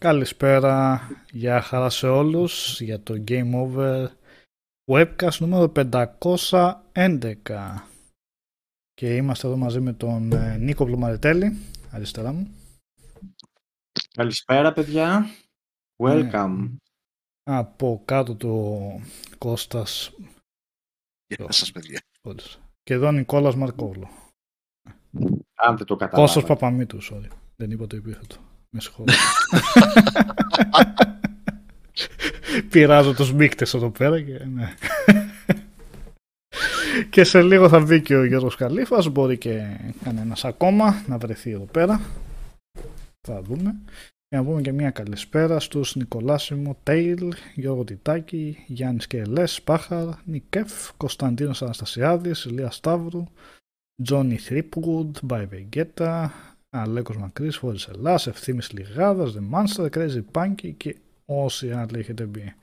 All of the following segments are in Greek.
Καλησπέρα, γεια χαρά σε όλους για το Game Over Webcast νούμερο 511 και είμαστε εδώ μαζί με τον ε, Νίκο Πλουμαριτέλη, αριστερά μου. Καλησπέρα παιδιά, welcome. Ναι. Από κάτω το Κώστας. Γεια σας παιδιά. Και εδώ Νικόλας Μαρκόβλου. Αν δεν το καταλάβω. Κώστας Παπαμήτου, sorry. Δεν είπα το επίθετο. Με συγχωρείτε. Πειράζω τους μίκτες εδώ πέρα και ναι. και σε λίγο θα βγει και ο Γιώργος Καλήφας, μπορεί και κανένας ακόμα να βρεθεί εδώ πέρα. Θα δούμε. Και να πούμε και μια καλησπέρα στους Νικολάσιμο, Τέιλ, Γιώργο Τιτάκη, Γιάννης Κελές, Πάχαρ, Νικέφ, Κωνσταντίνος Αναστασιάδης, Ηλίας Σταύρου, Τζόνι Θρίπγουντ, Μπάι Βεγγέτα, Αλέκος Μακρύς, Φόρης Ελλάς, Ευθύμης Λιγάδας, The Monster, Crazy Punky και όσοι άλλοι έχετε μπει.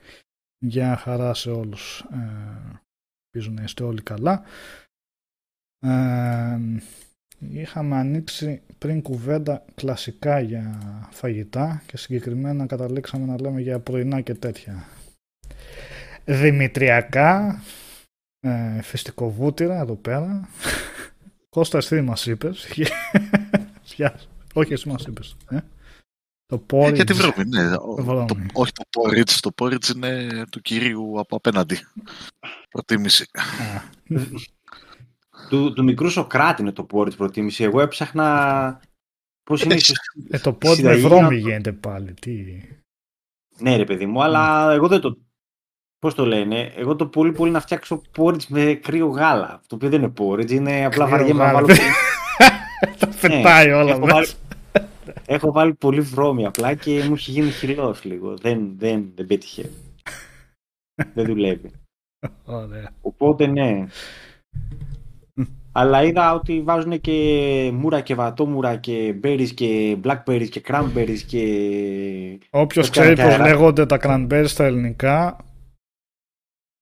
Για χαρά σε όλους. Ε, ελπίζω να είστε όλοι καλά. Ε, είχαμε ανοίξει πριν κουβέντα κλασικά για φαγητά και συγκεκριμένα καταλήξαμε να λέμε για πρωινά και τέτοια. Δημητριακά, ε, φυστικοβούτυρα εδώ πέρα. Κώστας, εσύ μας είπες; Όχι, εσύ μας είπες. Ε; Το porridge. Ε, γιατί βρώμη, ναι. Το, όχι το porridge, το porridge είναι του κυρίου από απέναντι. Προτίμηση. του, του μικρού Σοκράτη είναι το porridge προτίμηση. Εγώ έψαχνα πώς είναι... ε, το porridge με βρώμη γίνεται πάλι. Τι... Ναι ρε παιδί μου, αλλά εγώ δεν το... Πώς το λένε, εγώ το πολύ πολύ να φτιάξω porridge με κρύο γάλα. Το οποίο δεν είναι porridge, είναι απλά βαριέ να βάλω... Τα φετάει όλα μέσα. Έχω βάλει πολύ βρώμη απλά και μου έχει γίνει χυλό λίγο. Δεν, δεν, δεν πέτυχε. δεν δουλεύει. Οπότε ναι. Αλλά είδα ότι βάζουν και μούρα και βατόμουρα και berries και blackberries και cranberries και... Όποιος ξέρει πως λέγονται τα cranberries στα ελληνικά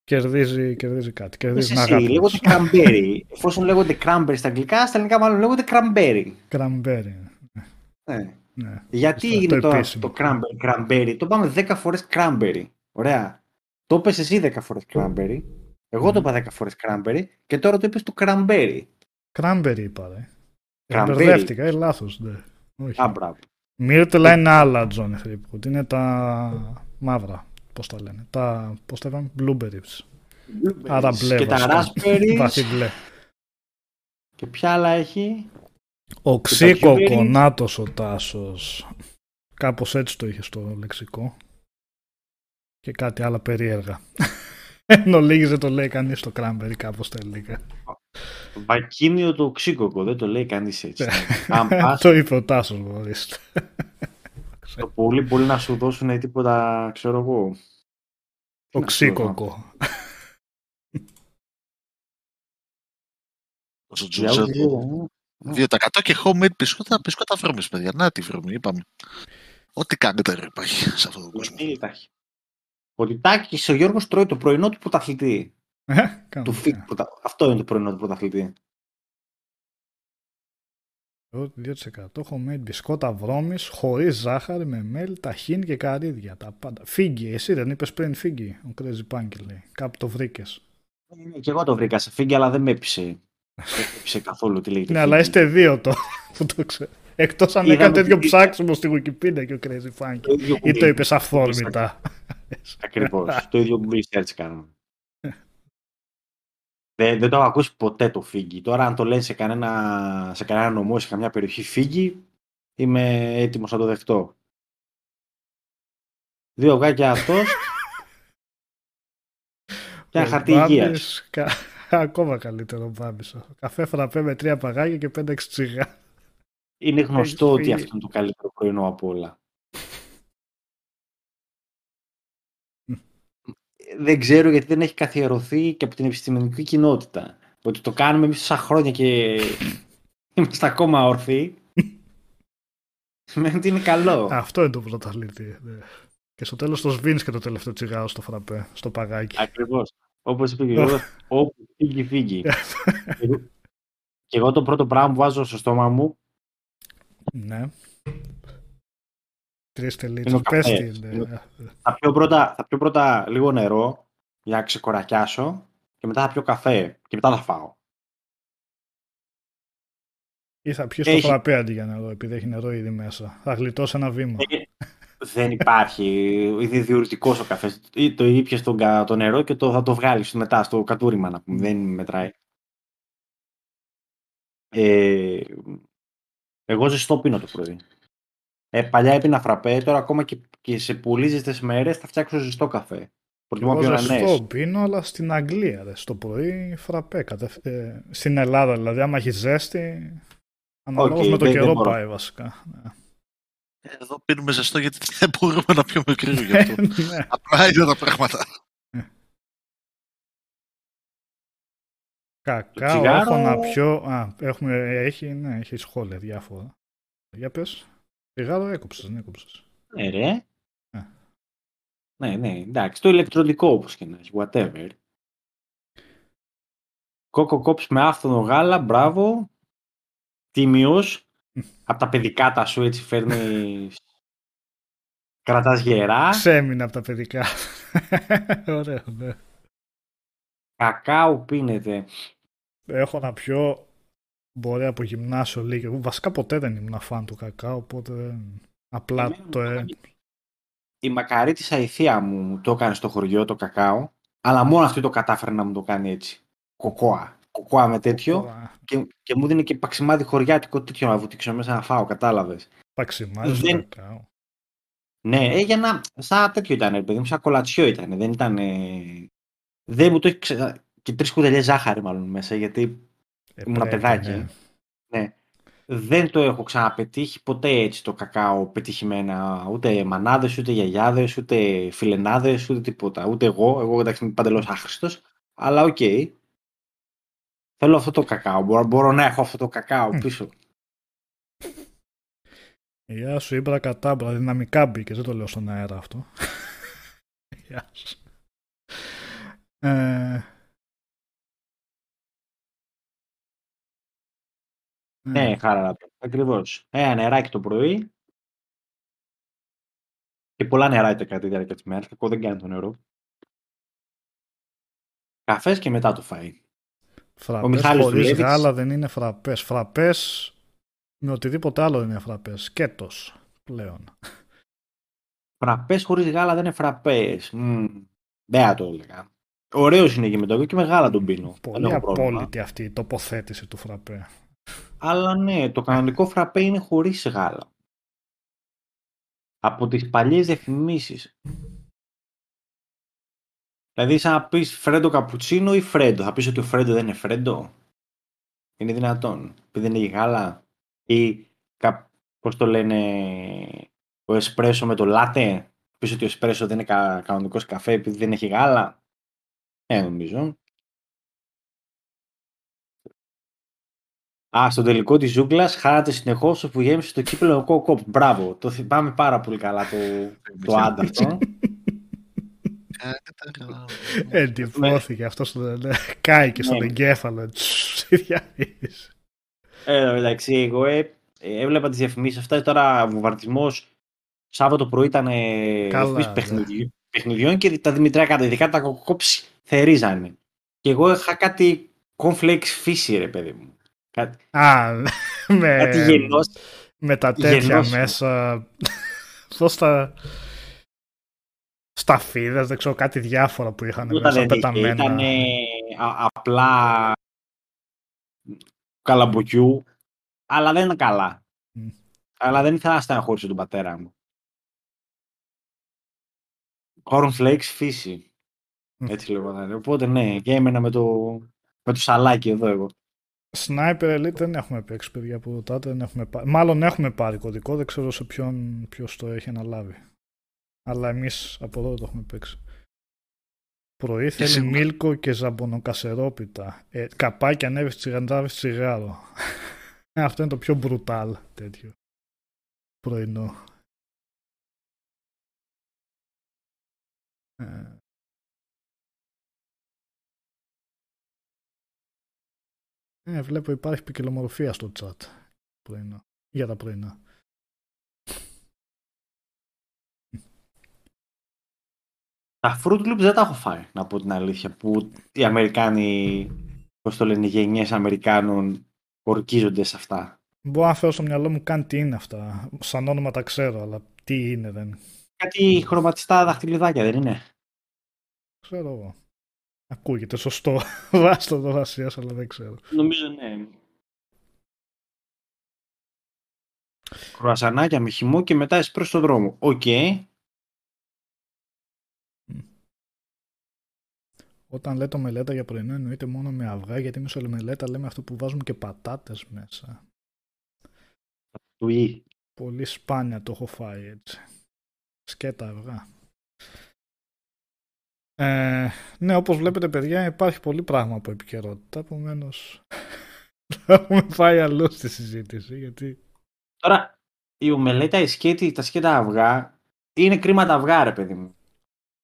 κερδίζει, κερδίζει κάτι. Κερδίζει εσύ, λέγονται cranberry. Εφόσον λέγονται cranberry στα αγγλικά, στα ελληνικά μάλλον λέγονται cranberry. Cranberry. Ναι. ναι. Γιατί είναι το, το, cranberry, cranberry; Το πάμε 10 φορές cranberry. Ωραία. Το είπες εσύ 10 φορές cranberry. Εγώ το είπα 10 φορές cranberry και τώρα το είπες το cranberry. Cranberry είπα, ρε. Μπερδεύτηκα, ε, λάθος, ναι. Όχι. Α, μπράβο. Μύρτελα είναι άλλα, Τζόνι Θρύπκουτ. Είναι τα μαύρα, πώς τα λένε. Τα, πώς τα είπαμε, blueberries. Άρα μπλε, και τα raspberries. μπλε. Και ποια άλλα έχει; Οξύκο κονάτος ο Τάσος. Κάπως έτσι το είχε στο λεξικό. Και κάτι άλλα περίεργα. Ενώ λίγης δεν το λέει κανείς το κράμπερι κάπως τα ελληνικά. Βακίνιο το οξύκοκο, δεν το λέει κανείς έτσι. το είπε ο Τάσος μπορείς. Το πολύ πολύ να σου δώσουν τίποτα, ξέρω εγώ. Οξύκοκο. Όσο ναι. 2% και homemade πισκότα, πισκότα βρώμης, παιδιά. Να τη βρώμη, είπαμε. Ό,τι κάνετε ρε υπάρχει σε αυτόν τον κόσμο. Ο Τιτάκης, ο Γιώργος τρώει το πρωινό του πρωταθλητή. Ε, του πρωτα... Αυτό είναι το πρωινό του πρωταθλητή. 2% homemade μπισκότα βρώμης χωρίς ζάχαρη με μέλι, ταχύν και καρύδια. Τα πάντα. Φίγκι, εσύ δεν είπες πριν φίγκι, ο Crazy Punk λέει. Κάπου το βρήκες. Ε, και εγώ το βρήκα σε φίγκι, αλλά δεν με έπεισε. Δεν καθόλου τι λέγεται. Ναι, αλλά είστε δύο το που το ξέρω. Εκτός αν έκανε τέτοιο ψάξιμο στη Wikipedia και ο Crazy Funk. Ή το είπε αφόρμητα. Ακριβώς. Το ίδιο που research κάνουμε. Δεν, δεν το έχω ακούσει ποτέ το φίγγι. Τώρα, αν το λένε σε κανένα, σε κανένα νομό, σε καμιά περιοχή φίγγι, είμαι έτοιμος να το δεχτώ. Δύο αυγάκια αυτός. και ένα χαρτί υγείας. Ακόμα καλύτερο μπάμπισο. Καφέ φραπέ με τρία παγάκια και πέντε εξτσίγα. Είναι γνωστό ότι αυτό είναι το καλύτερο πρωινό από όλα. Δεν ξέρω γιατί δεν έχει καθιερωθεί και από την επιστημονική κοινότητα. Ότι το κάνουμε εμείς τόσα χρόνια και είμαστε ακόμα όρθιοι. Σημαίνει ότι είναι καλό. Αυτό είναι το πρωταθλητή. Ναι. Και στο τέλος το σβήνεις και το τελευταίο τσιγάρο στο φραπέ, στο παγάκι. Ακριβώς. Όπως είπε και ο όπου φύγει, φύγει. και εγώ το πρώτο πράγμα που βάζω στο στόμα μου. Ναι. Τρεις τελίτσες. Πες Θα πιω, πρώτα, θα πιω πρώτα λίγο νερό για να ξεκορακιάσω και μετά θα πιω καφέ και μετά θα φάω. Ή θα πιεις έχει... το φραπέ αντί για νερό, επειδή έχει νερό ήδη μέσα. Θα γλιτώσει ένα βήμα. Δεν υπάρχει. Είναι διουρητικό ο καφές. Το ήπιες το, το νερό και το, θα το βγάλεις μετά στο κατούριμα να πούμε. Δεν μετράει. Ε, εγώ ζεστό πίνω το πρωί. Ε, παλιά έπινα φραπέ, τώρα ακόμα και, και σε πολύ ζεστέ μέρες θα φτιάξω ζεστό καφέ. Προτιμώ πιο ζεστό πίνω, αλλά στην Αγγλία ρε, στο πρωί φραπέ. Κατευ... Ε, στην Ελλάδα δηλαδή, άμα έχεις ζέστη, αναλόγως okay, με το καιρό πάει βασικά. Ναι. Εδώ πίνουμε ζεστό γιατί δεν μπορούμε να πιούμε κρύο γι' αυτό. Ναι. Απλά είναι τα πράγματα. Κακάο έχω να πιω... Α, έχουμε, έχει, ναι, έχει σχόλια διάφορα. Για πες. Τσιγάρο έκοψες, δεν έκοψες. Ναι ρε. Ναι, ναι, εντάξει. Το ηλεκτρονικό όπως και να έχει, whatever. Κόκο κόψ με άφθονο γάλα, μπράβο. Τίμιος. από τα παιδικά τα σου έτσι φέρνεις... Κρατάς γερά. Ξέμεινε από τα παιδικά. Ωραίο, ναι. Κακάο πίνεται έχω να πιω μπορεί από γυμνάσιο λίγο. Βασικά ποτέ δεν ήμουν φαν του κακάο, οπότε απλά το... Ε... Η μακαρίτησα η θεία μου το έκανε στο χωριό το κακάο, αλλά μόνο αυτή το κατάφερε να μου το κάνει έτσι. Κοκόα. Κοκόα με τέτοιο και, και μου δίνει και παξιμάδι χωριάτικο τέτοιο να βουτήξω μέσα να φάω, κατάλαβες. Παξιμάδι δεν... κακάο. Ναι, ε, για να... Σαν τέτοιο ήταν, παιδί μου, σαν κολατσιό ήταν. Δεν ήταν... Δεν μου το έχει ξε και τρεις κουταλιές ζάχαρη μάλλον μέσα, γιατί ε, ήμουν παιδάκι. Ναι. ναι. Δεν το έχω ξαναπετύχει ποτέ έτσι το κακάο πετυχημένα. Ούτε μανάδες, ούτε γιαγιάδες, ούτε φιλενάδες, ούτε τίποτα. Ούτε εγώ. Εγώ εντάξει είμαι παντελώς άχρηστος. Αλλά οκ. Okay. Θέλω αυτό το κακάο. Μπορώ, μπορώ να έχω αυτό το κακάο πίσω. Γεια σου, ήμπρα κατάμπρα. Δυναμικά μπήκες. Δεν το λέω στον αέρα αυτό. Γεια σου. Ε, Ναι, ναι χάραρα. Ακριβώς. Ένα νεράκι το πρωί. Και πολλά νεράκια κατά τη διάρκεια της μέρας. Κακό δεν κάνει το νερό. Καφές και μετά το φαΐ. Φραπές χωρίς γάλα δεν είναι φραπές. Φραπές με οτιδήποτε άλλο είναι φραπές. Σκέτος πλέον. Φραπές χωρίς γάλα δεν είναι φραπές. δεν το έλεγα. Ωραίος είναι και με το και με γάλα τον πίνω. Πολύ απόλυτη αυτή η τοποθέτηση του φραπέ. Αλλά ναι, το κανονικό φραπέ είναι χωρίς γάλα. Από τις παλιές διαφημίσεις. Δηλαδή σαν να πεις φρέντο καπουτσίνο ή φρέντο. Θα πεις ότι ο φρέντο δεν είναι φρέντο. Είναι δυνατόν. Επειδή δεν έχει γάλα. Ή πώς το λένε ο εσπρέσο με το λάτε. Πεις ότι ο εσπρέσο δεν είναι κανονικός καφέ επειδή δεν έχει γάλα. Ε, νομίζω. Α, στο τελικό της ζούγκλας χάρατε συνεχώς που γέμισε το κύπελο ο Κοκόπ. Μπράβο, το θυμάμαι πάρα πολύ καλά το, το άντα αυτό. Εντυπώθηκε αυτός το κάηκε στον ναι. εγκέφαλο Ε, εντάξει, εγώ ε, έβλεπα τις διαφημίσεις αυτά. Τώρα ο βομβαρδισμός Σάββατο πρωί ήταν ναι. παιχνιδιών και τα Δημητριακά, ειδικά τα κοκκόψη θερίζανε. Και εγώ είχα κάτι cornflakes φύση, ρε παιδί μου. Κάτι, Α, με, κάτι γενός, με τα τέτοια γενός. μέσα. Πώς τα... Σταφίδες, δεν ξέρω, κάτι διάφορα που είχαν μέσα πεταμένα. Ήταν απλά καλαμποκιού, αλλά δεν είναι καλά. Mm. Αλλά δεν ήθελα να στεναχωρήσω τον πατέρα μου. Cornflakes φύση. Mm. Έτσι λέγονταν. Οπότε ναι, και έμενα με το, με το σαλάκι εδώ εγώ. Sniper Elite δεν έχουμε παίξει, παιδιά που ρωτάτε. Δεν έχουμε πάρει. Μάλλον έχουμε πάρει κωδικό, δεν ξέρω σε ποιον ποιος το έχει αναλάβει. Αλλά εμείς από εδώ το έχουμε παίξει. Πρωί θέλει μίλκο και ζαμπονοκασερόπιτα. Ε, καπάκι ανέβεις τσιγαντζάβι τσιγάρο. Ε, αυτό είναι το πιο brutal τέτοιο πρωινό. Ε, Ε, βλέπω υπάρχει ποικιλομορφία στο chat πρωινά, για τα πρωινά. Τα Fruit Loops δεν τα έχω φάει, να πω την αλήθεια, που οι Αμερικάνοι, πώς το λένε, οι γενιές Αμερικάνων ορκίζονται σε αυτά. Μπορώ να φέρω στο μυαλό μου καν τι είναι αυτά. Σαν όνομα τα ξέρω, αλλά τι είναι δεν. Κάτι χρωματιστά δαχτυλιδάκια δεν είναι; Ξέρω εγώ. Ακούγεται σωστό. Βάστο το βασίας, αλλά δεν ξέρω. Νομίζω ναι. Κρουασανάκια με χυμό και μετά εσπρέσο στο δρόμο. OK. Okay. Όταν λέτε ομελέτα για πρωινό εννοείται μόνο με αυγά, γιατί εμείς ομελέτα λέμε αυτό που βάζουμε και πατάτες μέσα. Τουί. Πολύ σπάνια το έχω φάει έτσι. Σκέτα αυγά. Ε, ναι, όπως βλέπετε παιδιά υπάρχει πολύ πράγμα από επικαιρότητα, επομένως θα έχουμε πάει αλλού στη συζήτηση, γιατί... Τώρα, η ομελέτα, η σκέτη, τα σκέτα αυγά, είναι κρίμα τα αυγά ρε παιδί μου.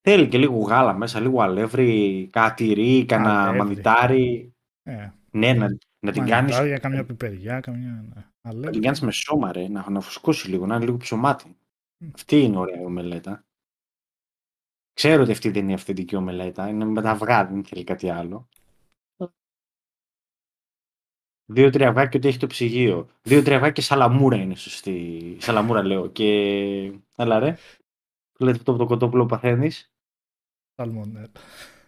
Θέλει και λίγο γάλα μέσα, λίγο αλεύρι, κάτι τυρί, κανένα μανιτάρι. Ε. Ναι, να, να την κάνει. Για καμιά πιπεριά, καμιά. Ναι. Να την κάνεις με σώμα, ρε, να, να φουσκώσει λίγο, να είναι λίγο ψωμάτι. Mm. Αυτή είναι ωραία η ομελέτα. Ξέρω ότι αυτή δεν είναι η αυθεντική ομελέτα, είναι με τα αυγά, δεν θέλει κάτι άλλο. Δύο-τρία αυγά και ότι έχει το ψυγείο. Δύο-τρία αυγά και σαλαμούρα είναι σωστή. Σαλαμούρα λέω. Και. Έλα ρε. Λέτε αυτό από το κοτόπουλο που παθαίνεις. Σαλμονέλα.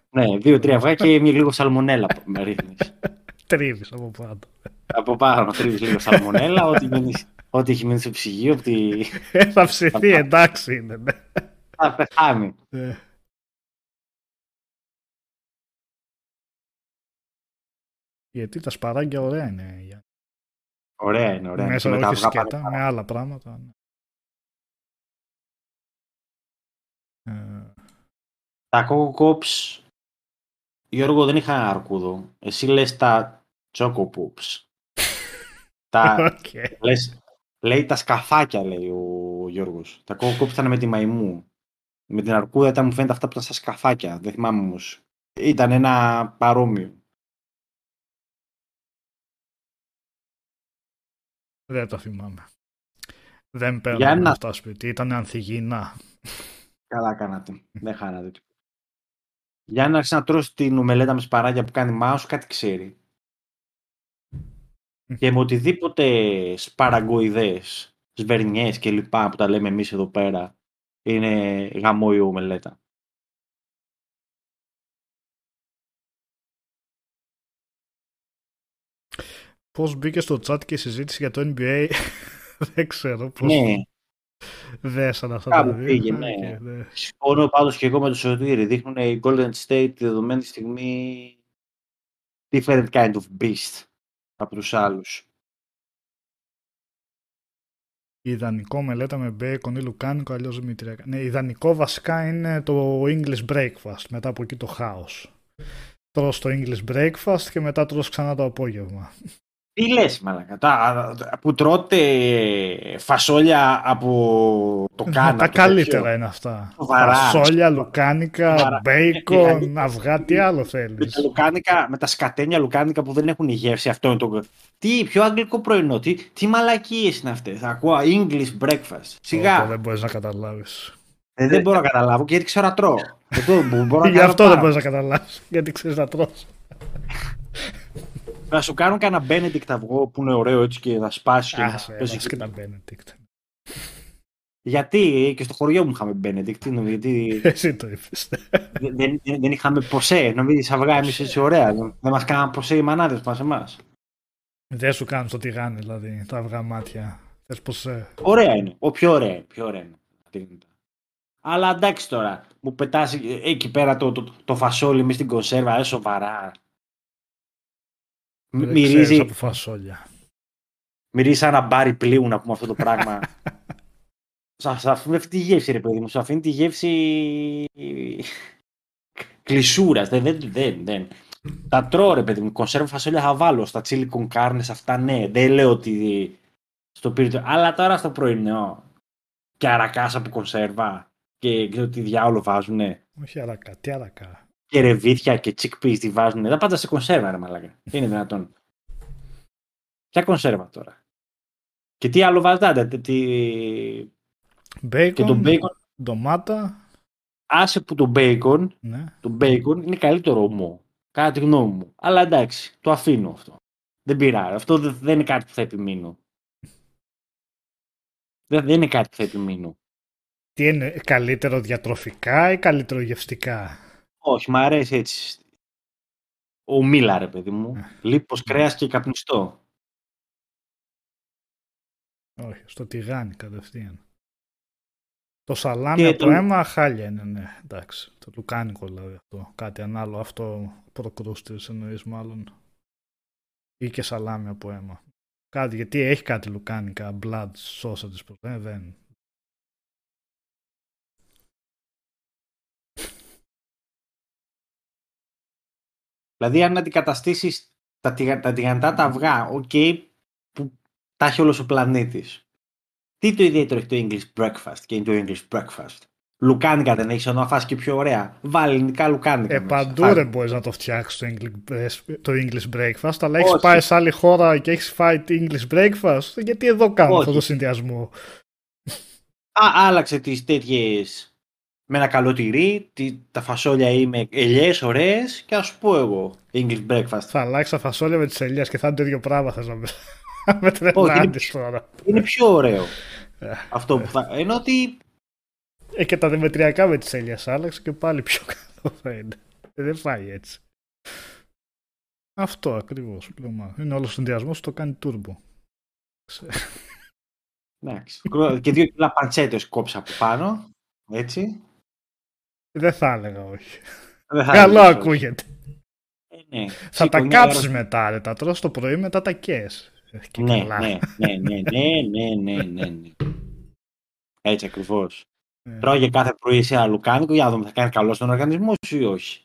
Ναι, δύο-τρία αυγά και λίγο σαλμονέλα με ρίχνεις. Τρίβεις από πάνω. Από πάνω τρίβεις λίγο σαλμονέλα. ό,τι, ό,τι έχει μείνει στο ψυγείο. Ότι... θα ψηθεί, εντάξει είναι. Ναι. Θα πεθάνει. Ναι. Γιατί τα σπαράγγια ωραία είναι. Ωραία είναι, ωραία. Μέσα με, όχι σκέτα, με άλλα πράγματα. Ναι. Ε... Τα Coco Cops, Γιώργο, δεν είχα αρκούδο. Εσύ λες τα Choco Poops. τα, okay. λες, λέει τα σκαφάκια, λέει ο Γιώργος. Τα Coco Cops ήταν με τη μαϊμού. Με την αρκούδα ήταν, μου φαίνεται αυτά που ήταν στα σκαφάκια. Δεν θυμάμαι όμως. Ήταν ένα παρόμοιο. Δεν το θυμάμαι. Δεν παίρνω να... αυτά σπίτι. Ήταν ανθυγιεινά. Καλά κάνατε. Δεν χάνατε τίποτα. Για να άρχισε να τρώσει την ομελέτα με σπαράγια που κάνει μάος, κάτι ξέρει. και με οτιδήποτε σπαραγκοειδές, σβερνιές και λοιπά που τα λέμε εμείς εδώ πέρα, είναι γαμό η ομελέτα. Πώς μπήκε στο chat και η συζήτηση για το NBA, δεν ξέρω πώς ναι. δέσαν αυτά τα δύο. Πήγε, ναι. ναι. Συμφωνώ πάντως και εγώ με το Σωτήρι. Δείχνουν οι Golden State τη δεδομένη στιγμή different kind of beast από τους άλλους. Ιδανικό μελέτα με μπέικον ή λουκάνικο, αλλιώς Δημήτρια. Ναι, ιδανικό βασικά είναι το English breakfast, μετά από εκεί το χάος. Τρως το English breakfast και μετά τρως ξανά το απόγευμα. Τι λες μαλακα, που τρώτε φασόλια από το ναι, κάνα. Τα καλύτερα είναι αυτά. Φασόλια, λουκάνικα, μπέικον, αυγά, τι άλλο θέλεις. Με τα, λουκάνικα, με τα σκατένια λουκάνικα που δεν έχουν γεύση, αυτό είναι το... Τι, πιο αγγλικό πρωινό, τι, τι μαλακίες είναι αυτές; Θα ακούω English breakfast. Σιγά. δεν μπορείς να καταλάβεις. Ε, δεν μπορώ να καταλάβω γιατί ξέρω να τρώω. Γι' αυτό δεν μπορείς να καταλάβεις, γιατί ξέρεις να τρως. Να σου κάνουν κανένα Benedict αυγό που είναι ωραίο έτσι και θα σπάσει. Άσε, και τα Benedict. Γιατί και στο χωριό μου είχαμε Benedict. Γιατί... Εσύ το είπες. δεν, δεν, δεν είχαμε ποσέ. Νομίζεις αυγά εμείς έτσι ωραία. Δεν μας κάναν ποσέ οι μανάδες μας εμάς. Δεν σου κάνουν στο τηγάνι δηλαδή τα αυγά μάτια. Θες ποσέ. Ωραία είναι. Ο πιο ωραία, πιο ωραία είναι. Αλλά εντάξει τώρα, μου πετάς εκεί πέρα το, το, το φασόλι μες στην κονσέρβα, ε, σοβαρά. Μυρίζει. από φασόλια. Μυρίζει σαν να μπάρει πλοίου να πούμε αυτό το πράγμα. Σας αφήνει αυτή τη γεύση, ρε παιδί μου. Σου αφήνει τη γεύση κλεισούρας. Δεν, δεν, δεν, δεν. Τα τρώω, ρε παιδί μου. Κονσέρβα φασόλια θα βάλω. Στα τσίλι κάρνες αυτά, ναι. Δεν λέω ότι στο πύριτο. Αλλά τώρα στο πρωινό. Και αρακάσα από κονσέρβα. Και ξέρω τι διάολο βάζουνε. Όχι αρακά, τι αρακά και ρεβίθια και chickpeas τη βάζουν. Τα πάντα σε κονσέρβα, ρε μαλάκα. είναι δυνατόν. Ποια κονσέρβα τώρα; Και τι άλλο βάζετε, τι... Bacon, και το bacon. ντομάτα. άσε που το bacon, ναι. το bacon είναι καλύτερο ομό. Κατά τη γνώμη μου. Αλλά εντάξει, το αφήνω αυτό. Δεν πειράζει. Αυτό δεν είναι κάτι που θα επιμείνω. Δεν είναι κάτι που θα επιμείνω. Τι είναι, καλύτερο διατροφικά ή καλύτερο γευστικά; Όχι, μου αρέσει έτσι. Ο Μίλα, ρε παιδί μου. Ε. Λίπος, κρέας και καπνιστό. Όχι, στο τηγάνι κατευθείαν. Το σαλάμι από το... αίμα χάλια είναι, ναι. Εντάξει. Το λουκάνικο δηλαδή αυτό. Κάτι ανάλογο. Αυτό προκρούστης εννοείς μάλλον. Ή και σαλάμι από αίμα. Κάτι, γιατί έχει κάτι λουκάνικα, blood sausages, ε, δεν. Δηλαδή αν αντικαταστήσεις τα, τα τηγανιτά τα αυγά, OK, okay, που τα έχει όλος ο πλανήτης. Τι το ιδιαίτερο έχει το English breakfast και είναι το English breakfast; Λουκάνικα δεν έχεις να φας και πιο ωραία. Βάλει ελληνικά λουκάνικα. Ε, παντού δεν μπορείς να το φτιάξεις το English, το English breakfast, αλλά έχεις πάει σε άλλη χώρα και έχεις φάει το English breakfast. Γιατί εδώ κάνω αυτό το συνδυασμό. Α, άλλαξε τις τέτοιες με ένα καλό τυρί, τα φασόλια ή με ελιές ωραίες και ας σου πω εγώ English breakfast. Θα αλλάξει τα φασόλια με τις ελιές και θα είναι το ίδιο πράγμα. Θες να με τρελάνεις τώρα. Είναι πιο ωραίο. Ε, αυτό που θα. Ενώ ότι ε, και τα δημετριακά με τις έλιας άλλαξε και πάλι πιο καλό θα είναι. Ε, δεν πάει έτσι. Αυτό ακριβώς. Είναι όλο ο συνδυασμό το κάνει turbo. Εντάξει. και δύο κιλά παντσέτες κόψα από πάνω. Έτσι. Δεν θα έλεγα όχι. Καλό ακούγεται. Ε, ναι. Θα τα κάψεις μετά, ρε. τα τρως το πρωί μετά τα κες. Ναι, ναι, ναι, ναι, ναι, ναι, ναι, ναι. Έτσι ακριβώς. Ε. Τρώγε κάθε πρωί σε ένα λουκάνικο για να δούμε θα κάνει καλό στον οργανισμό σου ή όχι.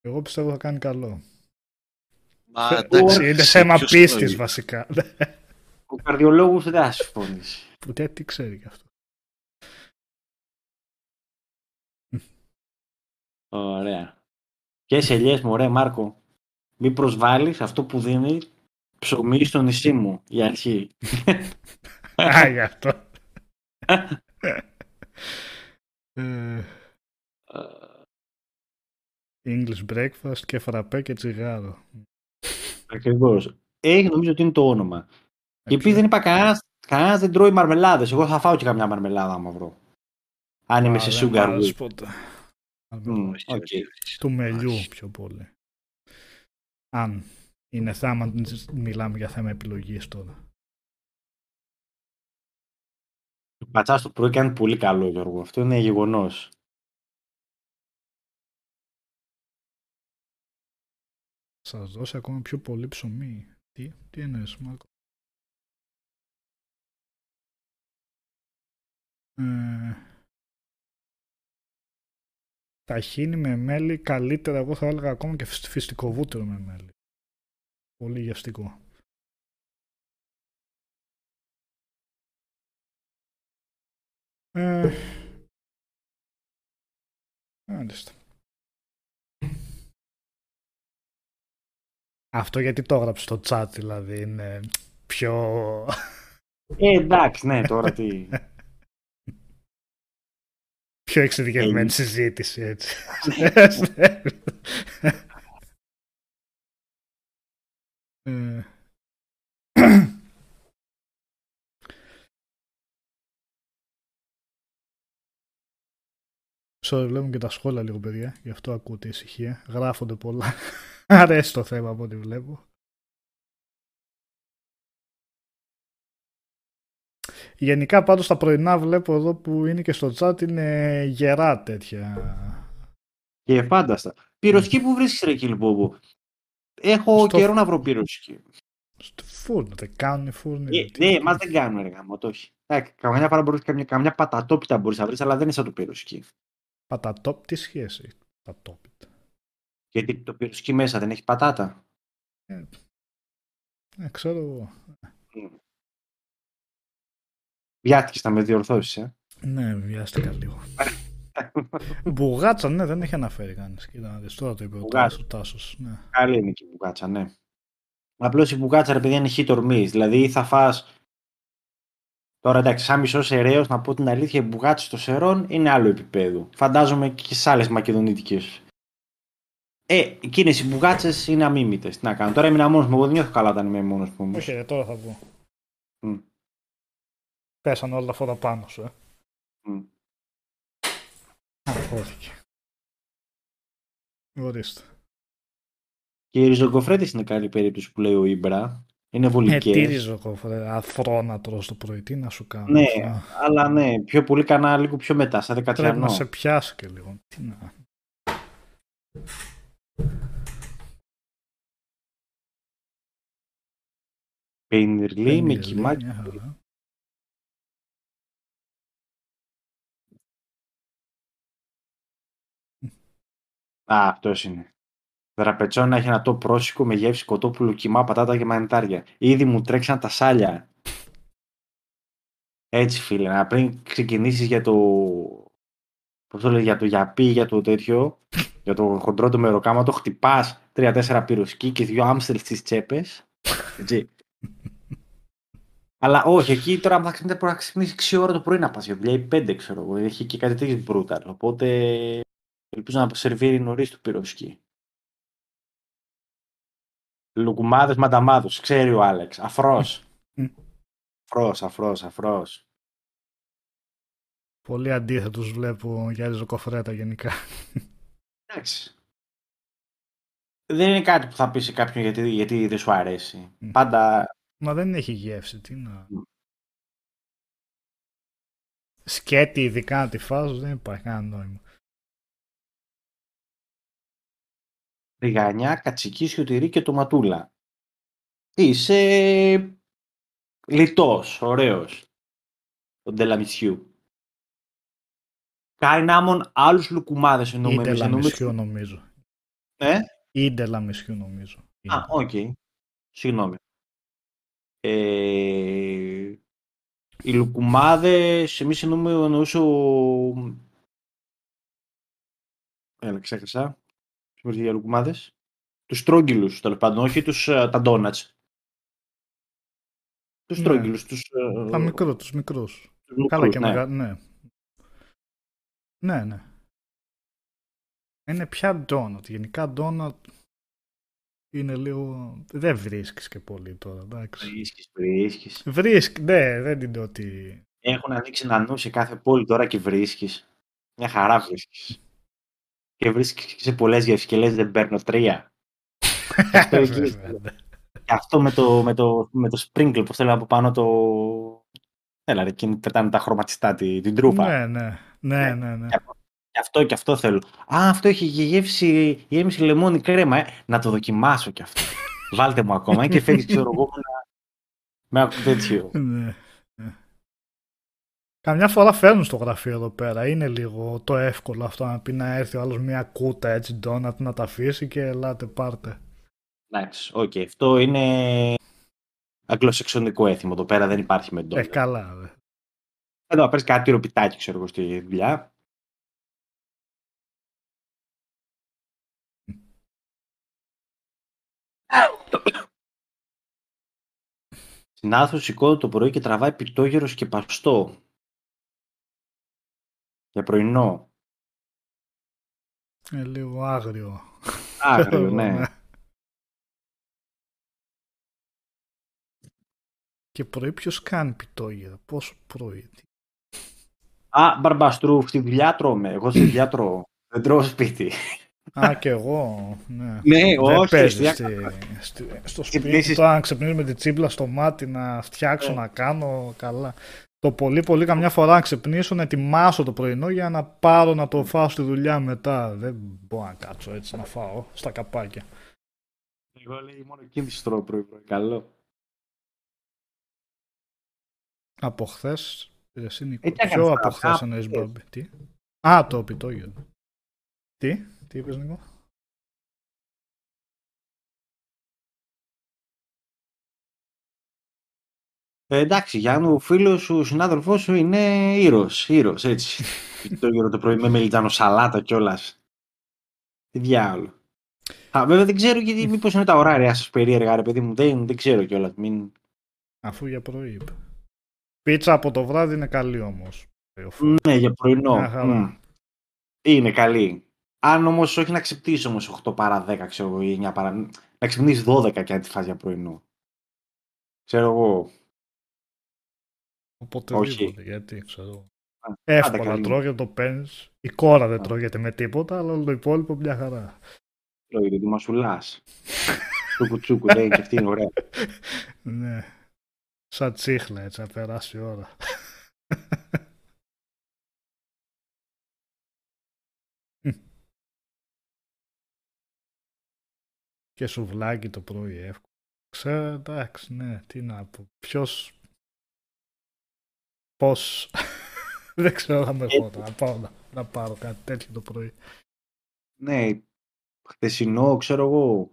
Εγώ πιστεύω θα κάνει καλό. Μα, εντάξει, είναι θέμα πίστης βασικά. Ο καρδιολόγος δεν θα συμφωνήσει. Ούτε τι ξέρει γι' αυτό. Ωραία. Και σε ελιές μου, ωραία Μάρκο. Μην προσβάλλεις αυτό που δίνει ψωμί στο νησί μου, για αρχή. Α, γι' αυτό. Ε, English breakfast και φραπέ και τσιγάρο. Ακριβώς. Έχει νομίζω ότι είναι το όνομα. Και επίση δεν είπα κανένας κανένας δεν τρώει μαρμελάδες. Εγώ θα φάω και καμιά μαρμελάδα άμα βρω. Αν είμαι σε sugar mm, okay. Του μελιού πιο πολύ. Αν είναι θέμα, μιλάμε για θέμα επιλογής τώρα. Το πατσάς το πρωί κάνει πολύ καλό, Γιώργο. Αυτό είναι γεγονός. Σας δώσει ακόμα πιο πολύ ψωμί. Τι, τι εννοείς, Μάρκο; Ε, ταχύνι με μέλι καλύτερα, εγώ θα έλεγα ακόμα και φυστικό βούτυρο με μέλι. Πολύ γευστικό. Ε, Αυτό γιατί το έγραψες στο chat δηλαδή είναι πιο... Ε, εντάξει, ναι, τώρα τι... πιο εξειδικευμένη ε, συζήτηση, έτσι. ε, Sorry, βλέπουμε και τα σχόλια λίγο, παιδιά. Γι' αυτό ακούτε ησυχία. Γράφονται πολλά. Αρέσει το θέμα από ό,τι βλέπω. Γενικά πάντως τα πρωινά βλέπω εδώ που είναι και στο chat είναι γερά τέτοια. Και φάνταστα. Πυροσκή που βρίσκεις ρε Κιλμπόμπο. Έχω στο... καιρό να βρω πυροσκή. Στο φούρνο, δεν κάνουν φούρνο. Ε, ναι, μας δεν κάνουν ρε γάμο, το όχι. Καμιά φορά μπορείς, καμιά, καμιά πατατόπιτα μπορείς να βρεις, αλλά δεν είναι σαν το πυροσκή. Πατατόπ, τι σχέση έχει πατατόπιτα. Γιατί το πυροσκή μέσα δεν έχει πατάτα. Ε, ε ξέρω εγώ. Βιάστηκες να με διορθώσεις, ε. Ναι, βιάστηκα λίγο. μπουγάτσα, ναι, δεν έχει αναφέρει κανείς. Κοίτα, δεις, τώρα το είπε ο Τάσος. Ναι. Καλή είναι και η μπουγάτσα, ναι. Απλώς η μπουγάτσα, ρε παιδιά, είναι hit or miss. Δηλαδή θα φας Τώρα εντάξει, σαν μισός εραίο, να πω την αλήθεια, οι μπουγάτσε των Σερών είναι άλλο επίπεδο. Φαντάζομαι και σε άλλες μακεδονίτικες. Ε, εκείνες οι μπουγάτσες είναι αμήμητε. Τι να κάνω. Τώρα έμεινα μόνος μου. Εγώ δεν νιώθω καλά όταν είμαι μόνος μου. Όχι, τώρα θα πω. Mm. Πέσανε όλα αυτά πάνω σου, ε. Mm. Αφώθηκε. Ορίστε. Και οι ριζοκοφρέτε είναι καλή περίπτωση που λέει ο Ήμπρα. Είναι βολικές. Ε, τι ριζοκοφρέ, αφρό να τρως το πρωί, τι να σου κάνω. Ναι, αλλά ναι, πιο πολύ κανένα λίγο πιο μετά, σαν δεκατριανό. Πρέπει να σε πιάσει και λίγο. Τι να... Πενιρλί με κοιμάκι. Α, αυτός είναι. Δραπετσόνα έχει ένα το πρόσικο με γεύση κοτόπουλο, κοιμά, πατάτα και μανιτάρια. Ήδη μου τρέξαν τα σάλια. Έτσι φίλε, να πριν ξεκινήσεις για το... Πώς το λέει, για το γιαπί, για το τέτοιο, για το χοντρό το μεροκάμα, το χτυπάς τρία-τέσσερα πυροσκή και δύο άμστελ στις τσέπες. Έτσι. Αλλά όχι, εκεί τώρα θα ξυπνήσει, να ξυπνήσει 6 ώρα το πρωί να πας, γιατί 5 ξέρω εγώ, έχει και κάτι τέτοιο μπρούταλ. Οπότε ελπίζω να σερβίρει νωρίς το πυροσκή. Λουκουμάδες μανταμάδους, ξέρει ο Άλεξ. Αφρός. αφρός, αφρός, αφρός. Πολύ αντίθετους βλέπω για ριζοκοφρέτα γενικά. Εντάξει. Δεν είναι κάτι που θα πει σε κάποιον γιατί, γιατί δεν σου αρέσει. Πάντα... Μα δεν έχει γεύση, τι να... Σκέτη ειδικά να τη φάζω δεν υπάρχει κανένα νόημα. Ριγανιά, κατσική, σιωτηρή και τοματούλα. Είσαι λιτός, ωραίος, τον Τελαμισιού. Κάνει νάμον άλλους λουκουμάδες εννοούμε. Ή Τελαμισιού νομίζω. Ε; Ή Τελαμισιού νομίζω. Α, οκ. Okay. Συγγνώμη. Ε, οι λουκουμάδες, εμείς εννοούμε εννοούσε ο... Έλα, ξέχασα για λουκουμάδες. Τους τρόγγυλους, τέλος πάντων, όχι τους, ε, τα ντόνατς. Τους ναι. τρόγγυλους. Τους, ε, τα μικρούς, τους μικρού. Καλά και ναι. Μεγα... ναι. Ναι, ναι. Είναι πια ντόνατ. Γενικά ντόνατ είναι λίγο... Δεν βρίσκεις και πολύ τώρα, εντάξει. Βρίσκεις, βρίσκεις. Βρίσκεις, ναι, δεν είναι ότι... Έχουν ανοίξει ένα νου σε κάθε πόλη τώρα και βρίσκεις. Μια χαρά βρίσκεις και βρίσκεις σε πολλές γεύσεις και λες δεν παίρνω τρία. και αυτό με το, με το, με το sprinkle, πώ θέλω από πάνω το. Έλα, ρε, εκείνη πετάνε τα χρωματιστά την, την τρούφα. Ναι, ναι, ναι, ναι. ναι. Και αυτό και αυτό θέλω. Α, αυτό έχει γεύση, γέμιση λεμόνι κρέμα, ε. Να το δοκιμάσω κι αυτό. Βάλτε μου ακόμα και φεύγεις, ξέρω εγώ, με, με τέτοιο. Ναι. Καμιά φορά φέρνουν στο γραφείο εδώ πέρα. Είναι λίγο το εύκολο αυτό να πει να έρθει ο άλλος μια κούτα έτσι ντόνατ να τα αφήσει και ελάτε πάρτε. Εντάξει, OK. Okay. Αυτό είναι αγγλοσεξονικό έθιμο. Εδώ πέρα δεν υπάρχει με ντόνατ. Ε, καλά, δε. Εδώ παίρνει κάτι ροπιτάκι, ξέρω εγώ, στη δουλειά. Συνάδελφο σηκώνει το πρωί και τραβάει πιτόγερος και παστό. Για πρωινό. Ε, λίγο άγριο. Άγριο, ναι. ναι. Και πρωί ποιος κάνει πιτόγυρα, πόσο πρωί; Α, μπαρμπαστρού, στη δουλειά τρώμε. Εγώ στη δουλειά τρώω. Δεν τρώω σπίτι. Α, και εγώ. Ναι, ναι όχι. Παίζεις στη, στο σπίτι. Τώρα να ξυπνήσω με τη τσίμπλα στο μάτι να φτιάξω, ναι. να κάνω καλά το πολύ πολύ καμιά φορά να ξυπνήσω να ετοιμάσω το πρωινό για να πάρω να το φάω στη δουλειά μετά. Δεν μπορώ να κάτσω έτσι να φάω στα καπάκια. Εγώ λέει μόνο εκείνη τρώω πρωί πρωί. Καλό. Από χθες. Εσύ Νίκο. Ε, Ποιο από χθες εννοείς Μπόμπι. Τι; Α, το πιτόγιο. Τι; Τι είπες Νίκο; Ε, εντάξει, Γιάννου, ο φίλος σου, ο συνάδελφός σου είναι ήρωα. Ήρωας, έτσι. το γύρο το πρωί με μελιτζάνο σαλάτα κιόλας. Τι διάολο. Α, βέβαια δεν ξέρω γιατί μήπως είναι τα ωράρια σας περίεργα, ρε παιδί μου. Δεν, δεν ξέρω κιόλας. Μην... Αφού για πρωί είπε. Πίτσα από το βράδυ είναι καλή όμως. Ναι, για πρωινό. Είναι καλή. Αν όμως όχι να ξυπνήσεις όμως 8 παρά 10, ξέρω εγώ, ή 9 παρά. Να ξυπνήσεις 12 και αν τη φας για πρωινό. Ξέρω εγώ. Οποτεδήποτε, γιατί ξέρω. Εύκολα τρώγεται, το παίρνεις. Η κόρα δεν τρώγεται με τίποτα, αλλά όλο το υπόλοιπο μια χαρά. Τρώγεται τη μασουλά. Τσούκου τσούκου, λέει και αυτή είναι ωραία. ναι. Σαν τσίχλα έτσι, να περάσει η ώρα. και σουβλάκι το πρωί εύκολο. Ξέρω, εντάξει, ναι, τι να πω. Ποιος... Πώς... Δεν ξέρω αν με έχω να πάω να, να πάρω κάτι τέτοιο το πρωί. Ναι, χτεσινό, ξέρω εγώ.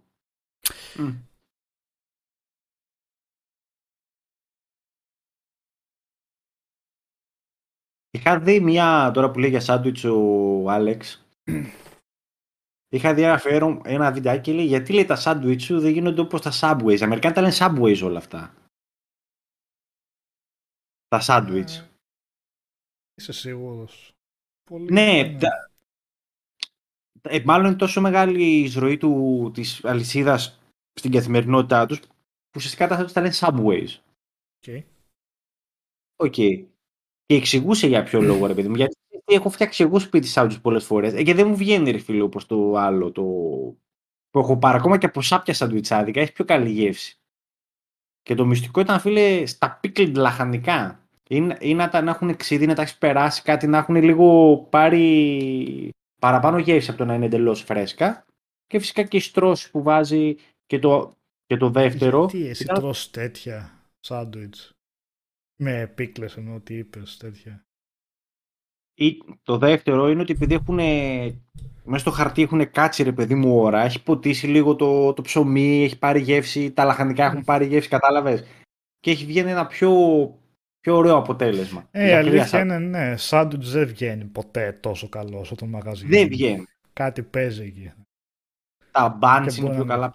Είχα δει μια, τώρα που λέει για σάντουιτς ο Άλεξ, είχα δει ένα, ένα βιντεάκι και λέει γιατί λέει τα σάντουιτς σου δεν γίνονται όπως τα Subways. Οι Αμερικάνοι τα λένε Subways όλα αυτά. Τα σάντουιτς. Ε, είσαι σίγουρος. Πολύ ναι, τα... ε, μάλλον είναι τόσο μεγάλη η εισροή του, της αλυσίδας στην καθημερινότητά τους που ουσιαστικά τα τα λένε Subways. OK. Okay. Okay. Και εξηγούσε για ποιο λόγο, ρε παιδί μου. Γιατί έχω φτιάξει εγώ σπίτι σάντουιτς πολλές φορές. Ε, και δεν μου βγαίνει, ρε φίλο, όπως το άλλο το... που έχω πάρει. Ακόμα και από σάπια σαντουιτσάδικα έχει πιο καλή γεύση. Και το μυστικό ήταν, φίλε, στα pickled λαχανικά. Ή, ή να τα να έχουν ξύδι, να τα έχεις περάσει κάτι, να έχουν λίγο πάρει παραπάνω γεύση από το να είναι εντελώς φρέσκα. Και φυσικά και η στρώση που βάζει και το, και το δεύτερο. Τι εσύ ήταν... τρως τέτοια σάντουιτς; Με επίκλες εννοώ ότι είπες τέτοια. Ή, το δεύτερο είναι ότι επειδή έχουν μέσα στο χαρτί έχουν κάτσει ρε παιδί μου ώρα, έχει ποτίσει λίγο το, το ψωμί, έχει πάρει γεύση, τα λαχανικά έχουν πάρει γεύση, κατάλαβες; Και έχει βγαίνει ένα πιο, πιο ωραίο αποτέλεσμα. Ε, η αλήθεια είναι, ναι, σάντουιτς δεν βγαίνει ποτέ τόσο καλός όσο το μαγαζί. Δεν βγαίνει. Κάτι παίζει εκεί. Τα μπάντς είναι πιο καλά.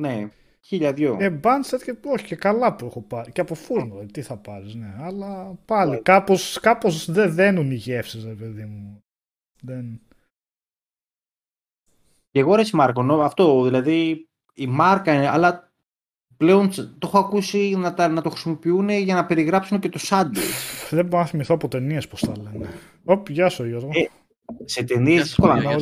Ναι. Χίλια δυο. Ε, μπάντς τέτοια όχι και καλά που έχω πάρει. Και από φούρνο, τι θα πάρεις, ναι. Αλλά πάλι yeah. κάπως, κάπως δεν δένουν οι γεύσεις, ρε παιδί μου. Δεν... Και εγώ ρε Μάρκο, αυτό δηλαδή η μάρκα είναι, αλλά πλέον το έχω ακούσει να, τα, να το χρησιμοποιούν για να περιγράψουν και το σάντουιτς. δεν μπορώ να θυμηθώ από ταινίες πώς τα λένε. Ωπ, γεια σου Γιώργο. Ε, σε ταινίες δύσκολα να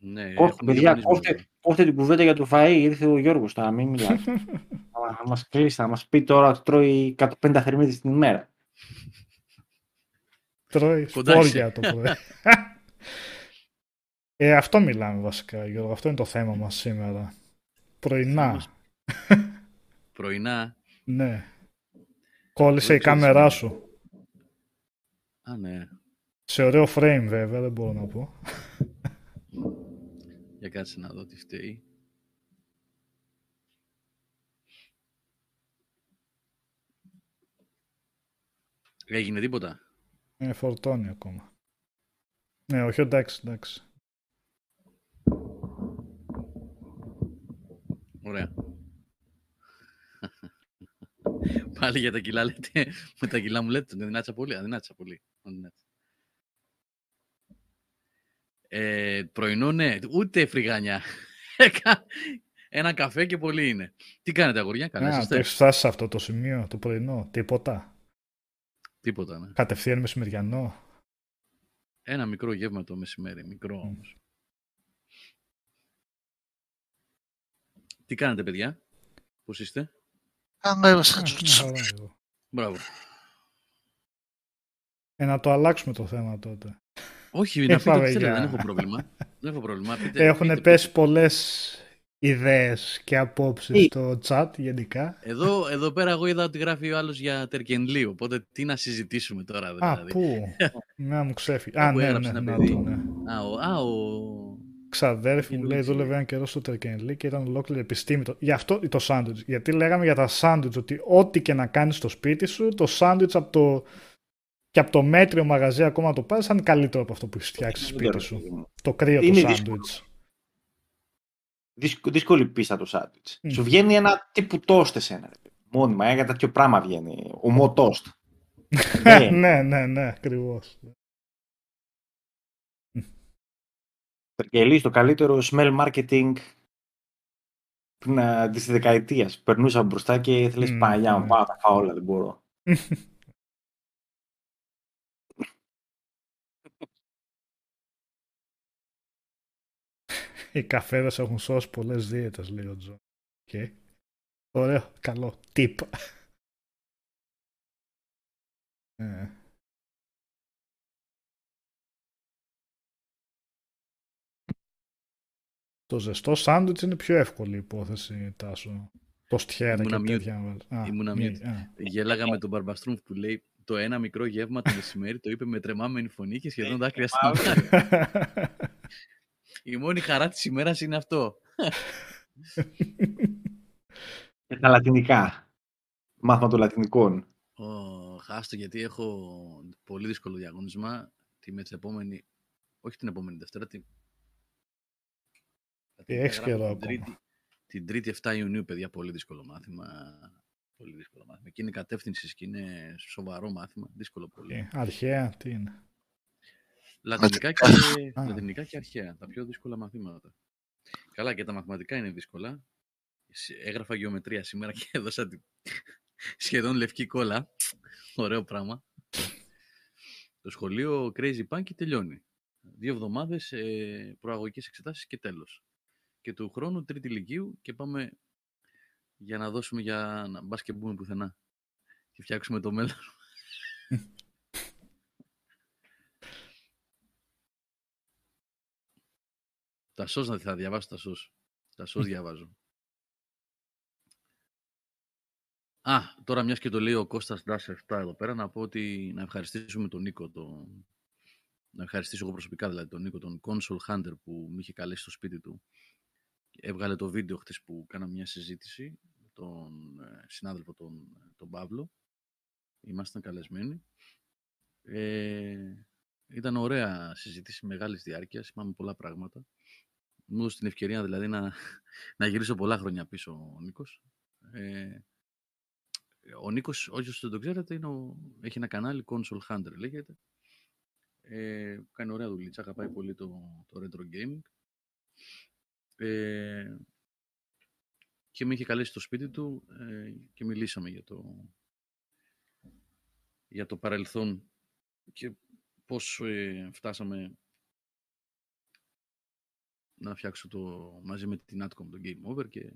ναι, κόφτε, παιδιά, κόφτε, κόφτε την κουβέντα για το φαΐ, ήρθε ο Γιώργος τώρα, μην μιλάει. θα μας κλείσει, θα μας πει τώρα ότι τρώει 150 θερμίδες την ημέρα. Τρώει σπόρια το πρωί. ε, αυτό μιλάμε βασικά, Γιώργο, αυτό είναι το θέμα μας σήμερα. Πρωινά. Πρωινά. ναι. Κόλλησε η κάμερά σου. Α, ναι. Σε ωραίο frame βέβαια, δεν μπορώ να πω. Για κάτσε να δω τι φταίει. Έγινε τίποτα; Ε, φορτώνει ακόμα. Ναι, όχι, εντάξει, εντάξει. Ωραία. Πάλι για τα κιλά λέτε, με τα κιλά μου λέτε, δεν δυνάτησα πολύ, αδυνάτησα πολύ. Ε, πρωινό, ναι, ούτε φρυγάνια. Ένα καφέ και πολύ είναι. Τι κάνετε, αγόρια, καλά είστε. Το φτάσει σε αυτό το σημείο, το πρωινό, τίποτα. Τίποτα, ναι. Κατευθείαν μεσημεριανό. Ένα μικρό γεύμα το μεσημέρι, μικρό όμως. Τι κάνετε, παιδιά, πώς είστε; Μπράβο. Ε, να το αλλάξουμε το θέμα τότε. Όχι, να πείτε ό,τι δεν έχω πρόβλημα. δεν έχω πρόβλημα. Πείτε, Έχουν πείτε, πέσει πολλές ιδέες και απόψεις στο chat γενικά. Εδώ, εδώ πέρα εγώ είδα ότι γράφει ο άλλος για Τερκενλή, οπότε τι να συζητήσουμε τώρα δηλαδή. Α, πού, να μου ξέφυγε. Α, ναι, ναι, ναι, ναι, ναι. Α, ο, α, ο... Ξαδέρφη μου λέει δούλευε ένα καιρό στο Τερκενλή και ήταν ολόκληρη επιστήμη. Γι' αυτό το σάντουιτς. Γιατί λέγαμε για τα σάντουιτς ότι ό,τι και να κάνεις στο σπίτι σου, το σάντουιτς από το και από το μέτριο μαγαζί ακόμα το πάρει, θα είναι καλύτερο από αυτό που έχεις φτιάξει σπίτι σου. Το κρύο του σάντουιτς. Δύσκολη πίστα το σάντουιτς. Σου βγαίνει ένα τύπου τόστε ένα. Μόνιμα, ε, για τέτοιο πράγμα βγαίνει. Ο Μοτόστ. ναι, ναι, ναι, ναι, ακριβώς. Τεργελής, το καλύτερο smell marketing της δεκαετίας. Περνούσα μπροστά και ήθελες mm, παλιά μου, πάω τα φάω όλα, δεν μπορώ. Οι καφέδες έχουν σώσει πολλές δίαιτες, λέει ο Τζο. Okay. Ωραίο, καλό. Tip. ε. Το ζεστό σάντουιτς είναι πιο εύκολη υπόθεση, Τάσο. Το στιέρα και τέτοια. Ήμουνα μία. Γέλαγα με τον Μπαρμπαστρούμφ που λέει το ένα μικρό γεύμα το μεσημέρι το είπε με τρεμάμενη φωνή και σχεδόν δάκρυα στην Η μόνη χαρά της ημέρας είναι αυτό. Και τα λατινικά. Μάθημα των λατινικών. Oh, χάστο γιατί έχω πολύ δύσκολο διαγωνισμό. Τη με την επόμενη, όχι την επόμενη Δευτέρα, την έχει καιρό την τρίτη, την τρίτη 7 Ιουνίου, παιδιά, πολύ δύσκολο μάθημα. Πολύ δύσκολο μάθημα. Και είναι κατεύθυνσης και είναι σοβαρό μάθημα. Δύσκολο πολύ. Ε, αρχαία, τι είναι. Λατινικά και, λατινικά και αρχαία. Τα πιο δύσκολα μαθήματα. Καλά, και τα μαθηματικά είναι δύσκολα. Έγραφα γεωμετρία σήμερα και έδωσα σχεδόν λευκή κόλλα. Ωραίο πράγμα. Το σχολείο Crazy Punk τελειώνει. Δύο εβδομάδες ε, προαγωγικές εξετάσεις και τέλος και του χρόνου τρίτη ηλικίου και πάμε για να δώσουμε για να μπας και μπούμε πουθενά και φτιάξουμε το μέλλον. Τα σως να θα διαβάσω τα σως. Τα σως διαβάζω. Α, τώρα μιας και το λέει ο Κώστας Ντάσερ 7 εδώ πέρα, να πω ότι να ευχαριστήσουμε τον Νίκο, τον... να ευχαριστήσω εγώ προσωπικά δηλαδή τον Νίκο, τον Console Hunter που με είχε καλέσει στο σπίτι του έβγαλε το βίντεο χτες που κάναμε μια συζήτηση με τον ε, συνάδελφο τον, τον Παύλο. Ήμασταν καλεσμένοι. Ε, ήταν ωραία συζήτηση μεγάλης διάρκειας, είπαμε πολλά πράγματα. Μου έδωσε την ευκαιρία δηλαδή να, να γυρίσω πολλά χρόνια πίσω ο Νίκος. Ε, ο Νίκος, όσοι δεν το ξέρετε, είναι ο, έχει ένα κανάλι, Console Hunter λέγεται. Ε, κάνει ωραία δουλειά, αγαπάει πολύ το, το retro gaming. Ε, και με είχε καλέσει στο σπίτι του ε, και μιλήσαμε για το, για το παρελθόν και πώς ε, φτάσαμε να φτιάξω το, μαζί με την Atcom το Game Over και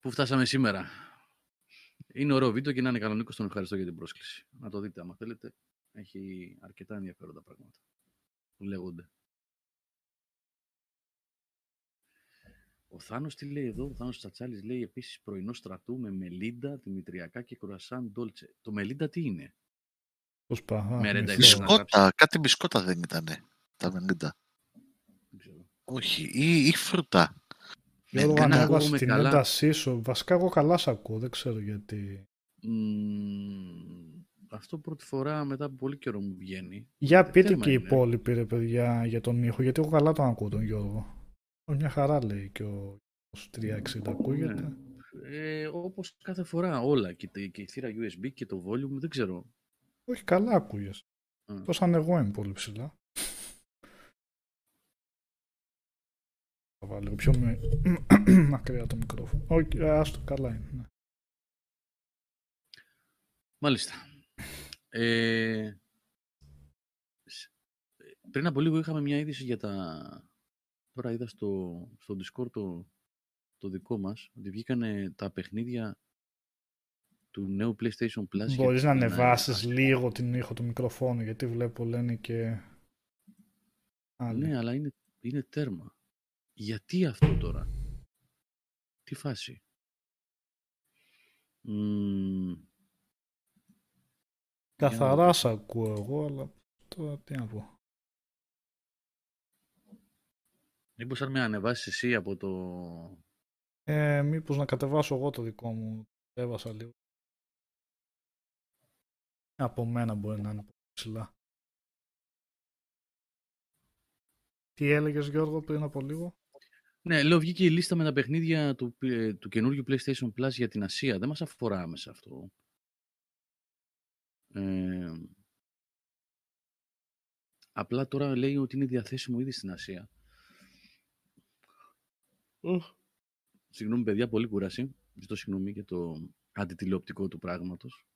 που φτάσαμε σήμερα. Είναι ωραίο βίντεο και να είναι κανονικός, τον ευχαριστώ για την πρόσκληση. Να το δείτε άμα θέλετε. Έχει αρκετά ενδιαφέροντα πράγματα που λέγονται. Ο Θάνος τι λέει εδώ, ο Θάνος Τσατσάλης λέει επίσης πρωινό στρατού με μελίντα, δημητριακά και κρουασάν ντόλτσε. Το μελίντα τι είναι; Πώς πάει. Μπισκότα, κάτι μπισκότα δεν ήταν τα μελίντα. Όχι, ή, ή φρούτα. Γιώργο, ναι, ανέβασε την καλά... έντασή σου. Βασικά εγώ καλά σ' ακούω, δεν ξέρω γιατί. Mm, αυτό πρώτη φορά μετά από πολύ καιρό μου βγαίνει. Για πείτε και οι υπόλοιποι, ρε παιδιά, για τον ήχο, γιατί εγώ καλά τον ακούω τον Γιώργο. Μια χαρά λέει και ο 360 ακούγεται. Ναι. Ε, όπως κάθε φορά όλα και, και η θύρα USB και το volume δεν ξέρω. Όχι καλά ακούγες. Mm. σαν εγώ είμαι πολύ ψηλά. Βάλω λίγο πιο μακριά το μικρόφωνο. Όχι, άστο, καλά είναι. Ναι. Μάλιστα. Ε, πριν από λίγο είχαμε μια είδηση για τα Τώρα είδα στο, στο Discord το, το δικό μας ότι βγήκαν τα παιχνίδια του νέου PlayStation Plus. Μπορείς να ανεβάσεις λίγο την ήχο του μικροφόνου γιατί βλέπω λένε και... Ναι, αλλά είναι, είναι τέρμα. Γιατί αυτό τώρα; Τι φάση; Καθαρά σ' ακούω εγώ, αλλά τώρα τι να πω. Μήπως αν με ανεβάσεις εσύ από το... Ε, μήπως να κατεβάσω εγώ το δικό μου. Έβασα λίγο. Από μένα μπορεί να είναι ψηλά. Τι έλεγες Γιώργο πριν από λίγο; Ναι, λέω βγήκε η λίστα με τα παιχνίδια του, ε, του καινούργιου PlayStation Plus για την Ασία. Δεν μας αφορά άμεσα αυτό. Ε, απλά τώρα λέει ότι είναι διαθέσιμο ήδη στην Ασία. Συγγνώμη παιδιά, πολύ κούραση. Ζητώ συγγνώμη για το αντιτηλεοπτικό του πράγματος.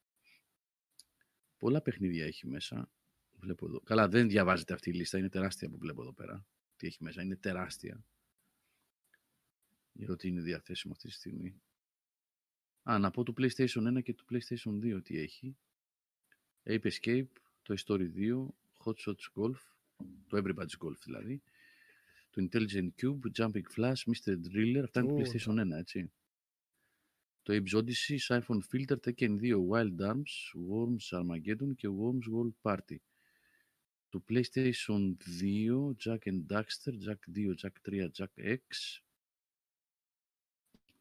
Πολλά παιχνίδια έχει μέσα. Βλέπω εδώ. Καλά, δεν διαβάζετε αυτή η λίστα. Είναι τεράστια που βλέπω εδώ πέρα. Τι έχει μέσα. Είναι τεράστια. Για ότι είναι διαθέσιμο αυτή τη στιγμή. Α, να πω του PlayStation 1 και του PlayStation 2 τι έχει. Ape Escape, το Story 2, Hot Shots Golf, το Everybody's Golf δηλαδή, το Intelligent Cube, Jumping Flash, Mr. Driller, αυτά είναι το PlayStation 1, έτσι. Το Abe's Odyssey, Siphon Filter, Tekken 2, Wild Arms, Worms Armageddon και Worms World Party. Το PlayStation 2, Jack and Daxter, Jack 2, Jack 3, Jack X.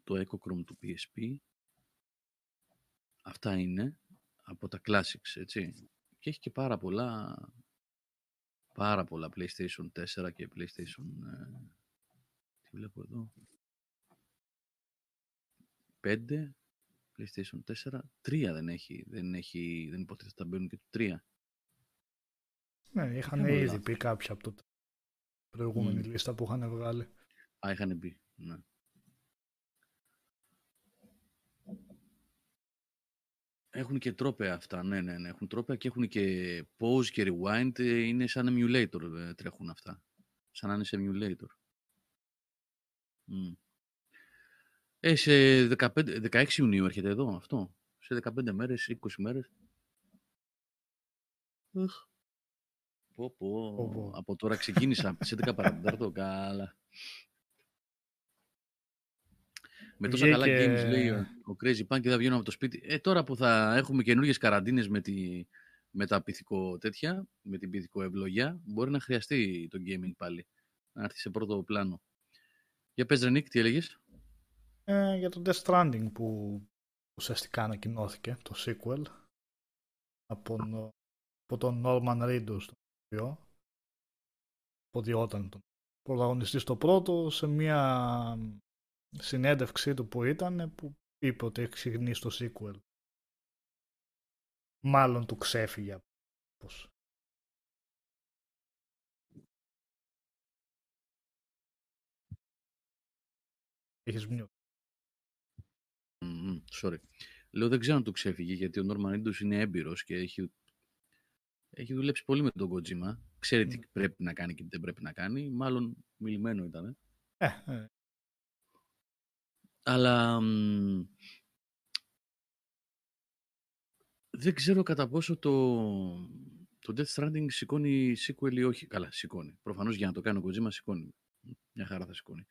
Το Echo Chrome του PSP. Αυτά είναι από τα classics, έτσι. Και έχει και πάρα πολλά, πάρα πολλά PlayStation 4 και PlayStation... Ε, τι βλέπω εδώ. 5, PlayStation 4, 3 δεν έχει, δεν έχει, δεν υποτίθεται ότι θα μπαίνουν και το 3. Ναι, είχαν ήδη πει κάποια από το προηγούμενη mm. λίστα που είχαν βγάλει. Α, είχαν πει, ναι. Έχουν και τρόπια αυτά, ναι, ναι, ναι. Έχουν τρόπια και έχουν και pause και rewind. Ε, είναι σαν emulator ε, τρέχουν αυτά. Σαν να είναι σε emulator. Mm. Ε, σε 15, 16 Ιουνίου έρχεται εδώ αυτό. Σε 15 μέρες, 20 μέρες. Πω, πω. Από τώρα ξεκίνησα. σε 10 παρατέταρτο, καλά. Με τόσα καλά games λέει ο Crazy Punk και θα βγαίνω από το σπίτι. Ε, τώρα που θα έχουμε καινούργιες καραντίνες με, τη, με τα πυθικό τέτοια, με την πυθικό ευλογιά, μπορεί να χρειαστεί το gaming πάλι. Να έρθει σε πρώτο πλάνο. Για πες Ρενίκ, τι έλεγες; Ε, για το Death Stranding που ουσιαστικά ανακοινώθηκε, το sequel, από, από τον Norman Reedus, τον οποίο ποδιόταν τον πρωταγωνιστή στο πρώτο, σε μια συνέντευξή του που ήταν, που είπε ότι έχει ξεκινήσει το sequel. Μάλλον του ξέφυγε. Πώς. Έχεις μνιώσει. Mm, sorry. Λέω δεν ξέρω αν του ξέφυγε γιατί ο Νόρμαν Ίντος είναι έμπειρος και έχει, έχει δουλέψει πολύ με τον Kojima. Ξέρει τι πρέπει να κάνει και τι δεν πρέπει να κάνει. Μάλλον μιλημένο ήταν. Ε, ε. Αλλά δεν ξέρω κατά πόσο το, το Death Stranding σηκώνει sequel ή όχι. Καλά, σηκώνει. Προφανώς για να το κάνει ο Kojima σηκώνει. Μια χαρά θα σηκώνει.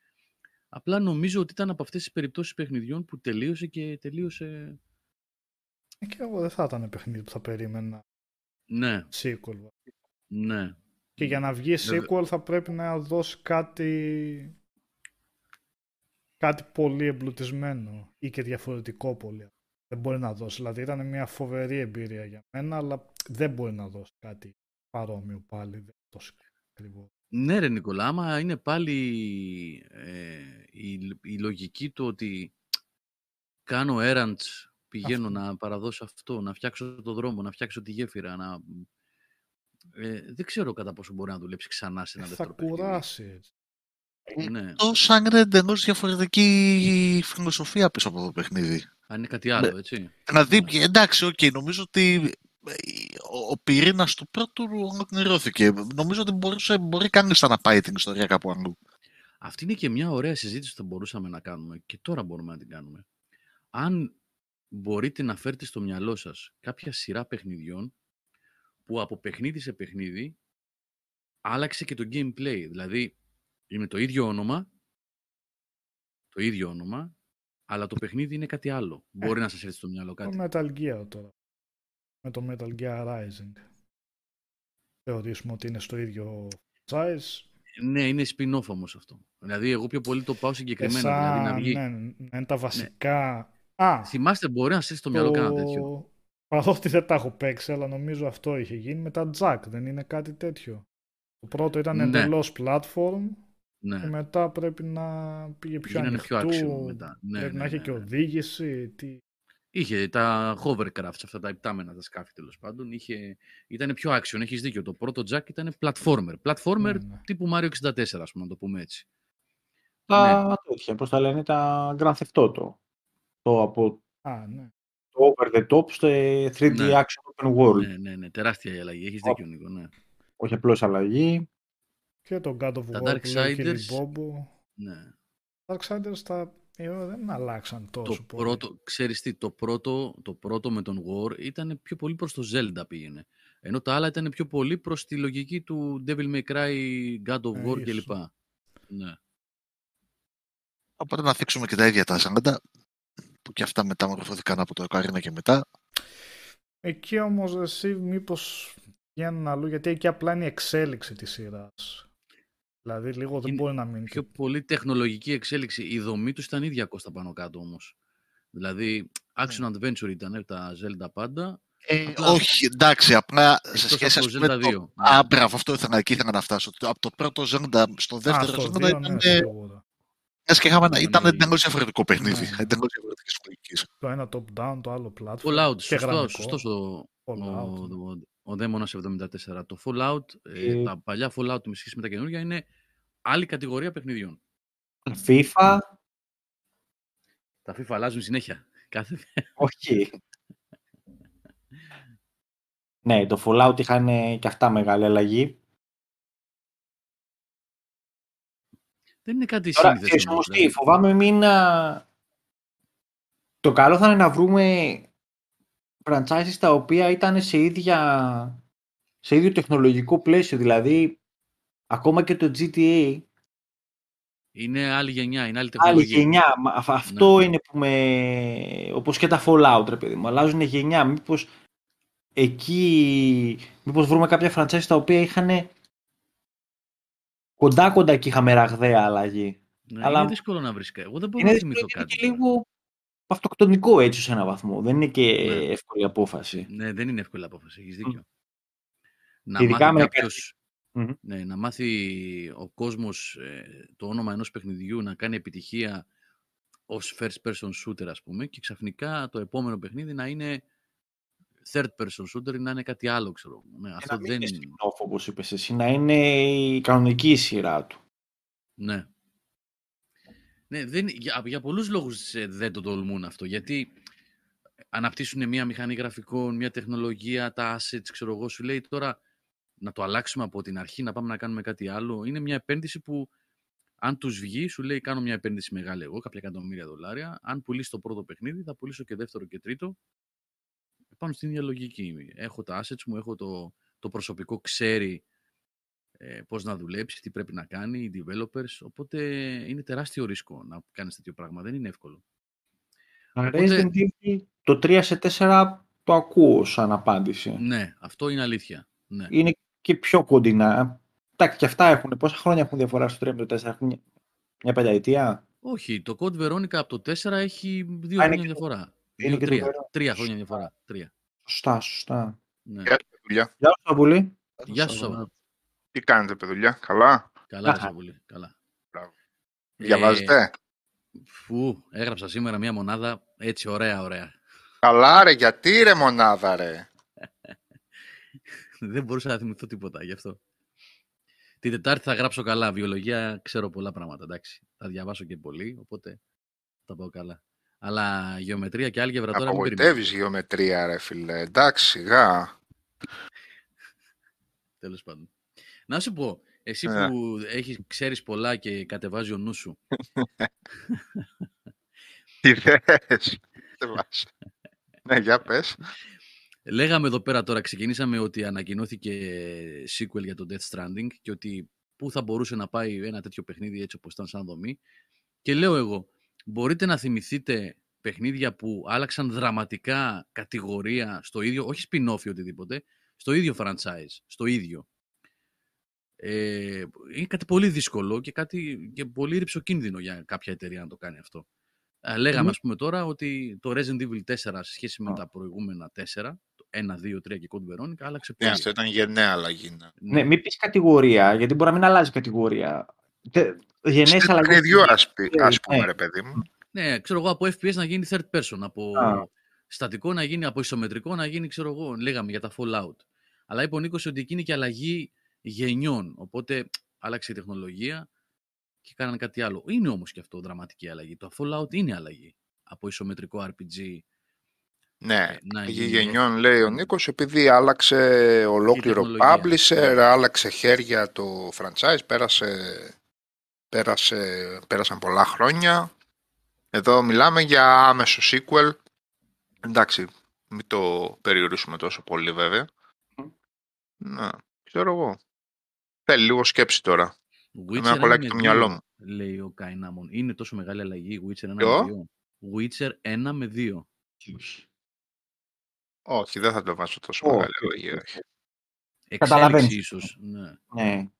Απλά νομίζω ότι ήταν από αυτές τις περιπτώσεις παιχνιδιών που τελείωσε και τελείωσε... Ε, και εγώ δεν θα ήταν παιχνίδι που θα περίμενα ναι. sequel. Ναι. Και για να βγει sequel θα πρέπει να δώσει κάτι κάτι πολύ εμπλουτισμένο ή και διαφορετικό πολύ. Δεν μπορεί να δώσει. Δηλαδή ήταν μια φοβερή εμπειρία για μένα, αλλά δεν μπορεί να δώσει κάτι παρόμοιο πάλι. Δεν τόσο ακριβό. Ναι ρε Νικολά, άμα είναι πάλι ε, η, η, λογική του ότι κάνω errands, πηγαίνω να παραδώσω αυτό, να φτιάξω το δρόμο, να φτιάξω τη γέφυρα, να... Ε, δεν ξέρω κατά πόσο μπορεί να δουλέψει ξανά σε ένα δεύτερο Θα κουράσεις έτσι. Ναι. Εκτός αν είναι εντελώς διαφορετική φιλοσοφία πίσω από το παιχνίδι. Αν είναι κάτι άλλο, έτσι. Δηλαδή, εντάξει, OK, okay, νομίζω ότι ο πυρήνας του πρώτου ολοκληρώθηκε. Νομίζω ότι μπορούσε, μπορεί κανείς να πάει την ιστορία κάπου αλλού. Αυτή είναι και μια ωραία συζήτηση που θα μπορούσαμε να κάνουμε και τώρα μπορούμε να την κάνουμε. Αν μπορείτε να φέρετε στο μυαλό σας κάποια σειρά παιχνιδιών που από παιχνίδι σε παιχνίδι άλλαξε και το gameplay. Δηλαδή, είναι το ίδιο όνομα, το ίδιο όνομα, αλλά το παιχνίδι είναι κάτι άλλο. Ε, Μπορεί να σας έρθει στο μυαλό κάτι. Το Metal Gear τώρα. Με το Metal Gear Rising. Θεωρήσουμε ότι είναι στο ίδιο size. Ναι, είναι spin-off όμως αυτό. Δηλαδή, εγώ πιο πολύ το πάω συγκεκριμένα. Εσά, δηλαδή, να βγει... Ναι, ναι, είναι τα βασικά... Ναι. Α, Θυμάστε, μπορεί να σας έρθει στο μυαλό το... τέτοιο. Παρότι δεν τα έχω παίξει, αλλά νομίζω αυτό είχε γίνει με τα Jack. Δεν είναι κάτι τέτοιο. Το πρώτο ήταν ναι. εντελώς platform ναι. και μετά πρέπει να πήγε πιο Γίνανε ανοιχτού, πιο μετά. Ναι, πρέπει ναι, να έχει ναι, και ναι. οδήγηση. Τι... Είχε τα hovercrafts, αυτά τα υπτάμενα, τα σκάφη τέλος πάντων. Είχε... Ήταν πιο action, έχεις δίκιο. Το πρώτο Jack ήταν platformer. Platformer ναι, ναι. τύπου Mario 64, ας πούμε, να το πούμε έτσι. Τα ναι. τέτοια, πώς τα λένε, τα Grand Theft Auto. Το από Α, ναι. το over the top στο 3D ναι. action open world. Ναι, ναι, ναι, τεράστια η αλλαγή. Έχεις δίκιο, Νίκο. Ναι. Όχι απλώς αλλαγή. Και το God of War, τα Darksiders. Ναι. Τα Darksiders τα ε, δεν αλλάξαν τόσο το πολύ. Πρώτο, ξέρεις τι, το πρώτο, το πρώτο με τον War ήταν πιο πολύ προς το Zelda πήγαινε. Ενώ τα άλλα ήταν πιο πολύ προς τη λογική του Devil May Cry, God of ε, War κλπ. Ναι. Οπότε να θίξουμε και τα ίδια τα Zelda, που και αυτά μεταμορφώθηκαν από το Ocarina και μετά. Εκεί όμως εσύ μήπως βγαίνουν αλλού, γιατί εκεί απλά είναι η εξέλιξη της σειράς. Δηλαδή λίγο δεν μπορεί να μείνει. Πιο πολύ τεχνολογική εξέλιξη. Η δομή του ήταν ίδια κόστα πάνω κάτω όμως. Δηλαδή, action ναι. adventure ήταν τα Zelda πάντα. Ε, απλά... Όχι, εντάξει, απλά σε σχέση με το... Zelda 2. Το... Α, ναι. μπράβο, αυτό ήθελα, εκεί ήθελα να φτάσω. Από το πρώτο Zelda στο δεύτερο Α, Zelda ήταν... Ναι, και είχαμε, ναι, ήταν εντελώς διαφορετικό παιχνίδι. Ναι. Εντελώς διαφορετικής λογικής. Το ένα top-down, το άλλο platform. Fallout, σωστό, σωστός ο, ο, ο, ο Δαίμονα 74. Το Fallout, ε, ε, τα παλιά Fallout με σχέση με τα καινούργια είναι άλλη κατηγορία παιχνιδιών. FIFA. Τα FIFA αλλάζουν συνέχεια. Κάθε... Όχι. ναι, το Fallout είχαν και αυτά μεγάλη αλλαγή. Δεν είναι κάτι σύνηθες. όμως τι, φοβάμαι μην... Το καλό θα είναι να βρούμε franchises τα οποία ήταν σε, ίδια, σε ίδιο τεχνολογικό πλαίσιο. Δηλαδή, ακόμα και το GTA είναι άλλη γενιά, είναι άλλη τεχνολογία. Άλλη γενιά. Αυτό ναι. είναι που με... Όπως και τα Fallout, ρε παιδί μου. Αλλάζουν γενιά. Μήπως εκεί... Μήπως βρούμε κάποια franchise τα οποία είχαν κοντά κοντά και είχαμε ραγδαία αλλαγή. Ναι, Αλλά... Είναι δύσκολο να βρει Εγώ δεν μπορώ να θυμηθώ κάτι. Είναι λίγο αυτοκτονικό έτσι σε έναν βαθμό. Δεν είναι και ναι. εύκολη απόφαση. Ναι, δεν είναι εύκολη απόφαση. Έχεις δίκιο. Mm. Να Ειδικά μάθει κάποιος, ναι, να μάθει ο κόσμος ε, το όνομα ενός παιχνιδιού να κάνει επιτυχία ως first person shooter ας πούμε και ξαφνικά το επόμενο παιχνίδι να είναι third person shooter ή να είναι κάτι άλλο ξέρω. Ναι, αυτό να δεν είναι όπως είπες εσύ, να είναι η κανονική σειρά του. Ναι. Ναι, δεν, για, για πολλούς λόγους ε, δεν το τολμούν αυτό, γιατί αναπτύσσουν μια μηχανή γραφικών, μια τεχνολογία, τα assets, ξέρω εγώ, σου λέει τώρα να το αλλάξουμε από την αρχή, να πάμε να κάνουμε κάτι άλλο. Είναι μια επένδυση που αν τους βγει, σου λέει: Κάνω μια επένδυση μεγάλη εγώ, κάποια εκατομμύρια δολάρια. Αν πουλήσει το πρώτο παιχνίδι, θα πουλήσω και δεύτερο και τρίτο. Πάνω στην ίδια λογική. Έχω τα assets μου, έχω το, το προσωπικό, ξέρει ε, πώς να δουλέψει, τι πρέπει να κάνει, οι developers. Οπότε είναι τεράστιο ρίσκο να κάνεις τέτοιο πράγμα. Δεν είναι εύκολο. Οπότε... το 3 σε 4 το ακούω σαν απάντηση. Ναι, αυτό είναι αλήθεια. Ναι. Είναι και πιο κοντινά. Εντάξει, και αυτά έχουν. Πόσα χρόνια έχουν διαφορά στο 3 με το 4, έχουν μια πενταετία; Όχι, το Code Veronica από το 4 έχει δύο Α, χρόνια διαφορά. Είναι δύο, τρία, τρία χρόνια διαφορά. Τρία. Σωστά, σωστά. Ναι. Γεια σου, παιδιά. Γεια σου, Σαββούλη. Γεια σου, Σαββούλη. Τι κάνετε, παιδιά, καλά; Καλά, Σαββούλη, καλά. Διαβάζετε; Ε, φου, έγραψα σήμερα μια μονάδα έτσι ωραία, ωραία. Καλά ρε, γιατί ρε μονάδα ρε; δεν μπορούσα να θυμηθώ τίποτα γι' αυτό. Την Τετάρτη θα γράψω καλά. Βιολογία ξέρω πολλά πράγματα. Εντάξει. Θα διαβάσω και πολύ, οπότε θα πάω καλά. Αλλά γεωμετρία και άλγευρα τώρα. Απογοητεύεις γεωμετρία, ρε φίλε. Εντάξει, σιγά. Τέλος πάντων. Να σου πω, εσύ yeah. Ναι. που έχεις, ξέρεις πολλά και κατεβάζει ο νους σου. Τι θες. ναι, για πες. Λέγαμε εδώ πέρα τώρα, ξεκινήσαμε ότι ανακοινώθηκε sequel για το Death Stranding και ότι πού θα μπορούσε να πάει ένα τέτοιο παιχνίδι έτσι όπως ήταν σαν δομή. Και λέω εγώ, μπορείτε να θυμηθείτε παιχνίδια που άλλαξαν δραματικά κατηγορία στο ίδιο, όχι spin-off ή οτιδήποτε, στο ίδιο franchise, στο ίδιο. Ε, είναι κάτι πολύ δύσκολο και, κάτι, και πολύ ρηψοκίνδυνο για κάποια εταιρεία να το κάνει αυτό. Ε, λέγαμε, mm. ας πούμε τώρα, ότι το Resident Evil 4 σε σχέση με τα προηγούμενα 4, 1, 2, 3 και Code Veronica, άλλαξε πολύ. Ναι, αυτό ήταν γενναία αλλαγή. Ναι, ναι μην πεις κατηγορία, γιατί μπορεί να μην αλλάζει κατηγορία. γενναίες αλλαγές. δυο ας, ας πούμε, ναι. ρε παιδί μου. Ναι, ξέρω εγώ, από FPS να γίνει third person, από Α. στατικό να γίνει, από ισομετρικό να γίνει, ξέρω εγώ, λέγαμε για τα Fallout. Αλλά είπε ο Νίκος ότι εκείνη και αλλαγή γενιών, οπότε άλλαξε η τεχνολογία και κάνανε κάτι άλλο. Είναι όμως και αυτό δραματική αλλαγή. Το Fallout είναι αλλαγή από ισομετρικό RPG ναι, να γενιών λέει ο Νίκος, επειδή άλλαξε ολόκληρο publisher, άλλαξε χέρια το franchise, πέρασε, πέρασε, πέρασαν πολλά χρόνια. Εδώ μιλάμε για άμεσο sequel. Εντάξει, μην το περιορίσουμε τόσο πολύ βέβαια. Να, ξέρω εγώ. Θέλει λίγο σκέψη τώρα. Witcher ένα και το μυαλό μου. Λέει ο Καϊνάμον. Είναι τόσο μεγάλη αλλαγή Witcher 1 με 2. Witcher 1 με 2. Όχι, δεν θα το βάζω τόσο oh, μεγάλη αλλαγή. Εξέλιξη ίσως. Ναι. ναι.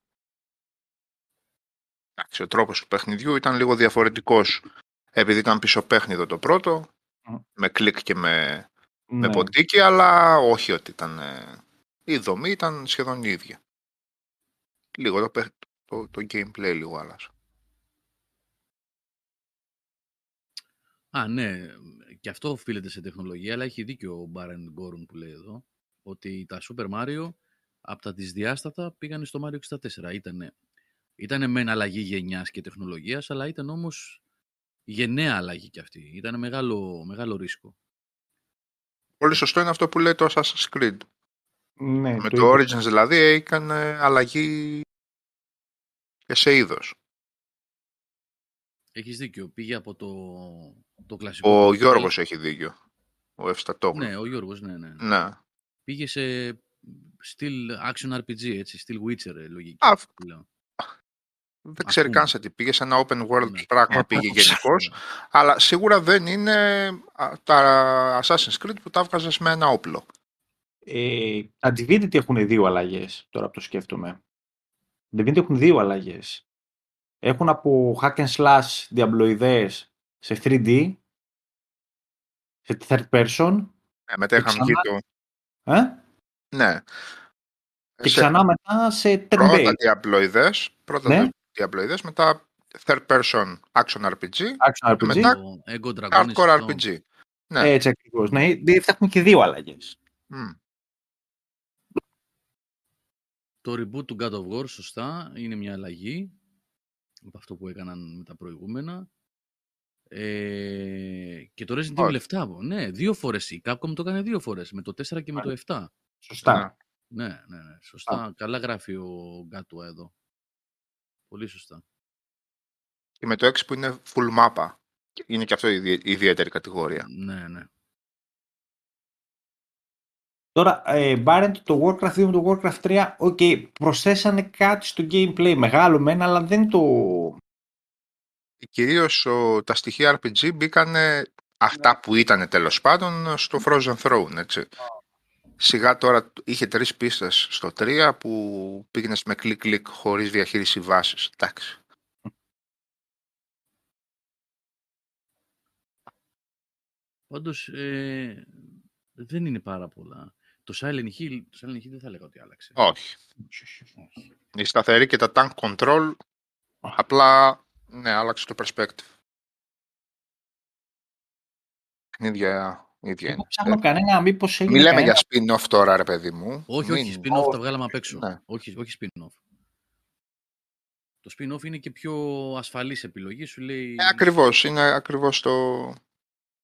Εντάξει, ο τρόπος του παιχνιδιού ήταν λίγο διαφορετικός. Επειδή ήταν πίσω παιχνιδό το πρώτο, με κλικ και με, με ναι. ποντίκι, αλλά όχι ότι ήταν... Ε, η δομή ήταν σχεδόν η ίδια. Λίγο το, το, το gameplay λίγο άλλασε. Α, ναι και αυτό οφείλεται σε τεχνολογία, αλλά έχει δίκιο ο Μπάρεν Γκόρουν που λέει εδώ, ότι τα Super Mario από τα δυσδιάστατα πήγαν στο Mario 64. Ήτανε, ήτανε μεν αλλαγή γενιάς και τεχνολογίας, αλλά ήταν όμως γενναία αλλαγή κι αυτή. Ήταν μεγάλο, μεγάλο ρίσκο. Πολύ σωστό είναι αυτό που λέει το Assassin's Creed. Ναι, Με το, το Origins δηλαδή έκανε αλλαγή και σε είδος. Έχεις δίκιο. Πήγε από το, το κλασικό. Ο Γιώργος έχει δίκιο. Ο Ευστατόγλου. Ναι, ο Γιώργος, ναι, ναι. ναι. Πήγε σε στυλ action RPG, έτσι, στυλ Witcher, ε, λογική. Α, δεν ξέρει καν σε τι πήγε, σε ένα open world ναι. πράγμα πήγε γενικώς. αλλά σίγουρα δεν είναι τα Assassin's Creed που τα έβγαζε με ένα όπλο. Ε, τα Divinity έχουν δύο αλλαγές, τώρα που το σκέφτομαι. Divinity έχουν δύο αλλαγές έχουν από hack and slash διαμπλοειδές σε 3D, σε third person. Ε, μετά είχαμε βγει το... Ε; Ναι. Και σε... ξανά μετά σε turn Πρώτα διαπλοειδές, πρώτα ναι. διαπλοειδές, μετά third person action RPG, action RPG. και μετά hardcore RPG. Ναι. Έτσι ακριβώς. Ναι, θα έχουμε και δύο αλλαγές. Mm. Το reboot του God of War, σωστά, είναι μια αλλαγή από αυτό που έκαναν με τα προηγούμενα. Ε, και το Resident Evil 7, ναι, δύο φορές η Capcom το έκανε δύο φορές, με το 4 και με το 7. Σωστά. Ναι, ναι, ναι, σωστά. Καλά γράφει ο Γκάτουα εδώ. Πολύ σωστά. Και με το 6 που είναι full mapa. Είναι και αυτό η ιδιαίτερη κατηγορία. Ναι, ναι. Τώρα, ε, το Warcraft 2 με το Warcraft 3, OK, okay, προσθέσανε κάτι στο gameplay, μεγάλο μένα, αλλά δεν το... Κυρίως τα στοιχεία RPG μπήκαν αυτά που ήταν τέλος πάντων στο Frozen Throne, έτσι. Σιγά τώρα είχε τρεις πίστες στο 3 που πήγαινες με κλικ-κλικ χωρίς διαχείριση βάσης. Εντάξει. Πάντως, ε, δεν είναι πάρα πολλά. Το Silent Hill, το Silent Hill δεν θα λέγα ότι άλλαξε. Όχι. Η σταθερή και τα tank control απλά ναι, άλλαξε το perspective. Παιχνίδια ίδια είναι. ψάχνω κανένα μήπως έγινε Μιλάμε για spin-off τώρα ρε παιδί μου. Όχι, όχι, spin-off τα βγάλαμε απ' έξω. Ναι. Όχι, όχι spin-off. Το spin-off είναι και πιο ασφαλής επιλογή, σου λέει... Ε, ακριβώς, είναι ακριβώς το...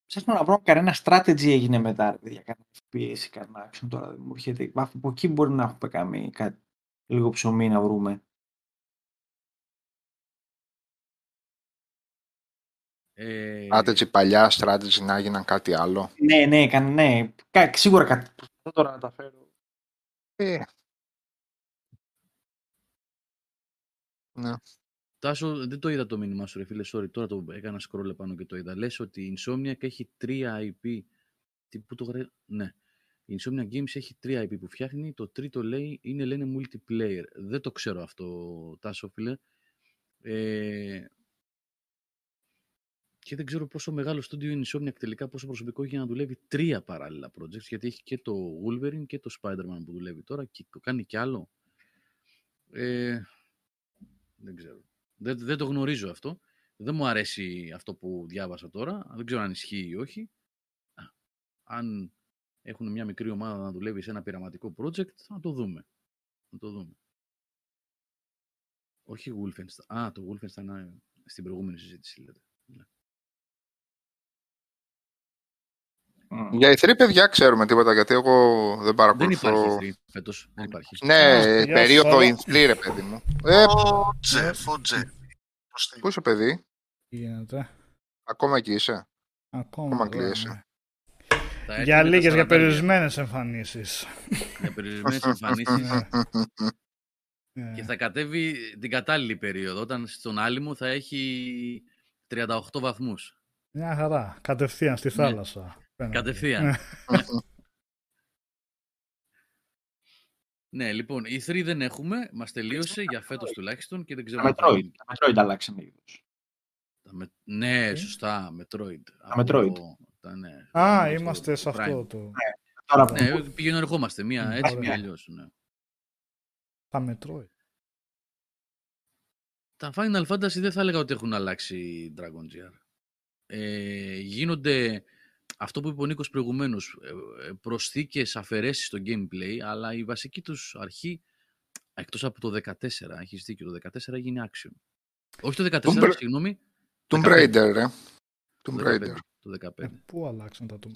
Ψάχνω να βρω κανένα strategy έγινε μετά για κανένα FPS ή κανένα action τώρα δεν μου έρχεται. Από εκεί μπορεί να έχουμε κάνει κάτι λίγο ψωμί να βρούμε. Ε... Strategy παλιά, strategy να έγιναν κάτι άλλο. Ναι, ναι, ναι. Σίγουρα κάτι. Δεν τώρα να τα φέρω. Ε. Ναι. Τάσο, δεν το είδα το μήνυμά σου, ρε φίλε. Sorry, τώρα το έκανα scroll πάνω και το είδα. Λες ότι η Insomniac έχει τρία IP. Τι, πού το γρέ... Ναι. Η Insomnia Games έχει τρία IP που φτιάχνει. Το τρίτο λέει είναι λένε multiplayer. Δεν το ξέρω αυτό, Τάσο, φίλε. Ε... Και δεν ξέρω πόσο μεγάλο στούντιο είναι η Insomniac τελικά, πόσο προσωπικό έχει για να δουλεύει τρία παράλληλα projects. Γιατί έχει και το Wolverine και το Spider-Man που δουλεύει τώρα και κάνει κι άλλο. Ε... Δεν ξέρω. Δεν, δεν το γνωρίζω αυτό. Δεν μου αρέσει αυτό που διάβασα τώρα. Δεν ξέρω αν ισχύει ή όχι. Αν έχουν μια μικρή ομάδα να δουλεύει σε ένα πειραματικό project, θα το δούμε. Να το δούμε. Όχι Wolfenstein. Α, το Wolfenstein στην προηγούμενη συζήτηση λέτε. Ναι. Για E3, παιδιά, ξέρουμε τίποτα, γιατί εγώ δεν παρακολουθώ... Δεν υπάρχει E3 φέτος. Δεν υπάρχει. Ναι, περίοδο E3, ρε παιδί μου. Ε, Φωτζε, φωτζε. Πού είσαι, παιδί; γίνεται; Ακόμα εκεί είσαι; Ακόμα, Ακόμα εδώ, κλείεσαι. ναι. Θα έρθει Για με τα λίγες, για 40. περιορισμένες εμφανίσεις. Για περιορισμένες εμφανίσεις. Ναι. και θα κατέβει την κατάλληλη περίοδο, όταν στον Άλυμο θα έχει 38 βαθμούς. Μια χαρά. Κατευθείαν στη θάλασσα. Φαίνεται. Κατευθείαν. Ναι. ναι, λοιπόν, η 3 δεν έχουμε, μας τελείωσε για φέτος τουλάχιστον και δεν ξέρω Τα αν θα Metroid. γίνει. Τα Metroid αλλάξανε είδος. Τα με- Ναι, σωστά, Metroid. Τα Metroid. Τα, ναι, Α, στο- είμαστε σε στο αυτό Prime. το. Τώρα που Ναι, πηγαίνω ερχόμαστε, μία έτσι, Ωραία. μία αλλιώς. Ναι. Τα Metroid. Τα Final Fantasy δεν θα έλεγα ότι έχουν αλλάξει Dragon GR. Ε, γίνονται, αυτό που είπε ο Νίκος προηγουμένως, ε, ε, προσθήκες, αφαιρέσεις στο gameplay, αλλά η βασική τους αρχή, εκτός από το 14, έχεις δίκιο, το 14 έγινε action. Όχι το 14, Tomb Ra- συγγνώμη, Tomb 15. Raider, ρε. το Tomb 15. Raider. Το 15. Ε, πού αλλάξαν τα του.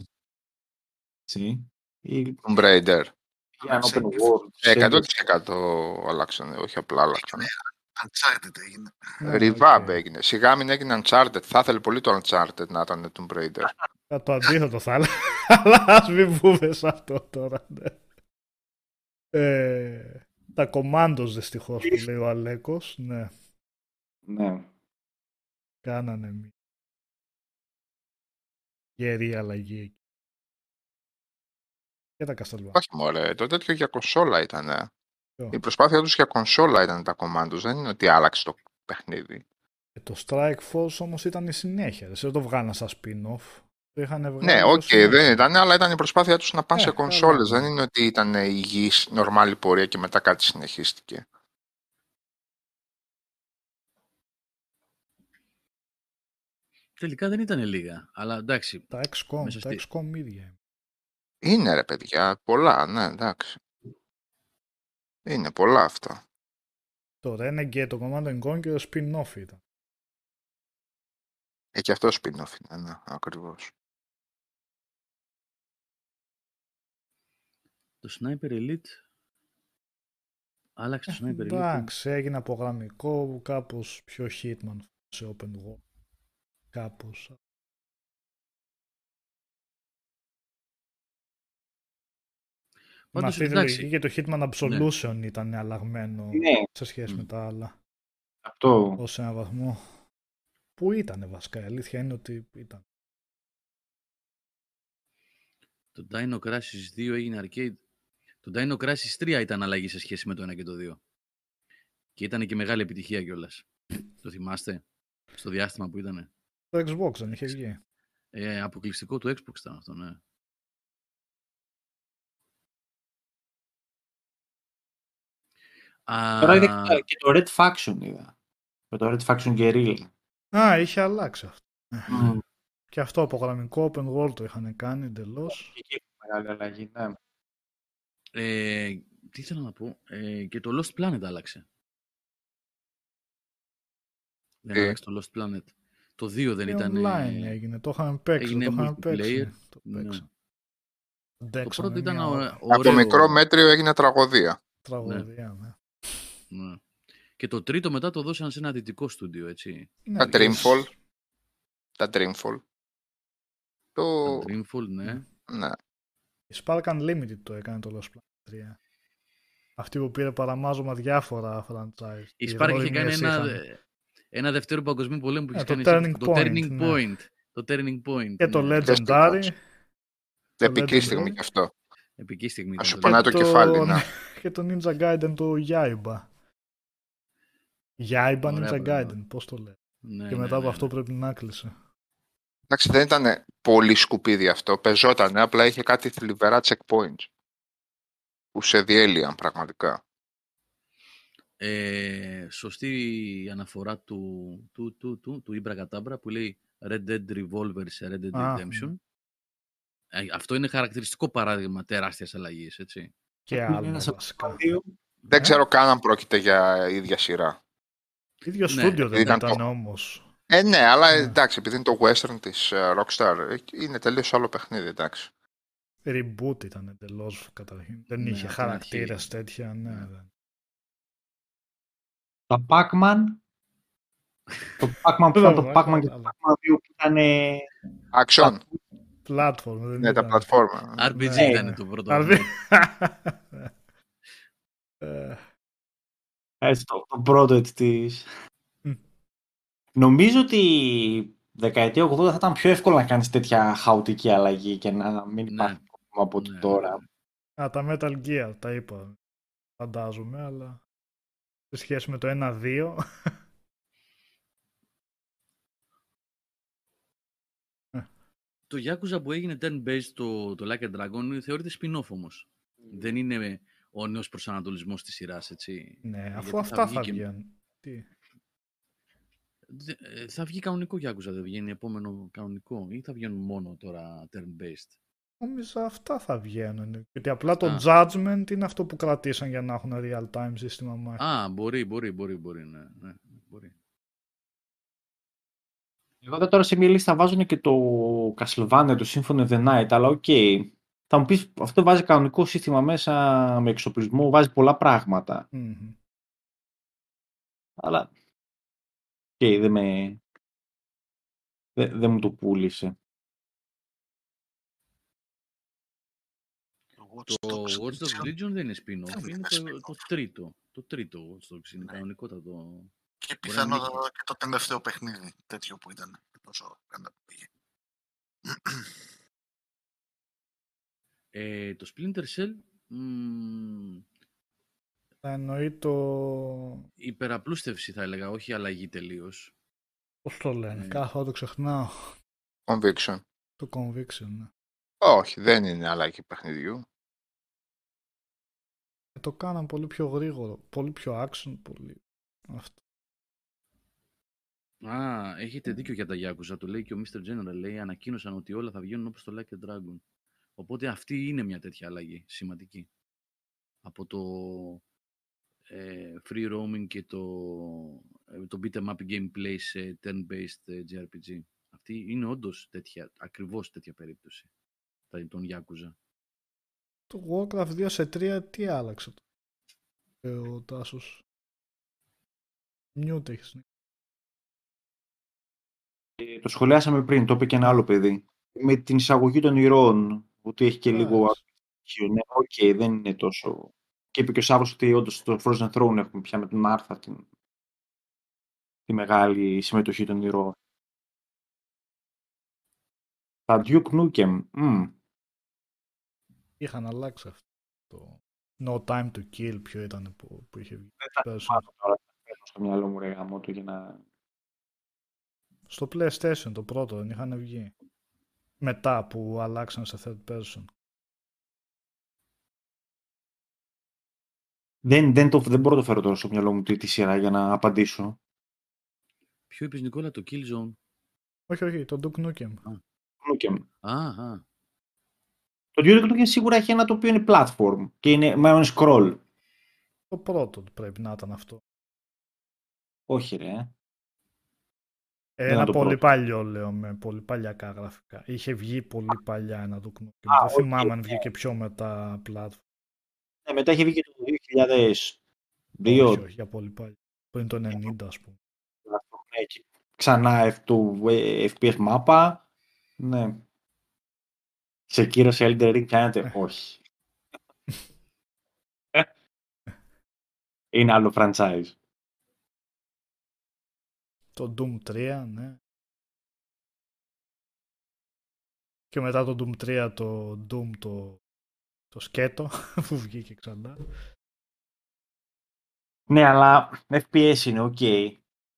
έτσι. Ή Tomb Raider. για ένα open world. Ε, σε- 100% αλλάξανε, όχι απλά αλλάξανε. Uncharted έγινε. Ναι, Revamp OK. έγινε. Σιγά μην έγινε Uncharted. Θα ήθελε πολύ το Uncharted να ήταν Tomb Raider. Θα το αντίθετο θα έλεγα. Αλλά ας μην πούμε σε αυτό τώρα. ναι. Ε, τα Commandos δυστυχώς που λέει ο Αλέκος. Ναι, Ναι. κάνανε μια γερή αλλαγή εκεί. Και τα Castlevania. όχι μωρέ, το τέτοιο για κονσόλα ήταν. Ποιο; Η προσπάθεια τους για κονσόλα ήταν τα Commandos. Δεν είναι ότι άλλαξε το παιχνίδι. Και το Strike Force όμως ήταν η συνέχεια. Δεν το βγάλαν σαν spin-off. Το είχαν βγάλει Ναι, ως οκ, συνέχεια. δεν ήταν, αλλά ήταν η προσπάθεια τους να πάνε Ε, σε καλά, κονσόλες. ναι. Δεν είναι ότι ήταν υγιής, νορμάλη πορεία και μετά κάτι συνεχίστηκε. Τελικά δεν ήταν λίγα, αλλά εντάξει, Τα XCOM, Μέσα τα στη- XCOM ίδια. Είναι ρε παιδιά, πολλά, ναι, εντάξει. Είναι πολλά αυτά. Το Renegade, το Command Conquer spin-off ήταν. Ε, και αυτό spin-off είναι, ναι, ακριβώς. Το Sniper Elite άλλαξε το Sniper Elite. Εντάξει, έγινε από γραμμικό κάπως πιο Hitman σε open world. Κάπως. Με Πάντως, αυτή τη εντάξει, λογική και το Hitman Absolution ήταν αλλαγμένο Ναι, σε σχέση Μμ. με τα άλλα. αυτό. Ως ένα βαθμό. Πού ήταν βασικά, η αλήθεια είναι ότι ήταν. Το Dino Crisis 2 έγινε arcade. Το Dino Crisis 3 ήταν αλλαγή σε σχέση με το 1 και το 2. Και ήταν και μεγάλη επιτυχία κιόλας. το θυμάστε, στο διάστημα που ήταν. Το Xbox δεν είχε βγει. Ε, αποκλειστικό του Xbox ήταν αυτό, ναι. Α, Τώρα είδα και- και το Red Faction είδα. Με το Red Faction Guerrilla. Α, είχε αλλάξει αυτό. Mm. Και αυτό από γραμμικό open world το είχαν κάνει εντελώς. Και εκεί έχει μεγάλη αλλαγή, ναι. Ε, τι ήθελα να πω. Ε, και το Lost Planet άλλαξε. Δεν Ε. άλλαξε το Lost Planet. Το 2 δεν ήταν. online έγινε, το είχαν παίξει. έγινε το είχαν multiplayer. παίξει. Το Ναι. παίξαν. Το Αντέξανε πρώτο ήταν μια ω- ώρα. ωραίο. Από μικρό μέτριο έγινε τραγωδία. Τραγωδία, ναι. Ναι. Και το τρίτο μετά το δώσαν σε ένα δυτικό στούντιο, έτσι. Ναι, Τα και Dreamfall. Τα Dreamfall. Το... Το Dreamfall, ναι. Ναι. Η Spark Unlimited το έκανε το Lost Planet 3. Αυτή που πήρε παραμάζωμα διάφορα franchise. Η Οι Spark είχε Roy κάνει Mess ένα, είχαν. ένα δεύτερο παγκοσμίου πολέμου που Ε, είχε το κάνει. εσύ, Turning το Point, Turning ναι. Point. Το Turning Point. Και το ναι. Legendary. Επική Legendary. στιγμή κι αυτό. Επική στιγμή. Να ήταν σου το πονάει Και το κεφάλι, ναι. Και το Ninja Gaiden το Yaiba. Yaiba Ωραία Ninja πράγματα. Gaiden, πώς το λέει. Ναι, και ναι, μετά από ναι, αυτό ναι. πρέπει να κλείσει. Εντάξει, δεν ήταν πολύ σκουπίδι αυτό. Πεζότανε, απλά είχε κάτι θλιβερά checkpoints. Που σε διέλυαν πραγματικά. Ε, σωστή αναφορά του, του, του, του, του Ιμπρα Κατάμπρα που λέει Red Dead Revolver σε Red Dead Redemption. Ναι. Ε, αυτό είναι χαρακτηριστικό παράδειγμα τεράστιας αλλαγής, έτσι. Και άλλος. Δεν ε; ξέρω καν αν πρόκειται για ίδια σειρά. Ίδιο ναι. στούντιο δεν ήταν, ήταν όμως. Ε, ναι, αλλά ναι. εντάξει, επειδή είναι το western της uh, Rockstar, είναι τελείως άλλο παιχνίδι, εντάξει. Reboot ήταν εντελώς καταρχήν. Δεν ναι, είχε χαρακτήρες τέτοια, ναι. ναι. Το Pac-Man. το Pac-Man που ήταν το Pac-Man και το Pac-Man 2 που ήταν. Action. Platform. Ναι, τα πλατφόρμα. RPG ήταν το πρώτο. Έτσι, το, το πρώτο έτσι της... Νομίζω ότι δεκαετία 80 θα ήταν πιο εύκολο να κάνεις τέτοια χαοτική αλλαγή και να μην ναι. υπάρχει πρόβλημα από ναι. τώρα. Α, τα Metal Gear, τα είπα. Φαντάζομαι, αλλά σε σχέση με το 1-2... το Yakuza που έγινε turn-based το, το Like a Dragon θεωρείται spin-off όμως. Mm. Δεν είναι ο νέος προσανατολισμός της σειράς, έτσι. Ναι, αφού αυτά θα, βγαίνουν. Τι; Ε, θα βγει κανονικό Yakuza, δεν βγαίνει επόμενο κανονικό ή θα βγαίνουν μόνο τώρα turn-based; Νομίζω αυτά θα βγαίνουν. Γιατί απλά το judgment είναι αυτό που κρατήσαν για να έχουν real-time σύστημα μάχη. Α, μπορεί, μπορεί, μπορεί, μπορεί, ναι, ναι, μπορεί. Εγώ τώρα σε μια λίστα βάζουν και το Castlevania, το Symphony of the Night, αλλά OK. Okay. Θα μου πεις, αυτό βάζει κανονικό σύστημα μέσα με εξοπλισμό, βάζει πολλά Αλλά, okay, δεν με... Δεν, δεν μου το πούλησε. Το Watch Dogs Legion δεν είναι spin-off, είναι το, το τρίτο. Το τρίτο Watch Dogs είναι κανονικότατο. Και πιθανό και το τελευταίο παιχνίδι τέτοιο που ήταν τόσο καλά πήγε. Ε, το Splinter Cell θα εννοεί το... Υπεραπλούστευση θα έλεγα, όχι αλλαγή τελείως. Πώς το λένε, ε... κάθε το ξεχνάω. Conviction. Το Conviction, ναι. Όχι, δεν είναι αλλαγή παιχνιδιού. Ε, το κάναν πολύ πιο γρήγορο, πολύ πιο action, πολύ αυτό. Α, έχετε δίκιο για τα Yakuza, το λέει και ο Mr. General, λέει, ανακοίνωσαν ότι όλα θα βγαίνουν όπως το Like a Dragon. Οπότε αυτή είναι μια τέτοια αλλαγή σημαντική. Από το ε, free roaming και το, ε, το beat em up gameplay σε turn-based ε, JRPG. Αυτή είναι όντως τέτοια, ακριβώς τέτοια περίπτωση. Τον Yakuza. Το Warcraft 2 σε 3 τι άλλαξε το, ο Τάσος. Mute έχεις. Ναι. Το σχολιάσαμε πριν, το είπε και ένα άλλο παιδί. Με την εισαγωγή των ηρώων ότι έχει και λίγο Ναι, OK, okay, δεν είναι τόσο... Και είπε και ο Σάββος ότι όντως στο Frozen Throne έχουμε πια με την Μάρθα την... τη μεγάλη συμμετοχή των ηρώων. Τα Duke Nukem. Mm. Είχαν αλλάξει αυτό. Το No Time to Kill ποιο ήταν που, που είχε βγει. Δεν θα τώρα στο μυαλό μου ρε γάμο για να... Στο PlayStation το πρώτο δεν είχαν βγει μετά που αλλάξαν σε third person. Δεν, δεν, το, δεν μπορώ να το φέρω τώρα στο μυαλό μου τη, τη σειρά για να απαντήσω. Ποιο είπες Νικόλα, το Killzone. Όχι, όχι, το Duke Nukem. Nukem. Α, α. Το Duke Nukem σίγουρα έχει ένα το οποίο είναι platform και είναι με ένα scroll. Το πρώτο πρέπει να ήταν αυτό. Όχι ρε. Ένα πολύ πρώτο. παλιό λέω με πολύ παλιακά γραφικά. Είχε βγει πολύ παλιά ένα Duke Nukem. Δεν θυμάμαι αν βγήκε πιο μετά platform. Ναι, μετά είχε βγει και το 2002. Όχι, όχι, για πολύ παλιά. Πριν το 90 ας πούμε. Ναι, ξανά το FPS μάπα. Ναι. Σε κύριο σε Elden Ring πιάνεται. Ε. όχι. Είναι άλλο franchise. Το Doom 3, ναι. Και μετά το Doom 3 το Doom το, το σκέτο που βγήκε ξανά. Ναι, αλλά FPS είναι οκ.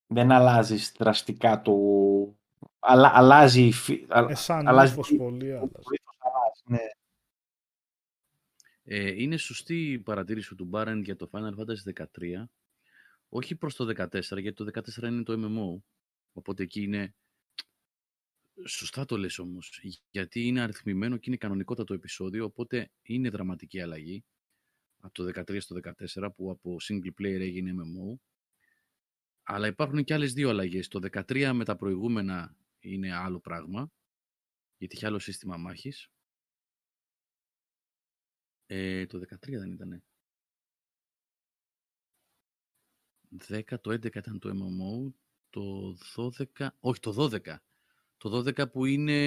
Δεν αλλάζει δραστικά το... Αλλά, αλλάζει... Ε, σαν αλλάζει... πολύ αλλάζει. Ναι. Ε, είναι σωστή η παρατήρηση του Μπάρεν για το Final Fantasy 13 Όχι προς το 14, γιατί το 14 είναι το MMO. Οπότε εκεί είναι... Σωστά το λες όμως, γιατί είναι αριθμημένο και είναι κανονικότατο επεισόδιο, οπότε είναι δραματική αλλαγή από το 13 στο 14 που από single player έγινε MMO. Αλλά υπάρχουν και άλλες δύο αλλαγές. Το 13 με τα προηγούμενα είναι άλλο πράγμα, γιατί είχε άλλο σύστημα μάχης. Ε, το 13 δεν ήτανε. 10, το 11 ήταν το MMO, το 12, όχι το 12. Το 12 που είναι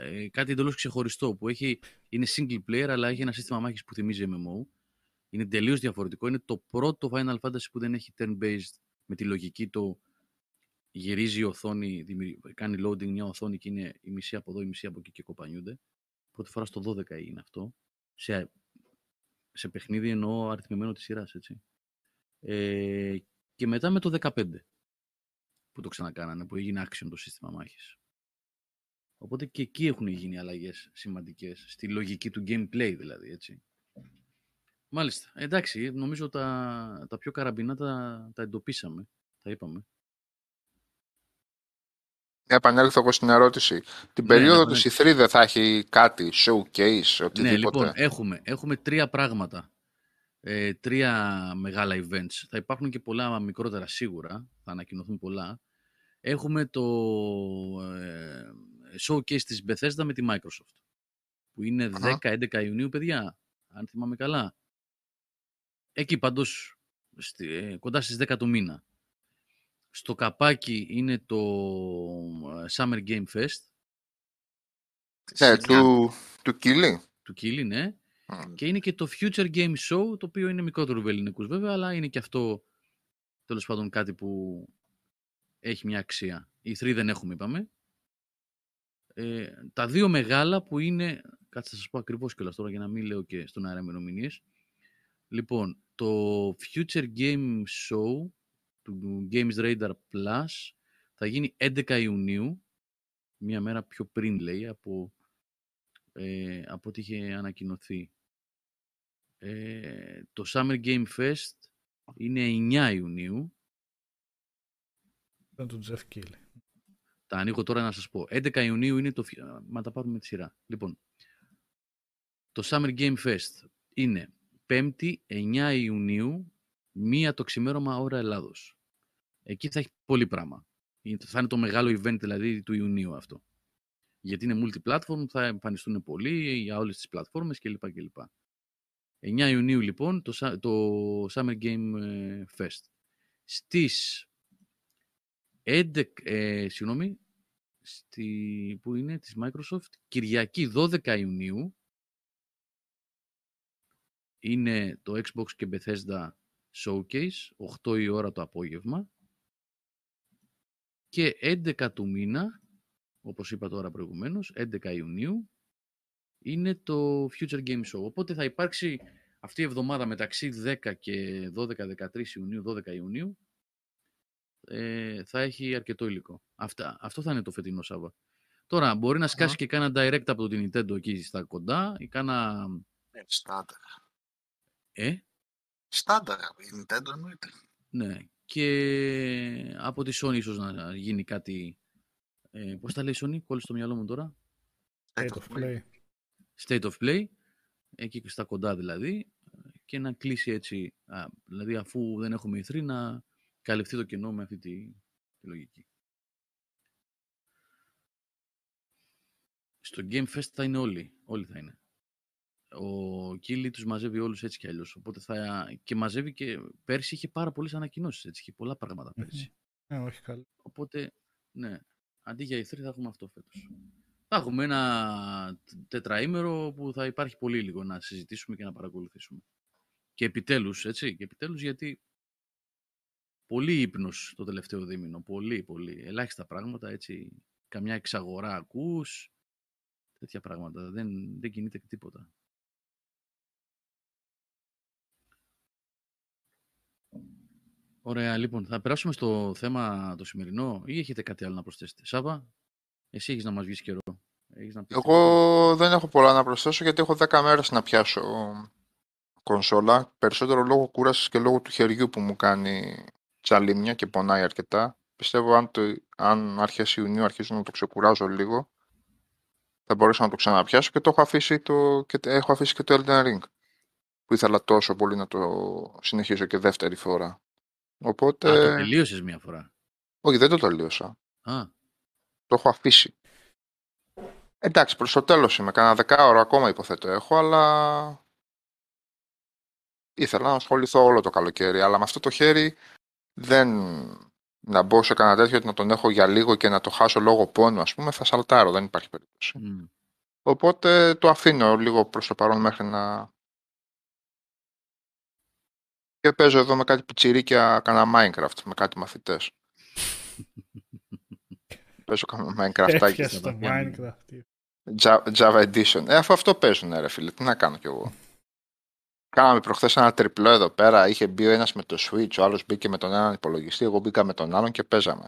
ε, κάτι εντελώς ξεχωριστό, που έχει, είναι single player, αλλά έχει ένα σύστημα μάχης που θυμίζει MMO. Είναι τελείως διαφορετικό. Είναι το πρώτο Final Fantasy που δεν έχει turn-based με τη λογική το γυρίζει η οθόνη, κάνει loading μια οθόνη και είναι η μισή από εδώ, η μισή από εκεί και κοπανιούνται. Πρώτη φορά στο 12 είναι αυτό. Σε, σε παιχνίδι εννοώ αριθμημένο της σειράς, έτσι. Ε, και μετά με το 15 που το ξανακάνανε, που έγινε action το σύστημα μάχης. Οπότε και εκεί έχουν γίνει αλλαγές σημαντικές, στη λογική του gameplay δηλαδή, έτσι. Μάλιστα. Εντάξει, νομίζω τα, τα πιο καραμπινά τα, τα εντοπίσαμε, τα είπαμε. Επανέλθω εγώ στην ερώτηση. Την ναι, περίοδο ναι, του E3 δεν θα έχει κάτι, showcase, οτιδήποτε; Ναι, λοιπόν, έχουμε, έχουμε τρία πράγματα ε, τρία μεγάλα events. Θα υπάρχουν και πολλά μικρότερα σίγουρα, θα ανακοινωθούν πολλά. Έχουμε το ε, showcase της Bethesda με τη Microsoft, που είναι 10-11 Ιουνίου, παιδιά, αν θυμάμαι καλά. Εκεί παντός, στη, ε, κοντά στις 10 του μήνα. Στο καπάκι είναι το ε, Summer Game Fest. Ναι, του, του Κίλι; Του Κίλι, ναι. Και είναι και το Future Game Show, το οποίο είναι μικρότερο για ελληνικούς βέβαια, αλλά είναι και αυτό τέλος πάντων κάτι που έχει μια αξία. Οι τρει δεν έχουμε, είπαμε. Ε, τα δύο μεγάλα που είναι, κάτσε να σας πω ακριβώς κιόλας τώρα για να μην λέω και στον αέρα ημερομηνίες. Λοιπόν, το Future Game Show του Games Radar Plus θα γίνει 11 Ιουνίου, μία μέρα πιο πριν λέει από, ε, από ό,τι είχε ανακοινωθεί. Ε, το Summer Game Fest είναι 9 Ιουνίου. Ήταν το Jeff Keighley. Τα ανοίγω τώρα να σας πω. 11 Ιουνίου είναι το... Μα τα πάρουμε με τη σειρά. Λοιπόν, το Summer Game Fest είναι 5η 9 Ιουνίου, μία το ξημέρωμα ώρα Ελλάδος. Εκεί θα έχει πολύ πράγμα. Θα είναι το μεγάλο event δηλαδή του Ιουνίου αυτό. Γιατί είναι multi-platform, θα εμφανιστούν πολλοί για όλες τις πλατφόρμες κλπ. κλπ. 9 Ιουνίου λοιπόν το, το Summer Game ε, Fest. Στις 11, ε, συγγνώμη, στη, που είναι της Microsoft, Κυριακή 12 Ιουνίου είναι το Xbox και Bethesda Showcase, 8 η ώρα το απόγευμα και 11 του μήνα, όπως είπα τώρα προηγουμένως, 11 Ιουνίου, είναι το Future Game Show. Οπότε θα υπάρξει αυτή η εβδομάδα μεταξύ 10 και 12-13 Ιουνίου, 12 Ιουνίου, ε, θα έχει αρκετό υλικό. Αυτά, αυτό θα είναι το φετινό Σάββα. Τώρα, μπορεί να σκάσει και κάνα direct από την Nintendo εκεί στα κοντά ή κάνα... Ε, στάνταρ. Ε; Στάνταρ, η Nintendo εννοείται. Ναι, και από τη Sony ίσως να γίνει κάτι... Ε, πώς τα λέει η Sony, κόλλησε στο μυαλό μου τώρα. State of Play. State of Play, εκεί στα κοντά δηλαδή, και να κλείσει έτσι, δηλαδή αφού δεν έχουμε ηθρή, να καλυφθεί το κενό με αυτή τη, τη λογική. Στο Game Fest θα είναι όλοι, όλοι θα είναι. Ο Κίλι τους μαζεύει όλους έτσι κι αλλιώς, οπότε θα... και μαζεύει και πέρσι είχε πάρα πολλές ανακοινώσεις, έτσι, είχε πολλά πράγματα πέρσι. Ε, όχι καλά. Οπότε, ναι, αντί για ηθρή θα έχουμε αυτό φέτος. Θα έχουμε ένα τετραήμερο που θα υπάρχει πολύ λίγο να συζητήσουμε και να παρακολουθήσουμε. Και επιτέλους, έτσι, και επιτέλους γιατί πολύ ύπνος το τελευταίο δίμηνο, πολύ, πολύ. Ελάχιστα πράγματα, έτσι, καμιά εξαγορά ακούς, τέτοια πράγματα. Δεν, δεν κινείται τίποτα. Ωραία, λοιπόν, θα περάσουμε στο θέμα το σημερινό ή έχετε κάτι άλλο να προσθέσετε; Σάβα, εσύ έχεις να μας βγεις καιρό. Έχεις να Εγώ δεν έχω πολλά να προσθέσω γιατί έχω 10 μέρες να πιάσω κονσόλα, περισσότερο λόγω κούρασης και λόγω του χεριού που μου κάνει τσαλίμια και πονάει αρκετά. Πιστεύω αν, το, αν αρχές Ιουνίου αρχίζω να το ξεκουράζω λίγο, θα μπορέσω να το ξαναπιάσω και το έχω αφήσει, το, και έχω αφήσει και το Elden Ring που ήθελα τόσο πολύ να το συνεχίσω και δεύτερη φορά. Οπότε... Α, το τελείωσες μία φορά. Όχι, δεν το τελείωσα. Α. Το έχω αφήσει. Εντάξει, προς το τέλος είμαι. Κάνα δεκάωρο ακόμα υποθέτω έχω, αλλά ήθελα να ασχοληθώ όλο το καλοκαίρι. Αλλά με αυτό το χέρι δεν να μπω σε κανένα τέτοιο να τον έχω για λίγο και να το χάσω λόγω πόνου, ας πούμε, θα σαλτάρω, δεν υπάρχει περίπτωση. Οπότε το αφήνω λίγο προς το παρόν μέχρι να... Και παίζω εδώ με κάτι πιτσιρίκια, κάνα Minecraft, με κάτι μαθητές. παίζω κάνα Minecraft. Έφτιασε το Minecraft. Java Edition. Ε, αφού αυτό παίζουν, ρε φίλε, τι να κάνω κι εγώ. Κάναμε προχθές ένα τριπλό εδώ πέρα. Είχε μπει ο ένας με το Switch, ο άλλος μπήκε με τον έναν υπολογιστή, εγώ μπήκα με τον άλλον και παίζαμε.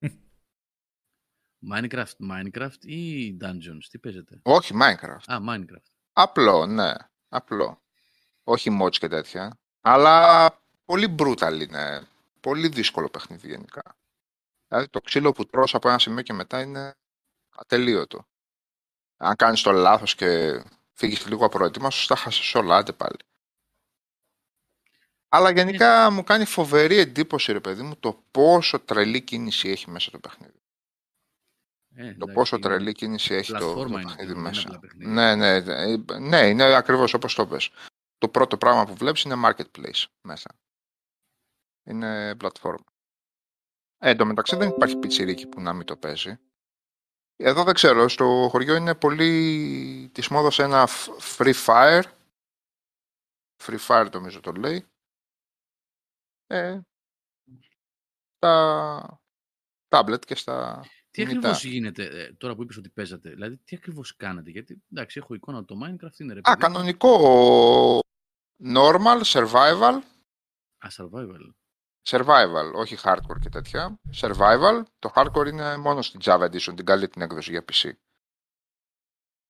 Minecraft, Minecraft ή Dungeons, τι παίζετε; Όχι, Minecraft. Α, Minecraft. Απλό, ναι. Απλό. Όχι mods και τέτοια. Αλλά πολύ brutal είναι. Πολύ δύσκολο παιχνίδι γενικά. Δηλαδή το ξύλο που τρως από ένα σημείο και μετά είναι ατελείωτο. Αν κάνεις το λάθος και φύγεις λίγο απροετοίμαστος, θα χάσεις όλα, άντε πάλι. Αλλά γενικά μου κάνει φοβερή εντύπωση, ρε παιδί μου, το πόσο τρελή κίνηση έχει μέσα το παιχνίδι. Ε, το πόσο τρελή κίνηση έχει το, το παιχνίδι μέσα. Ναι, ναι, ναι, ναι, είναι ακριβώς όπως το πες. Το πρώτο πράγμα που βλέπεις είναι marketplace μέσα. Είναι πλατφόρμα. Ε, εν τω μεταξύ δεν υπάρχει πιτσιρίκι που να μην το παίζει. Εδώ δεν ξέρω, στο χωριό είναι πολύ της μόδας ένα Free Fire. Free Fire νομίζω το λέει. Ε, στα tablet και στα Τι ακριβώς γίνεται ε, τώρα που είπες ότι παίζατε, δηλαδή τι ακριβώς κάνετε, γιατί εντάξει έχω εικόνα το Minecraft είναι ρε Α, κανονικό normal, survival. Α, survival. Survival, όχι hardcore και τέτοια. Survival, το hardcore είναι μόνο στην Java Edition, την καλή την έκδοση για PC.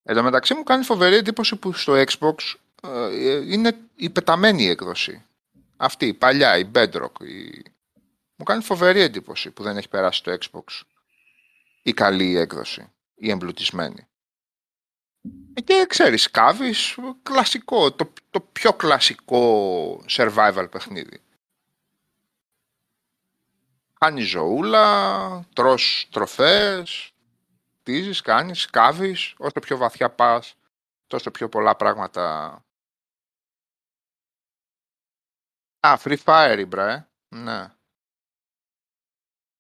Εν τω μεταξύ μου κάνει φοβερή εντύπωση που στο Xbox ε, είναι η πεταμένη έκδοση. Αυτή, η παλιά, η Bedrock. Η... Μου κάνει φοβερή εντύπωση που δεν έχει περάσει το Xbox η καλή έκδοση, η εμπλουτισμένη. Και ξέρεις, κάβεις, κλασικό, το, το πιο κλασικό survival παιχνίδι. Κάνεις ζωούλα, τρως τροφές, πίζεις, κάνεις, κάβεις, όσο πιο βαθιά πας, τόσο πιο πολλά πράγματα. Α, Free Fire, ήμπρα, ε. Ναι.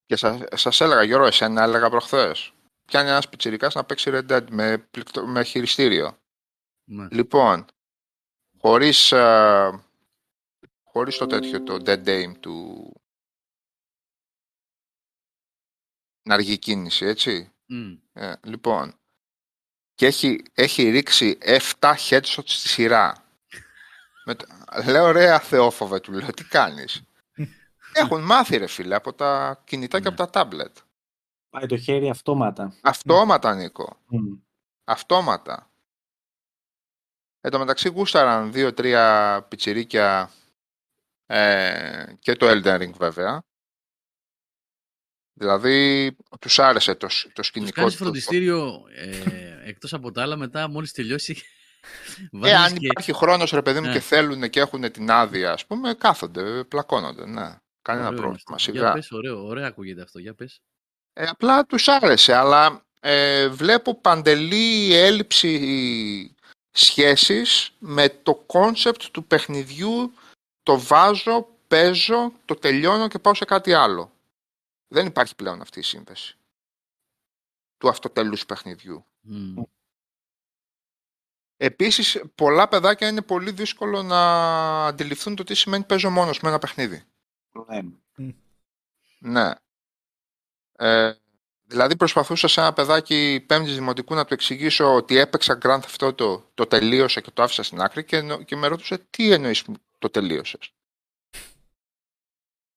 Και σας, σας έλεγα, Γιώργο, εσένα έλεγα προχθές. Πιάνει ένας πιτσιρικάς να παίξει Red Dead με, με χειριστήριο. Ναι. Λοιπόν, χωρίς, uh, χωρίς το τέτοιο, το Dead Aim του, αργή κίνηση, έτσι. Ε, λοιπόν, και έχει, έχει ρίξει 7 headshots στη σειρά. Με, λέω, ρε αθεόφοβε, του λέω, τι κάνεις; Έχουν μάθει, ρε φίλε, από τα κινητά και από τα τάμπλετ. Πάει το χέρι αυτόματα. Αυτόματα, Νίκο. Αυτόματα. Εν τω μεταξύ γούσταραν δύο-τρία πιτσιρίκια ε, και το Elden Ring βέβαια Δηλαδή, τους άρεσε το, το σκηνικό. Κάνει φροντιστήριο ε, εκτός από τα άλλα, μετά μόλις τελειώσει. Ε, αν και... υπάρχει χρόνος, ρε παιδί μου, ναι. και θέλουν και έχουν την άδεια, ας πούμε, κάθονται, πλακώνονται. Ναι. Κανένα ωραίο πρόβλημα. Σιγά. Για πες, ωραίο, ωραίο ακούγεται αυτό. Για πες. Ε, απλά τους άρεσε, αλλά ε, βλέπω παντελή έλλειψη σχέσης με το κόνσεπτ του παιχνιδιού το βάζω, παίζω, το τελειώνω και πάω σε κάτι άλλο. Δεν υπάρχει πλέον αυτή η σύνδεση του αυτοτελούς παιχνιδιού. Mm. Επίσης, πολλά παιδάκια είναι πολύ δύσκολο να αντιληφθούν το τι σημαίνει παίζω μόνος με ένα παιχνίδι. Ναι. Ναι. Ε, δηλαδή προσπαθούσα σε ένα παιδάκι πέμπτης δημοτικού να του εξηγήσω ότι έπαιξα Grand Theft Auto, το τελείωσα και το άφησα στην άκρη και, και με ρώτησε τι εννοείς το τελείωσες;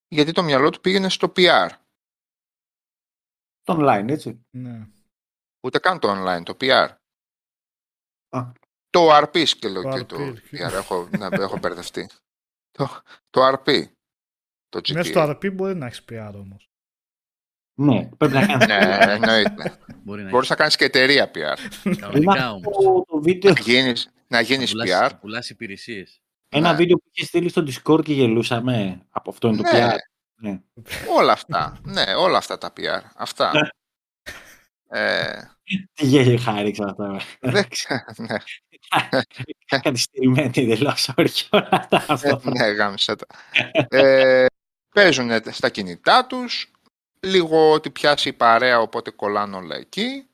Γιατί το μυαλό του πήγαινε στο PR. Το online, έτσι. Ναι. Ούτε καν το online, το PR. Α. Το RP σκέλο και το PR. Έχω, ναι, έχω μπερδευτεί. το, το RP. Το GTA. Μέσα στο RP μπορεί να έχεις PR όμως. Ναι, πρέπει να κάνεις. ναι, εννοείται. Μπορεί να κάνεις και εταιρεία PR. Κανονικά όμως. Να γίνει PR. Πουλά υπηρεσίες. Ένα ναι. βίντεο που είχες στείλει στο Discord και γελούσαμε. Από αυτό είναι το ναι. PR. Ναι. Όλα αυτά. Ναι, όλα αυτά τα PR. Αυτά. Ναι. ε... Τι γέλιο χάριξα αυτά. Δεν ξέρω, ναι. Καθυστερημένη εντελώ όχι όλα αυτά. ναι, γάμισα τα. ε, παίζουν στα κινητά τους, λίγο ότι πιάσει η παρέα οπότε κολλάνε όλα εκεί.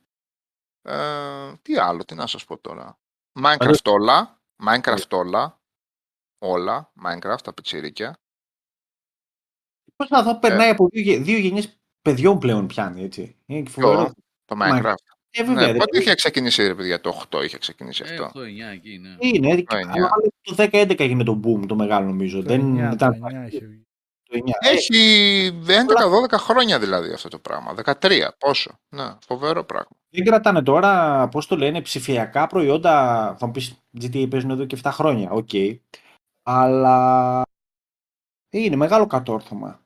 Ε, τι άλλο, τι να σας πω τώρα. Minecraft όλα, Minecraft όλα, όλα, Minecraft, τα πιτσιρίκια. Πώς να δω, περνάει ε. από δύο, δύο γενιές παιδιών πλέον πιάνει, έτσι. Είναι το, το Minecraft. Ε, βέβαια, ναι, πότε είχε ξεκινήσει, ρε παιδιά, το 8 είχε ξεκινήσει ε, αυτό; 8-9 εκεί, ναι. Είναι, το 10-11 έγινε το boom το μεγάλο νομίζω. Το Δεν 9, ήταν... Το 9 είχε έχει 11-12 χρόνια δηλαδή αυτό το πράγμα. 13, πόσο. Ναι, φοβερό πράγμα. Δεν κρατάνε τώρα, πώς το λένε, ψηφιακά προϊόντα. Θα μου πεις GTA παίζουν εδώ και 7 χρόνια. OK. Okay. Αλλά είναι μεγάλο κατόρθωμα.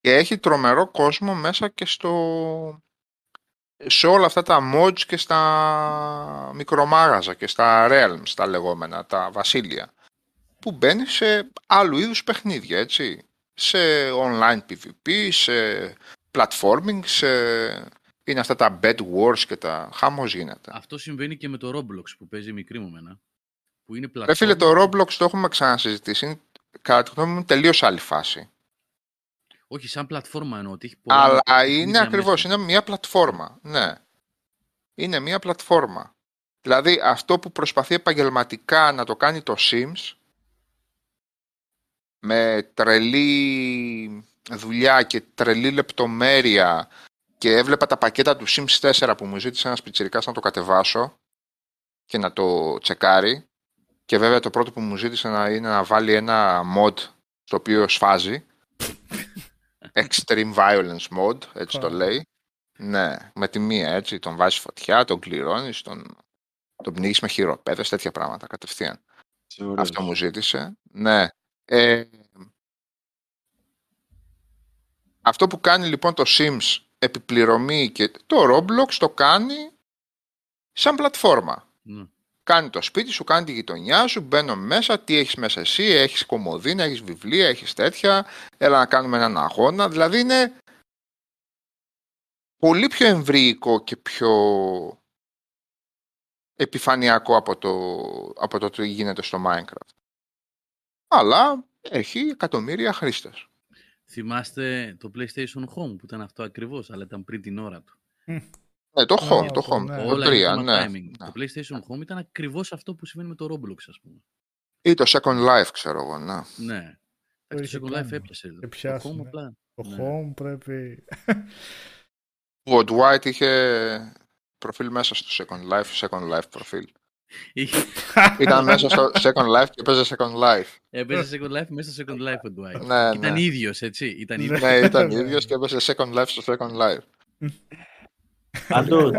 Και έχει τρομερό κόσμο μέσα και στο... σε όλα αυτά τα mods και στα μικρομάγαζα και στα realms τα λεγόμενα, τα βασίλεια που μπαίνει σε άλλου είδους παιχνίδια, έτσι. Σε online PvP, σε platforming, σε... είναι αυτά τα bed wars και τα χάμος γίνεται. Αυτό συμβαίνει και με το Roblox που παίζει μικρή μου μένα. Που είναι platform... φίλε, το Roblox το έχουμε ξανασυζητήσει. Είναι κατά τη γνώμη μου τελείως άλλη φάση. Όχι, σαν πλατφόρμα εννοώ. Ότι έχει πολλά Αλλά είναι ακριβώς, είναι μια πλατφόρμα. Ναι. Είναι μια πλατφόρμα. Δηλαδή αυτό που προσπαθεί επαγγελματικά να το κάνει το Sims, με τρελή δουλειά και τρελή λεπτομέρεια και έβλεπα τα πακέτα του Sims 4 που μου ζήτησε ένας πιτσιρικάς να το κατεβάσω και να το τσεκάρει και βέβαια το πρώτο που μου ζήτησε να είναι να βάλει ένα mod το οποίο σφάζει Extreme Violence Mode, έτσι το λέει. Ναι, με τη μία έτσι, τον βάζεις φωτιά, τον κληρώνεις, τον, τον πνίγεις με χειροπέδες, τέτοια πράγματα κατευθείαν. Αυτό μου ζήτησε. Ναι, ε, αυτό που κάνει λοιπόν το Sims επιπληρωμή και το Roblox το κάνει σαν πλατφόρμα. Ναι. Κάνει το σπίτι σου, κάνει τη γειτονιά σου, μπαίνω μέσα, τι έχεις μέσα εσύ, έχεις κομμωδίνα, έχεις βιβλία, έχεις τέτοια, έλα να κάνουμε έναν αγώνα. Δηλαδή είναι πολύ πιο εμβρυϊκό και πιο επιφανειακό από το, από το τι γίνεται στο Minecraft αλλά έχει εκατομμύρια χρήστες. Θυμάστε το PlayStation Home που ήταν αυτό ακριβώς, αλλά ήταν πριν την ώρα του. Ναι, το Home, το Home, ναι. το 3, ναι. ναι. Το PlayStation Home ήταν ακριβώς αυτό που συμβαίνει με το Roblox, ας πούμε. Ή το Second Life, ξέρω εγώ, ναι. Ναι. Το Second Life έπιασε. Το Home απλά. Το ναι. Home πρέπει... Ο Dwight είχε προφίλ μέσα στο Second Life, Second Life προφίλ. Ήταν μέσα στο Second Life και παίζε Second Life. Έπαιζε Second Life μέσα στο Second Life ο Dwight. Ναι, ήταν ναι. ίδιος, έτσι. Ήταν ίδιος. Ναι, ήταν ίδιος και έπαιζε Second Life στο Second Life. Πάντως,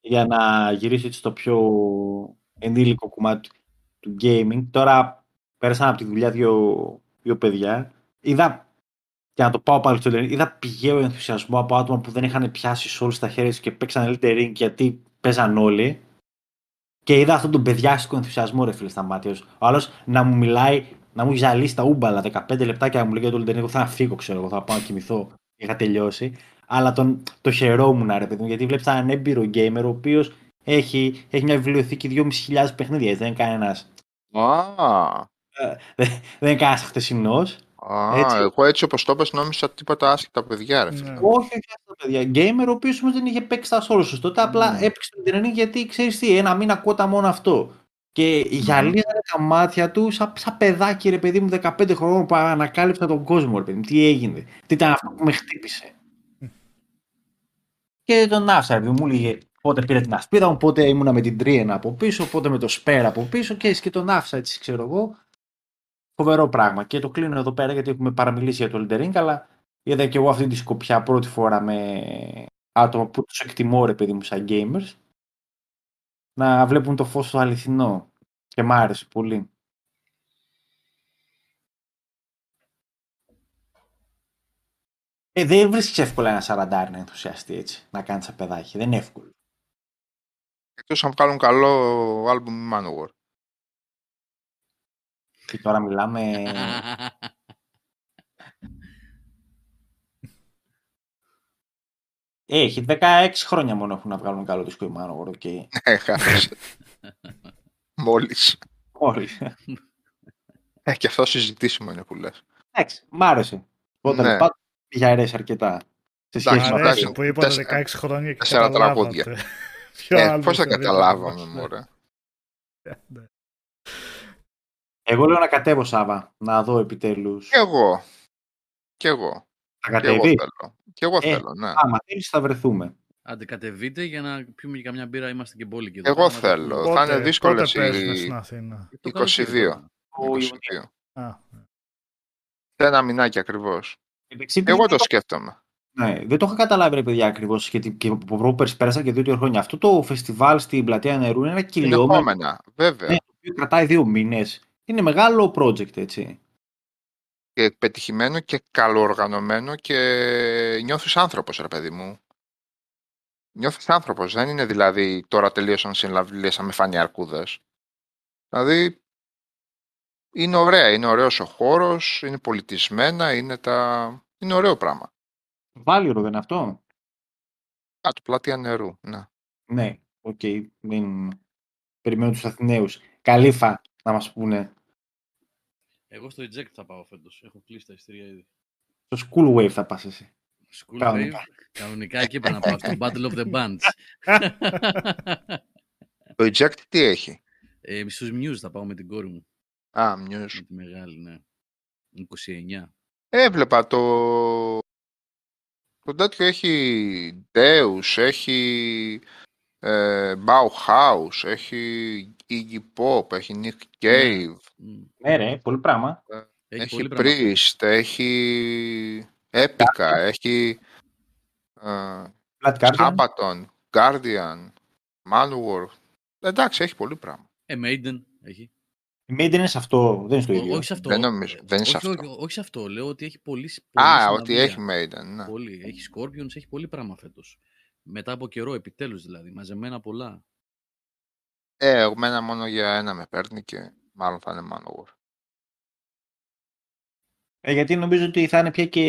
για να γυρίσει στο πιο ενήλικο κομμάτι του gaming, τώρα πέρασαν από τη δουλειά δύο, δύο παιδιά. Είδα, για να το πάω πάλι στο είδα πηγαίο ενθουσιασμό από άτομα που δεν είχαν πιάσει όλους στα χέρια και παίξαν Elden Ring γιατί παίζαν όλοι. Και είδα αυτόν τον παιδιάστικο ενθουσιασμό, ρε φίλε, στα μάτια Ο άλλος να μου μιλάει, να μου ζαλίσει τα ούμπαλα 15 λεπτά και να μου λέει το Elden θα φύγω, ξέρω εγώ, θα πάω να κοιμηθώ. Είχα τελειώσει. Αλλά τον, το χαιρόμουν, ρε παιδί μου, γιατί βλέπεις έναν έμπειρο γκέιμερ ο οποίος έχει, έχει μια βιβλιοθήκη 2.500 παιχνίδια. Δεν είναι κανένας. Ah. δεν, δεν είναι κανένας χτεσινός. Α, έτσι. εγώ έτσι όπως το είπες νόμιζα τίποτα άσχετα παιδιά. Ρε, ναι. Όχι, όχι άσχετα παιδιά. Γκέιμερ ο οποίος όμως δεν είχε παίξει τα Souls ποτέ απλά mm. έπαιξε το Elden Ring γιατί ξέρεις τι, ένα μήνα κότα μόνο αυτό. Και γυαλίζανε τα μάτια του σαν, σαν παιδάκι, ρε παιδί μου, 15 χρόνων που ανακάλυψα τον κόσμο, ρε παιδί μου. Τι έγινε, τι ήταν αυτό που με χτύπησε. Και τον άφησα, ρε παιδί μου, έλεγε πότε πήρε την ασπίδα μου, πότε ήμουνα με την τρίενα από πίσω, πότε με το σπέρα από πίσω και, και τον άφησα έτσι, ξέρω εγώ. Φοβερό πράγμα. Και το κλείνω εδώ πέρα γιατί έχουμε παραμιλήσει για το Elden αλλά είδα και εγώ αυτή τη σκοπιά πρώτη φορά με άτομα που τους εκτιμώ ρε παιδί μου σαν gamers. να βλέπουν το φως το αληθινό. Και μ' άρεσε πολύ. Ε, δεν βρίσκεις εύκολα ένα σαραντάρι να ενθουσιαστεί έτσι, να κάνεις σαν παιδάκι. Δεν είναι εύκολο. Εκτός αν βγάλουν καλό άλμπουμ Manowar. Και τώρα μιλάμε. Ε, έχει 16 χρόνια μόνο έχουν να βγάλουν καλό δίσκο η Manowar. Okay. Ναι, χάσε. Μόλις. Μόλις. Ε, και αυτό συζητήσιμο είναι που λες. Εντάξει, μ' άρεσε. Όταν ναι. πάντα είχε αρέσει αρκετά. Σε σχέση με αυτό που είπατε 16 χρόνια και Τέσσερα τραγούδια. ε, πώς θα καταλάβαμε, μωρέ; Ε, ναι. Εγώ λέω να κατέβω, Σάβα, να δω επιτέλους. Κι εγώ. Κι εγώ. Θα κατεβείς; Κι εγώ θέλω, ε, ναι. Άμα θέλεις θα βρεθούμε. Άντε κατεβείτε για να πιούμε και καμιά μπύρα, είμαστε και πολύ και Εγώ θέλω. θα είναι δύσκολες οι... 22. 22. Σε ένα μηνάκι ακριβώς. Εγώ το σκέφτομαι. Ναι, δεν το είχα καταλάβει, ρε παιδιά, ακριβώς. Γιατί και από πρόπερση πέρασαν και δύο χρόνια. Αυτό το φεστιβάλ στην πλατεία νερού είναι ένα κυλιόμενο. βέβαια. Ναι, το οποίο κρατάει δύο μήνες. Είναι μεγάλο project, έτσι. Και πετυχημένο και καλοοργανωμένο και νιώθεις άνθρωπος, ρε παιδί μου. Νιώθεις άνθρωπος. Δεν είναι δηλαδή τώρα τελείωσε η συναυλία να με φάνε αρκούδες. Δηλαδή είναι ωραία. Είναι ωραίος ο χώρος, είναι πολιτισμένα, είναι, τα... είναι ωραίο πράγμα. Φάληρο δεν είναι αυτό; Α, το πλατεία νερού, ναι. Ναι, OK. Okay. Μην... Περιμένω τους Αθηναίους. Καλήφα να μας πούνε. Εγώ στο eject θα πάω φέτος. Έχω κλείσει τα ειστήρια ήδη. Στο School Wave θα πας εσύ. School Wave. Κανονικά εκεί πρέπει να πάω. Στο Battle of the Bands. Το eject τι έχει; Ε, στους Muse θα πάω με την κόρη μου. Α, Muse. Με τη μεγάλη, ναι. 29. Έβλεπα το το τέτοιο έχει Deus, έχει ε, Bauhaus, έχει Iggy Pop, έχει Nick Cave. Ναι ρε, πολύ πράγμα. Ε, έχει, έχει Priest, έχει Epica, έχει ε, Sabaton, Guardian, Manowar. Εντάξει, έχει πολύ πράγμα. Ε, Maiden έχει. Η Made είναι σε αυτό, δεν είναι στο ίδιο. Όχι σε αυτό. Δεν νομίζω. Δεν είναι όχι, σε αυτό. Όχι, όχι, σε αυτό. Λέω ότι έχει πολύ. Α, ότι έχει Made. Ναι. Πολύ. Έχει Scorpions, έχει πολύ πράγμα φέτος. Μετά από καιρό, επιτέλους δηλαδή. Μαζεμένα πολλά. Ε, εμένα μόνο για ένα με παίρνει και μάλλον θα είναι Manowar. Ε, γιατί νομίζω ότι θα είναι πια και.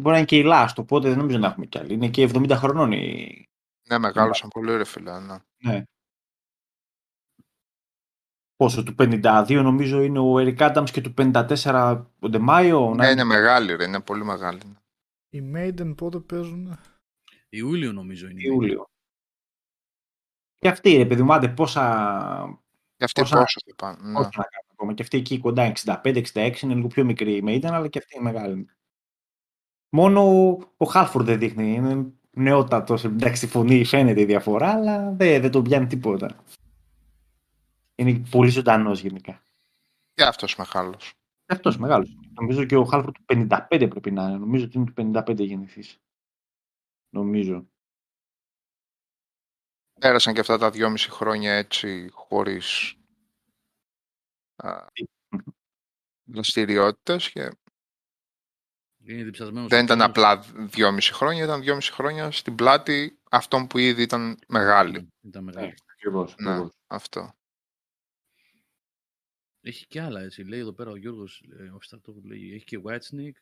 Μπορεί να είναι και η Last, οπότε δεν νομίζω να έχουμε κι άλλη. Είναι και 70 χρονών η. Ναι, μεγάλωσαν πολύ ρε φίλε. Ναι. ναι πόσο, του 52 νομίζω είναι ο Eric Adams και του 54 ο Ντεμάιο. Ναι, είναι μεγάλη ρε, είναι πολύ μεγάλη. Οι Maiden πότε παίζουν; Ιούλιο νομίζω είναι. Ιούλιο. Και αυτή ρε παιδί μου, άντε πόσα... Και αυτή πόσα, πόσο θα πάνε. Ναι. να ακόμα. Και αυτή εκεί κοντά 65-66 είναι λίγο πιο μικρή η Maiden, αλλά και αυτή είναι μεγάλη. Μόνο ο Χάλφορντ δεν δείχνει. Είναι νεότατος. Εντάξει, στη φωνή φαίνεται η διαφορά, αλλά δεν, δεν τον πιάνει τίποτα. Είναι πολύ ζωντανός γενικά. Και αυτός μεγάλος. Αυτός μεγάλος. Νομίζω και ο Χάλφορ του 55 πρέπει να είναι. Νομίζω ότι είναι του 55 γεννηθή. Νομίζω. Πέρασαν και αυτά τα δυόμιση χρόνια έτσι χωρίς δραστηριότητες και δεν ήταν απλά δυόμιση χρόνια, ήταν δυόμιση χρόνια στην πλάτη αυτών που ήδη ήταν μεγάλη. Ήταν μεγάλη. Ναι, αυτό. Έχει και άλλα, έτσι. Λέει εδώ πέρα ο Γιώργος, ε, ο Στρατόπουλος, λέει, έχει και Whitesnake,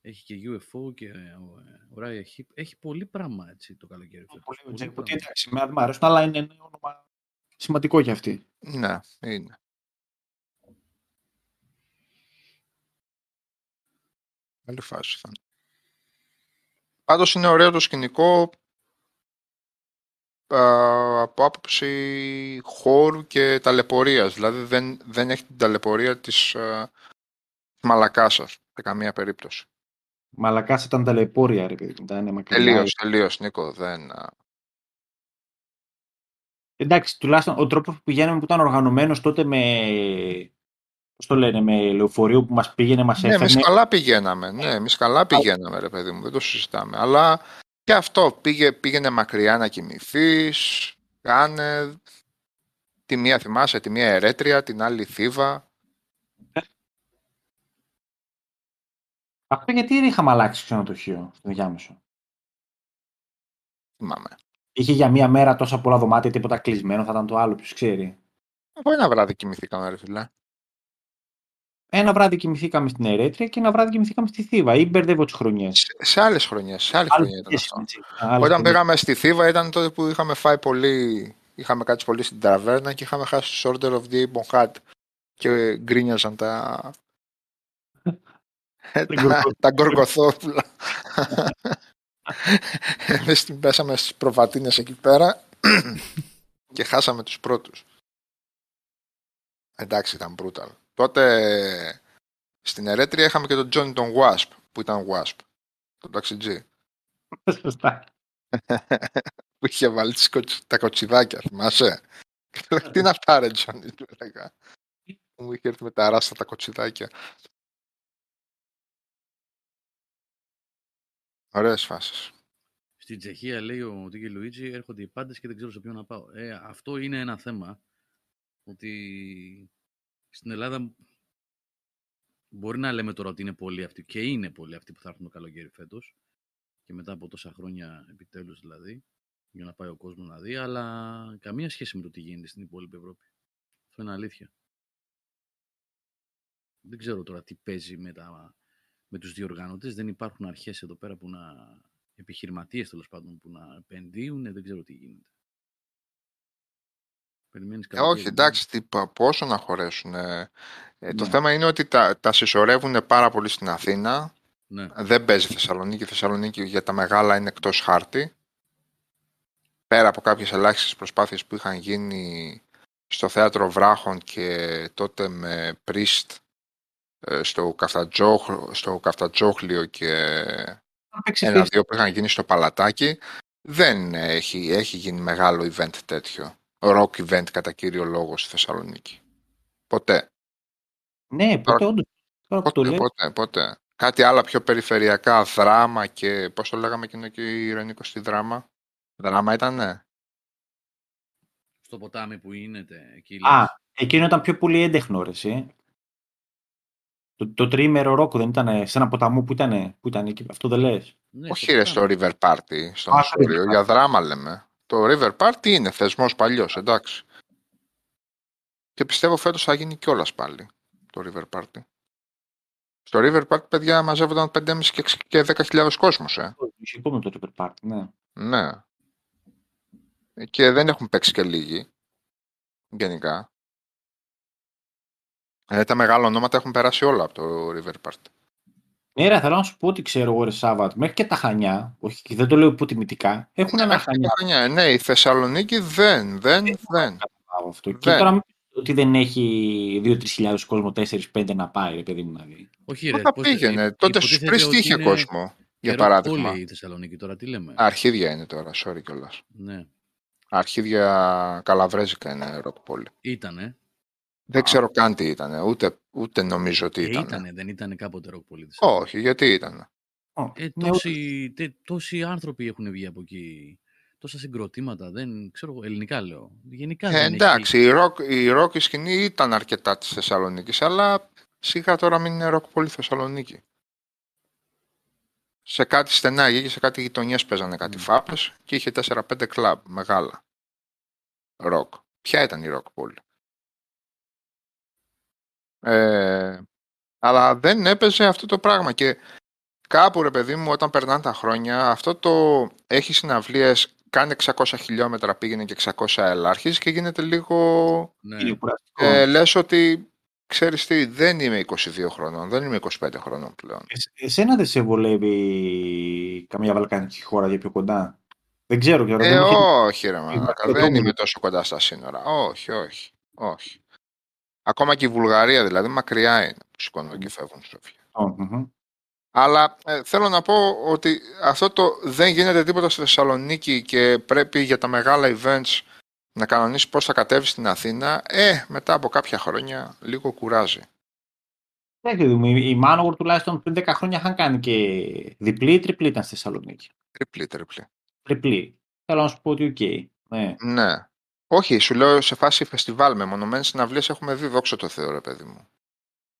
έχει και UFO και ε, ο Raya Hip. Έχει πολύ πράγμα, έτσι, το καλοκαίρι. Πολύ, πολύ πολύ εντάξει, με αρέσουν, αλλά είναι ένα όνομα σημαντικό για αυτή. Ναι, είναι. Καλή φάση θα Πάντως είναι ωραίο το σκηνικό από άποψη χώρου και ταλαιπωρίας. Δηλαδή δεν, δεν έχει την ταλαιπωρία της uh, Μαλακάσας σε καμία περίπτωση. Μαλακάσα ήταν ταλαιπώρια, ρε παιδί. Τελείως, τελείως, Νίκο. Δεν... Εντάξει, τουλάχιστον ο τρόπος που πηγαίναμε που ήταν οργανωμένος τότε με... Πώς το λένε, με λεωφορείο που μας πήγαινε, μας έφερνε. Ναι, εμείς καλά πηγαίναμε, ναι, εμείς καλά πηγαίναμε, ρε παιδί μου, δεν το συζητάμε. Αλλά και αυτό πήγε, πήγαινε μακριά να κοιμηθείς, κάνε. Τη μία θυμάσαι, τη μία Ερέτρια, την άλλη Θήβα. Αυτό γιατί δεν είχαμε αλλάξει ξενοδοχείο στο διάμεσο. Θυμάμαι. Είχε για μία μέρα τόσα πολλά δωμάτια, τίποτα κλεισμένο, θα ήταν το άλλο, ποιος ξέρει. Από ένα βράδυ κοιμηθήκαμε, ρε φίλε. Ένα βράδυ κοιμηθήκαμε στην Ερέτρια και ένα βράδυ κοιμηθήκαμε στη Θήβα. Ή μπερδεύω τις χρονιές. Σε, σε άλλες χρονιές. Σε άλλη χρονιά ήταν αυτό. Όταν πήγαμε στη Θήβα ήταν τότε που είχαμε φάει πολύ. Είχαμε κάτσει πολύ στην ταβέρνα και είχαμε χάσει το Order of the Ibon Hat και γκρίνιαζαν τα. τα, τα γκορκοθόπουλα. Εμείς την πέσαμε στις προβατίνες εκεί πέρα και χάσαμε τους πρώτους. Εντάξει, ήταν brutal. Τότε στην Ερέτρια είχαμε και τον Τζόνι τον Wasp, που ήταν Wasp, τον ταξιτζή. Σωστά. που είχε βάλει τα κοτσιδάκια, θυμάσαι; Τι να πάρε, Τζόνι, του έλεγα. Μου είχε έρθει με τα ράστα τα κοτσιδάκια. Ωραίες φάσεις. Στην Τσεχία, λέει ο Τίκη Λουίτζι, έρχονται οι πάντες και δεν ξέρω σε ποιον να πάω. Ε, αυτό είναι ένα θέμα. Ότι στην Ελλάδα μπορεί να λέμε τώρα ότι είναι πολλοί αυτοί και είναι πολλοί αυτοί που θα έρθουν το καλοκαίρι φέτος και μετά από τόσα χρόνια επιτέλους δηλαδή για να πάει ο κόσμος να δει αλλά καμία σχέση με το τι γίνεται στην υπόλοιπη Ευρώπη. Αυτό είναι αλήθεια. Δεν ξέρω τώρα τι παίζει με, τα, με τους διοργανωτές. Δεν υπάρχουν αρχές εδώ πέρα που να επιχειρηματίες τέλος πάντων που να επενδύουν. Δεν ξέρω τι γίνεται. Περιμένεις ε, όχι, εντάξει, τι, πόσο να χωρέσουν. Ε, Το ναι. θέμα είναι ότι τα, τα συσσωρεύουν πάρα πολύ στην Αθήνα. Ναι. Δεν παίζει Θεσσαλονίκη. Θεσσαλονίκη για τα μεγάλα είναι εκτός χάρτη. Πέρα από κάποιες ελάχιστες προσπάθειες που είχαν γίνει στο θέατρο Βράχων και τότε με Πρίστ ε, στο, στο Καφτατζόχλιο και ένα-δύο που είχαν γίνει στο Παλατάκι. Δεν έχει, έχει γίνει μεγάλο event τέτοιο rock event κατά κύριο λόγο στη Θεσσαλονίκη. Ποτέ. Ναι, ποτέ, όντως. Ποτέ, ποτέ, ποτέ. Κάτι άλλο πιο περιφερειακά, δράμα και πώς το λέγαμε εκείνο και η ηρωνικό στη δράμα. Δράμα ήταν, ναι. Στο ποτάμι που είναι εκεί. Α, εκείνο ήταν πιο πολύ έντεχνο, ρε, εσύ. Το, το τρίμερο ρόκο δεν ήταν σε ένα ποταμό που ήταν, που ήταν εκεί, αυτό δεν λες. Ναι, Όχι ρε στο River Party, στο Μεσούριο, για δράμα λέμε. Το River Party είναι θεσμός παλιός, εντάξει. Και πιστεύω φέτος θα γίνει κιόλας πάλι το River Party. Στο River Party, παιδιά, μαζεύονταν 5,5 και 10.000 κόσμος, ε. Είχε το River Party, ναι. Ναι. Και δεν έχουν παίξει και λίγοι, γενικά. Ε, τα μεγάλα ονόματα έχουν περάσει όλα από το River Party. Ναι, ρε, θέλω να σου πω ότι ξέρω εγώ, ρε Σάββατο, μέχρι και τα Χανιά, όχι, δεν το λέω υποτιμητικά, έχουν ένα Χανιά. χανιά. Ναι, η Θεσσαλονίκη δεν, δεν, δεν. δεν. Αυτό. Και τώρα μην ότι δεν έχει 2-3 χιλιάδες κόσμο, 4-5 να πάει, ρε παιδί μου να δει. Όχι, ρε. Τότε πήγαινε. Τότε στους πριν είχε κόσμο, για παράδειγμα. Πολύ η Θεσσαλονίκη τώρα, τι λέμε. Αρχίδια είναι τώρα, sorry κιόλας. Ναι. Αρχίδια καλαβρέζικα είναι ροκ πόλη. Ήτανε. Δεν ξέρω καν τι ήταν, ούτε, ούτε νομίζω ότι ήταν. Ήτανε, δεν ήταν κάποτε ροκ πόλη. Όχι, γιατί ήταν. Ε, τόσοι, τε, τόσοι άνθρωποι έχουν βγει από εκεί. Τόσα συγκροτήματα, δεν ξέρω, ελληνικά λέω. Γενικά ε, δεν εντάξει, έχει... η, ροκ, η ροκ η σκηνή ήταν αρκετά της Θεσσαλονίκης, αλλά σιγά τώρα μην είναι ροκ πόλη η Θεσσαλονίκη. Σε κάτι στενά και σε κάτι γειτονιές παίζανε κάτι mm. φάπες και είχε 4-5 κλαμπ μεγάλα. Ροκ. Ποια ήταν η ροκ πόλη; Ε, αλλά δεν έπαιζε αυτό το πράγμα. Και κάπου ρε παιδί μου όταν περνάνε τα χρόνια αυτό το έχεις συναυλίες κάνει 600 χιλιόμετρα πήγαινε και 600 έλα αρχίζει και γίνεται λίγο ναι. ε, λες ότι ξέρεις τι δεν είμαι 22 χρονών δεν είμαι 25 χρονών πλέον ε, Εσένα δεν σε βολεύει καμία βαλκανική χώρα για πιο κοντά; Δεν ξέρω ε, δεν όχι ρε μαλάκα δεν είμαι τόσο κοντά στα σύνορα. Όχι όχι όχι Ακόμα και η Βουλγαρία δηλαδή μακριά είναι που σηκώνουν και φεύγουν Σοφία. Αλλά ε, θέλω να πω ότι αυτό το δεν γίνεται τίποτα στη Θεσσαλονίκη και πρέπει για τα μεγάλα events να κανονίσεις πώς θα κατέβεις στην Αθήνα, ε, μετά από κάποια χρόνια λίγο κουράζει. Ναι, η Manowar τουλάχιστον πριν 10 χρόνια είχαν κάνει και διπλή ή τριπλή ήταν στη Θεσσαλονίκη. Τριπλή, τριπλή. Τριπλή. Θέλω να σου πω ότι OK. Okay. Ναι. ναι. Όχι, σου λέω σε φάση φεστιβάλ με μεμονωμένες συναυλίες έχουμε δει, δόξα το Θεό, ρε παιδί μου.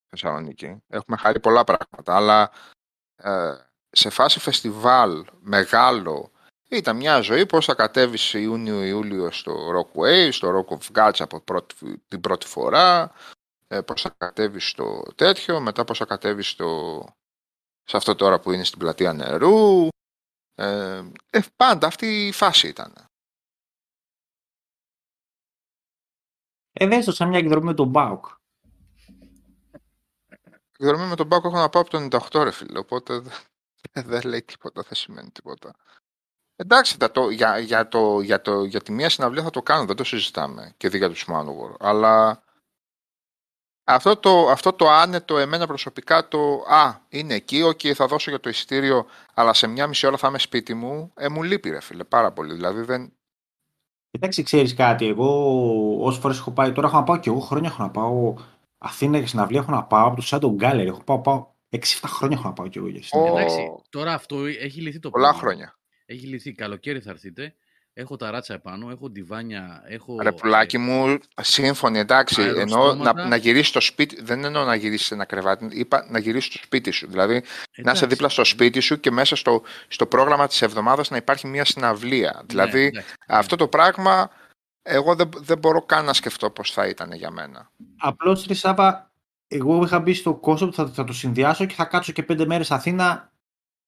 Θεσσαλονίκη. Έχουμε χαρεί πολλά πράγματα, αλλά ε, σε φάση φεστιβάλ μεγάλο ήταν μια ζωή πώς θα κατέβεις Ιούνιο-Ιούλιο στο Rockwave, στο Rock of Gods από πρώτη, την πρώτη φορά, ε, πώς θα κατέβεις στο τέτοιο, μετά πώς θα κατέβεις στο, σε αυτό τώρα που είναι στην πλατεία νερού. Ε, ε, πάντα αυτή η φάση ήταν. Ε, δεν σαν μια εκδρομή με τον Μπάουκ. Εκδρομή με τον Μπάουκ έχω να πάω από το 98 ρε φίλε, οπότε δεν λέει τίποτα, δεν σημαίνει τίποτα. Εντάξει, το, για, για, το, για, το, για τη μία συναυλία θα το κάνω, δεν το συζητάμε και δει για τους Manowar. Αλλά αυτό το, αυτό το άνετο εμένα προσωπικά το «Α, είναι εκεί, οκ, θα δώσω για το εισιτήριο, αλλά σε μια μισή ώρα θα είμαι σπίτι μου», ε, μου λείπει ρε φίλε, πάρα πολύ. Δηλαδή δεν... Κοιτάξτε, ξέρεις κάτι, εγώ όσες φορές έχω πάει, τώρα έχω να πάω και εγώ χρόνια έχω να πάω Αθήνα για συναυλία, έχω να πάω από το Shadow Gallery, έχω πάω, πάω 6-7 χρόνια έχω να πάω και εγώ για συναυλία. Εντάξει, τώρα αυτό έχει λυθεί το Πολλά χρόνια. Έχει λυθεί. Καλοκαίρι θα έρθετε. Έχω τα ράντζα επάνω, έχω ντιβάνια, έχω... Ρε πουλάκι μου, σύμφωνη, εντάξει, εννοώ να, να γυρίσεις στο σπίτι, δεν εννοώ να γυρίσεις ένα κρεβάτι, είπα να γυρίσεις στο σπίτι σου, δηλαδή εντάξει, να είσαι δίπλα στο σπίτι σου και μέσα στο, στο πρόγραμμα της εβδομάδας να υπάρχει μια συναυλία. Ναι, δηλαδή εντάξει, αυτό το πράγμα εγώ δεν, δεν μπορώ καν να σκεφτώ πώς θα ήταν για μένα. Απλώς, Ρισάβα, εγώ είχα μπει στο κόσμο, θα, θα το συνδυάσω και θα κάτσω και πέντε μέρες Αθήνα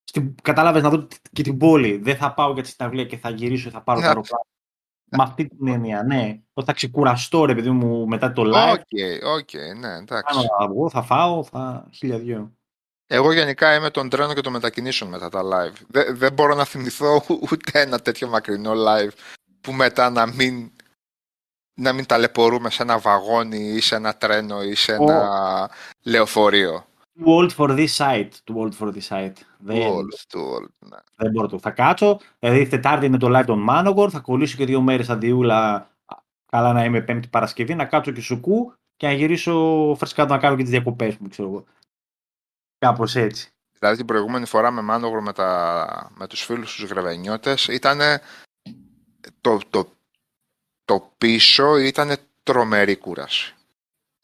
στην, κατάλαβες να δω και την πόλη. Δεν θα πάω για τη συναυλία και θα γυρίσω, θα πάρω ναι. το αεροπλάνο. Με αυτή την έννοια, ναι. Θα ξεκουραστώ, ρε παιδί μου, μετά το live. OK, okay, okay, ναι, εντάξει. Θα βγω, θα φάω, θα χίλια δυο. Εγώ γενικά είμαι των τρένων και των μετακινήσεων μετά τα live. Δεν, δεν μπορώ να θυμηθώ ούτε ένα τέτοιο μακρινό live που μετά να μην, να μην ταλαιπωρούμαι σε ένα βαγόνι ή σε ένα τρένο ή σε ένα oh. λεωφορείο. Too old for this shit. Too old for this shit. Δεν, old, too old, ναι. δεν μπορώ το. Θα κάτσω. Δηλαδή, Τετάρτη είναι το live των Manowar. Θα κολλήσω και δύο μέρες Αθηνούλα. Καλά να είμαι Πέμπτη Παρασκευή. Να κάτσω και σουκού και να γυρίσω φρεσκά να κάνω και τις διακοπές μου, ξέρω εγώ. Κάπως έτσι. Δηλαδή την προηγούμενη φορά με Manowar με, τα, με τους φίλους τους Γρεβενιώτες ήταν το, το, το πίσω ήταν τρομερή κούραση.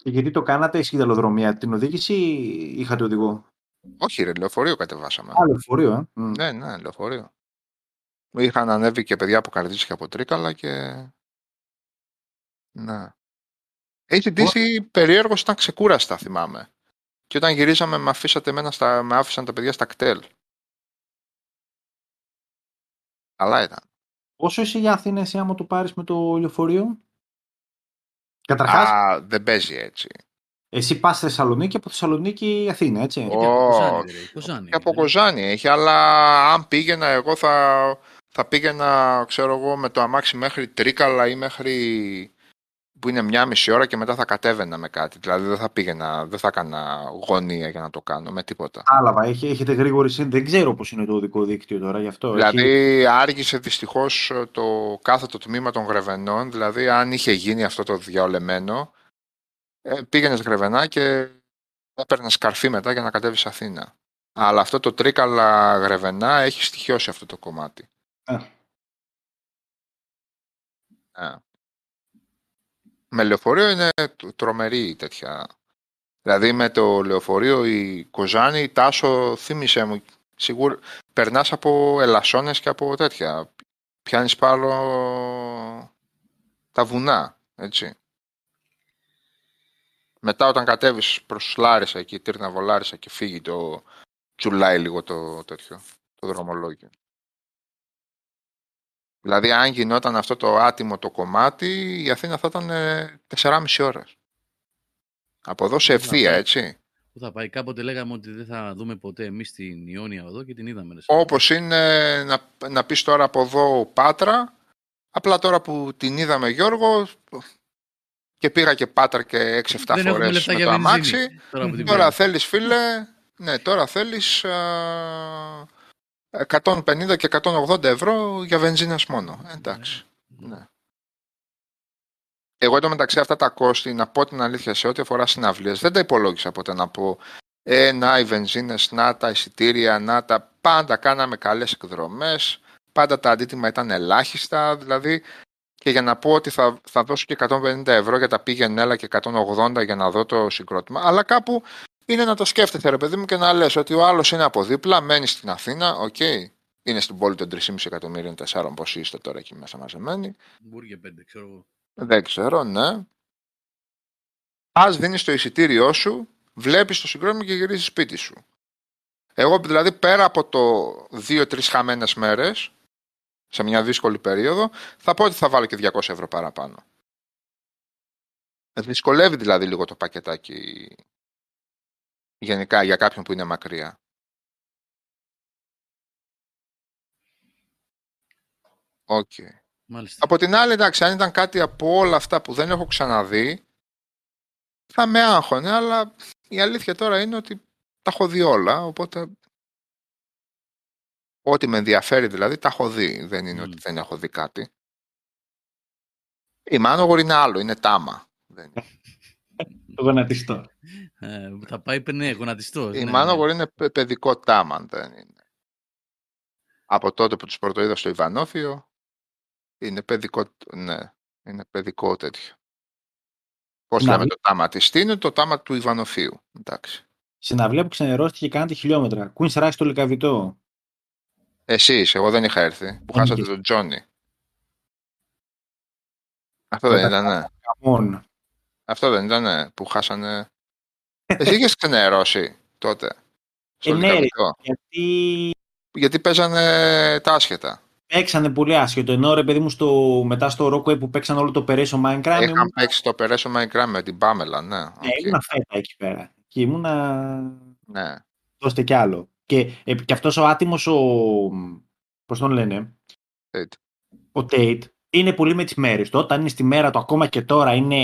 Και γιατί το κάνατε σκηταλοδρομία, την οδήγηση ή είχατε οδηγό; Όχι ρε, λεωφορείο κατεβάσαμε. Α, λεωφορείο, ε. Ναι, ναι, λεωφορείο. Είχαν ανέβει και παιδιά από Καρδίτσι και από Τρίκαλα και... Ναι. ACDC περίεργος ήταν ξεκούραστα, θυμάμαι. Και όταν γυρίζαμε με, αφήσατε εμένα στα, με άφησαν τα παιδιά στα κτέλ. Αλλά ήταν. Πόσο είσαι για Αθήνα εσύ άμα το πάρεις με το λεωφορείο; Καταρχάς... Α, δεν παίζει έτσι. Εσύ πας στη Θεσσαλονίκη από Θεσσαλονίκη Αθήνα, έτσι. Oh, και από Κοζάνη έχει, αλλά αν πήγαινα εγώ θα, θα πήγαινα, ξέρω εγώ, με το αμάξι μέχρι Τρίκαλα ή μέχρι που είναι μια μισή ώρα και μετά θα κατέβαινα με κάτι. Δηλαδή δεν θα πήγαινα, δεν θα έκανα γωνία για να το κάνω με τίποτα. Άλαβα, έχετε γρήγορη σύνδεση. Δεν ξέρω πώς είναι το οδικό δίκτυο τώρα γι' αυτό. Δηλαδή έχει... άργησε δυστυχώς το κάθετο τμήμα των Γρεβενών. Δηλαδή αν είχε γίνει αυτό το διαολεμένο, ε, πήγαινες Γρεβενά και έπαιρνες καρφί μετά για να κατέβεις Αθήνα. Αλλά αυτό το τρίκαλα Γρεβενά έχει στοιχειώσει αυτό το κομμάτι. Ε. Ε. Με λεωφορείο είναι τρομερή τέτοια. Δηλαδή με το λεωφορείο η Κοζάνη, η Τάσο, θύμισε μου, σίγουρα περνάς από ελασσόνες και από τέτοια. Πιάνεις πάνω τα βουνά, έτσι. Μετά όταν κατέβεις προς Λάρισα εκεί, Τύρνα Βολάρισα και φύγει το τσουλάει λίγο το τέτοιο, το δρομολόγιο. Δηλαδή, αν γινόταν αυτό το άτιμο το κομμάτι, η Αθήνα θα ήταν 4,5 ώρες. Από εδώ σε ευθεία, έτσι. Πού θα πάει; Κάποτε λέγαμε ότι δεν θα δούμε ποτέ εμείς την Ιόνια εδώ και την είδαμε. Όπως είναι να, να πεις τώρα από εδώ Πάτρα. Απλά τώρα που την είδαμε Γιώργο και πήγα και Πάτρα και 6-7 φορές με το αμάξι. Τώρα, τώρα θέλεις, φίλε. Ναι, τώρα θέλεις. 150 και 180 ευρώ για βενζίνας μόνο. Ε, εντάξει. Ναι. ναι. Εγώ εδώ μεταξύ αυτά τα κόστη, να πω την αλήθεια σε ό,τι αφορά συναυλίες, δεν τα υπολόγισα ποτέ να πω ε, να οι βενζίνες, να τα εισιτήρια, να τα. Πάντα κάναμε καλές εκδρομές. Πάντα τα αντίτιμα ήταν ελάχιστα. Δηλαδή, και και για να πω ότι θα, θα δώσω και 150 ευρώ για τα πήγαινε έλα και 180 για να δω το συγκρότημα. Αλλά κάπου είναι να το σκέφτεται, ρε παιδί μου, και να λες ότι ο άλλος είναι από δίπλα, μένει στην Αθήνα, OK. Okay. Είναι στην πόλη των 3,5 εκατομμύριων, 4 πώς είστε τώρα εκεί μέσα μαζεμένοι. Μπούργε 5, ξέρω εγώ. Δεν ξέρω, ναι. Α δίνεις το εισιτήριό σου, βλέπεις το συγκρότημα και γυρίζεις σπίτι σου. Εγώ δηλαδή πέρα από το 2-3 χαμένες μέρες, σε μια δύσκολη περίοδο, θα πω ότι θα βάλω και 200 ευρώ παραπάνω. Δυσκολεύει δηλαδή λίγο το πακετάκι γενικά για κάποιον που είναι μακριά. Okay. Από την άλλη, εντάξει, αν ήταν κάτι από όλα αυτά που δεν έχω ξαναδεί, θα με άγχωνε, αλλά η αλήθεια τώρα είναι ότι τα έχω δει όλα, οπότε ό,τι με ενδιαφέρει δηλαδή τα έχω δει, δεν είναι ότι δεν έχω δει κάτι. Η Μάνογορ είναι άλλο, είναι τάμα. Το γονατιστό. Ε, θα πάει ναι, γονατιστό. Η ναι, Μάνογορ ναι. είναι παιδικό τάμα, δεν είναι. Από τότε που τους πρωτοείδα στο Ιβανόφιο, είναι παιδικό, ναι, είναι παιδικό τέτοιο. Πώς λέμε το τάμα της Τίνου, το τάμα του Ιβανοφίου. Εντάξει. Συναυλία που ξενερώστηκε κάντε χιλιόμετρα. Queen's Rush στο Λικαβιτό. Εσείς, εγώ δεν είχα έρθει. Που χάσατε τον Τζόνι. Αυτό δεν ήταν, ναι. Αυτό δεν ήταν που χάσανε. Εσύ είχες ξενερώσει τότε. Στο ε, ναι, γιατί... γιατί παίζανε τα άσχετα. Παίξανε πολύ άσχετο. Ενώ ρε παιδί μου στο, μετά στο Rockway που παίξαν όλο το Περέσο Minecraft. Είχαν ήμουν... παίξει το Περέσο Minecraft με την Πάμελα, ναι. Ναι, okay. ήμουν φέτα εκεί πέρα. Και ήμουνα. Ναι. Δώστε κι άλλο. Και, ε, και αυτός ο άτιμος ο. Πώς τον λένε; Tate. Ο Tate είναι πολύ με τι μέρε του. Όταν είναι στη μέρα του, ακόμα και τώρα είναι.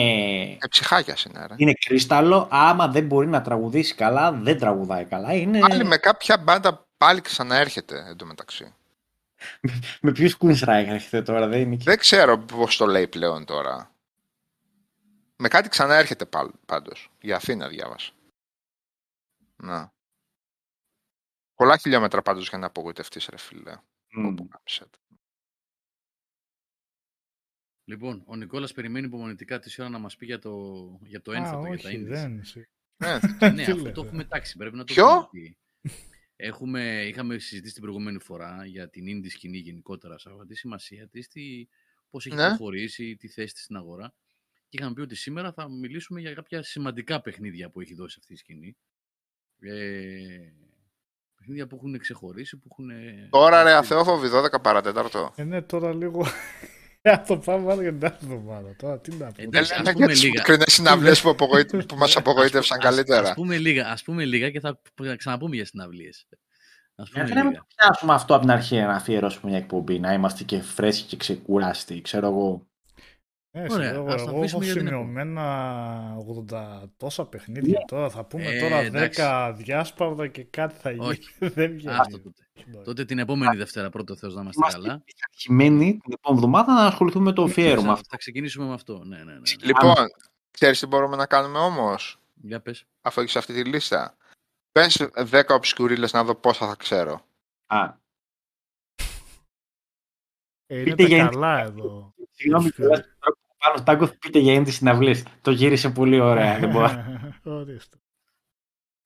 Ε, ψυχάκια είναι, ρε. Είναι κρίσταλο. Άμα δεν μπορεί να τραγουδήσει καλά, δεν τραγουδάει καλά. Είναι... Πάλι με κάποια μπάντα πάλι ξαναέρχεται εντωμεταξύ με ποιους Queen's έρχεται τώρα, δεν είναι. Δεν ξέρω πώς το λέει πλέον τώρα. Με κάτι ξαναέρχεται πάντως. Για Αθήνα διάβασα. Να. Πολλά χιλιόμετρα πάντως για να απογοητευτείς, ρε φίλε. Λοιπόν, ο Νικόλας περιμένει υπομονητικά τη ώρα να μας πει για το, για το ένθετο, για τα δεν. Ναι, ναι, αυτό το έχουμε τάξει. Πρέπει να το Ποιο; Έχουμε, είχαμε συζητήσει την προηγούμενη φορά για την indie σκηνή γενικότερα, σαν τη σημασία της, πώς έχει ναι. προχωρήσει, τη θέση της στην αγορά. Και είχαμε πει ότι σήμερα θα μιλήσουμε για κάποια σημαντικά παιχνίδια που έχει δώσει αυτή η σκηνή. Ε, παιχνίδια που έχουν ξεχωρίσει, που έχουν... Τώρα ρε αθεόφοβη 12 παρατέταρτο. Ε, ναι, τώρα λίγο... Θα το πάμε άλλο για την άλλη εβδομάδα. Τώρα τι να πούμε. Εντάξει, ας πούμε λίγα. Μικρινές συναυλίες που, που μας απογοήτευσαν καλύτερα. Ας πούμε λίγα, ας πούμε λίγα και θα ξαναπούμε για συναυλίες. Γιατί να μην πιάσουμε αυτό από την αρχή να αφιερώσουμε μια εκπομπή, να είμαστε και φρέσκοι και ξεκουράστοι, ξέρω εγώ. Ε, Ωραία, εγώ, εγώ έχω σημειωμένα 80 τόσα παιχνίδια yeah. τώρα. Θα πούμε ε, τώρα εντάξει. 10 διάσπαρδα και κάτι θα γίνει. Δεν βγαίνει. τότε. τότε την επόμενη Δευτέρα πρώτο Θεός να είμαστε, είμαστε καλά. Είμαστε την επόμενη εβδομάδα να ασχοληθούμε με το αφιέρωμα. Θα, θα ξεκινήσουμε με αυτό. Ναι, ναι, ναι. ναι. Λοιπόν, ξέρεις τι μπορούμε να κάνουμε όμως; Για πες. Αφού έχεις αυτή τη λίστα. Πες 10 οψικουρίλες να δω πόσα θα ξέρω. Α. Ε, είναι τα καλά εδώ. Συγγνώμη, πάνω Τάγκο πείτε για ίντι συναυλίες. Το γύρισε πολύ ωραία. δεν μπορώ. Ορίστε.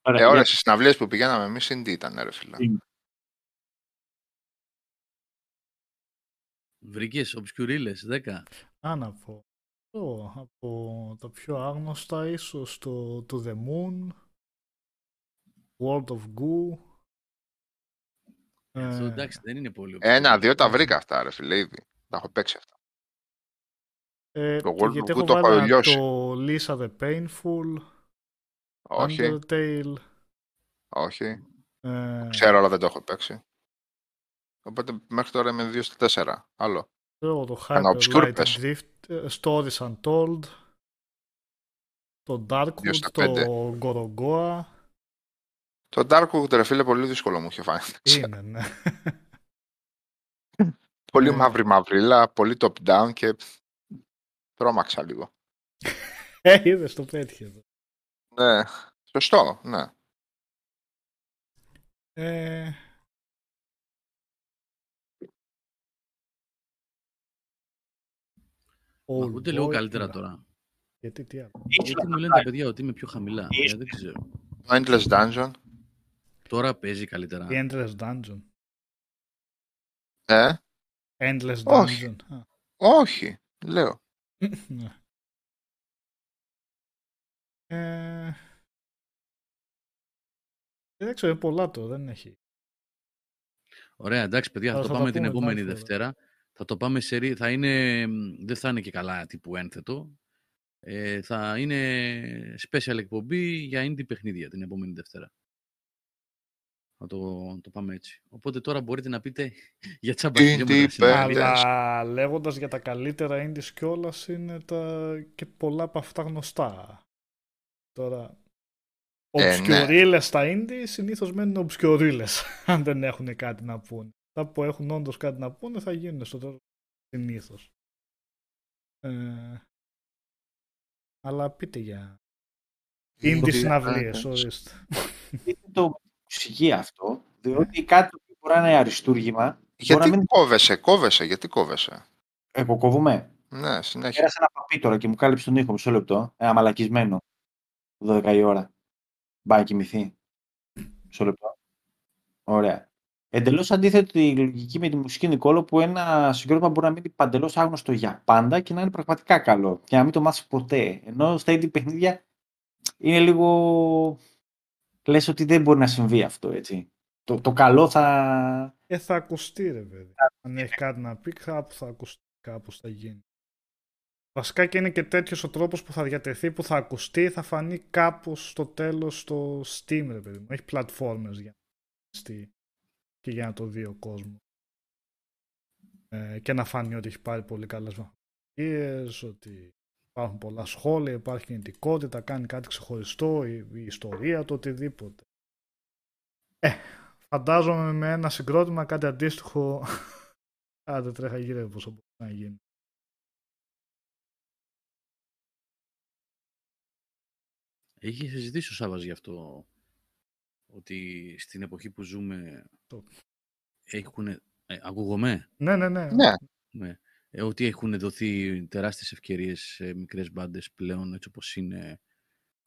Ε, ώρες οι συναυλίες που πηγαίναμε εμείς ίντι ήταν, ρε φίλα. Βρήκες οψικουρίλες, 10. Α, να πω. από τα πιο άγνωστα ίσως το, το The Moon, World of Goo. Αυτό εντάξει δεν είναι πολύ. Ένα, δύο τα βρήκα αυτά ρε φίλε ήδη. Τα έχω παίξει αυτά. Ε, το World γιατί of Goo το έχω λιώσει. Το Lisa the Painful. Όχι. Undertale. Όχι. Ε... Ξέρω αλλά δεν το έχω παίξει. Οπότε μέχρι τώρα είμαι 2 στα 4. Άλλο. Εγώ το Hyper Light Drift, ε, Stories Untold. Το Darkwood, το Gorogoa. Το Darkwood, ρε φίλε, πολύ δύσκολο μου είχε φάνει. Είναι, ναι. πολύ μαύρη μαυρίλα, πολύ top down και τρόμαξα λίγο. Ε, είδες, το πέτυχε εδώ. Ναι, σωστό, ναι. Ε... Ακούτε λίγο καλύτερα τώρα. Γιατί τι άλλο. Γιατί μου λένε τα παιδιά ότι είμαι πιο χαμηλά. Ε, δεν ξέρω. Το Endless Dungeon. Τώρα παίζει καλύτερα. Η Endless Dungeon. Ε; Endless Dungeon. Όχι. Όχι. Λέω. Ναι. ε... Δεν ξέρω, είναι πολλά το, δεν έχει. Ωραία, εντάξει παιδιά, θα, θα το πάμε την επόμενη Δευτέρα. Θα το πάμε σε θα είναι, δεν θα είναι και καλά τύπου ένθετο. Ε, θα είναι special εκπομπή για indie παιχνίδια την επόμενη Δευτέρα. Θα το, το πάμε έτσι. Οπότε τώρα μπορείτε να πείτε για τσάμπα Αλλά λέγοντας για τα καλύτερα indies κιόλας είναι τα... και πολλά από αυτά γνωστά. Τώρα, Οψκιορίλες ε, ναι. στα indie συνήθως μένουν οψκιορίλες αν δεν έχουν κάτι να πούνε. Αυτά που έχουν όντως κάτι να πούνε θα γίνουν στο τέλος συνήθως. Ε, αλλά πείτε για indie συναυλίες, ορίστε. Είναι το μουσική αυτό, διότι κάτι που μπορεί να είναι αριστούργημα. Γιατί μην... κόβεσαι, κόβεσαι, γιατί κόβεσαι; Εγώ κόβουμε. Ναι, συνέχεια. Πέρασε ένα παπί τώρα και μου κάλυψε τον ήχο μισό λεπτό. Ένα μαλακισμένο. 12 η ώρα. Πάει κοιμηθεί. Μισό λεπτό. Ωραία. Εντελώς αντίθετη η λογική με τη μουσική Νικόλο που ένα συγκρότημα μπορεί να μείνει παντελώς άγνωστο για πάντα και να είναι πραγματικά καλό και να μην το μάθεις ποτέ. Ενώ στα ίδια παιχνίδια είναι λίγο. Λες ότι δεν μπορεί να συμβεί αυτό έτσι. Το, το καλό θα. Ε, θα ακουστεί, ρε παιδί. Αν έχει κάτι να πει, κάπου θα ακουστεί, κάπου θα γίνει. Βασικά και είναι και τέτοιος ο τρόπος που θα διατεθεί, που θα ακουστεί, θα φανεί κάπου στο τέλος στο Steam, ρε παιδί μου. Έχει πλατφόρμες για να και για να το δει ο κόσμος. Ε, και να φανεί ότι έχει πάρει πολύ καλές βαθμολογίες, ότι υπάρχουν πολλά σχόλια, υπάρχει κινητικότητα, κάνει κάτι ξεχωριστό, η, η ιστορία, το οτιδήποτε. Ε, φαντάζομαι με ένα συγκρότημα κάτι αντίστοιχο. Άντε τρέχα γύρω πόσο μπορεί να γίνει. Έχει συζητήσει ο Σάββας γι' αυτό ότι στην εποχή που ζούμε έχουν... Ε, ακούγομαι; Ναι, ναι, ναι. ναι. ναι. Ε, ότι έχουν δοθεί τεράστιες ευκαιρίες σε μικρές μπάντες πλέον έτσι όπως είναι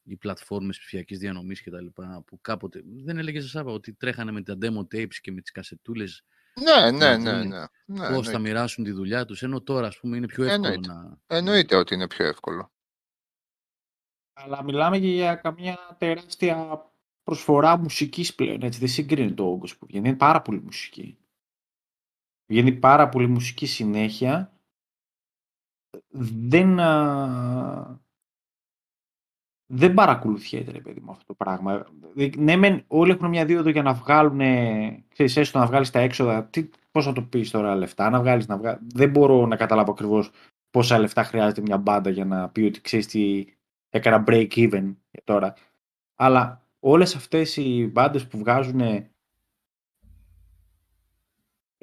οι πλατφόρμες ψηφιακής διανομής και τα λοιπά που κάποτε δεν έλεγε Σάββα ότι τρέχανε με τα demo tapes και με τις κασετούλες ναι, ναι, ναι, ναι. ναι πώς θα μοιράσουν τη δουλειά τους ενώ τώρα ας πούμε είναι πιο εύκολο Εννοείται. να... Εννοείται ότι είναι πιο εύκολο. Αλλά μιλάμε και για καμιά τεράστια προσφορά μουσικής πλέον, έτσι, δεν συγκρίνει το όγκος που βγαίνει. Είναι πάρα πολύ μουσική. Βγαίνει πάρα πολύ μουσική συνέχεια. Δεν, δεν παρακολουθιέται, ρε παιδί μου, αυτό το πράγμα. Ναι, μεν, όλοι έχουν μια δίωδο για να βγάλουν, ξέρεις, έστω να βγάλεις τα έξοδα. Τι, πώς να το πεις τώρα λεφτά, να βγάλεις, να βγάλεις. Δεν μπορώ να καταλάβω ακριβώς πόσα λεφτά χρειάζεται μια μπάντα για να πει ότι ξέρεις τι, έκανα break even τώρα. Αλλά όλες αυτές οι μπάντες που βγάζουν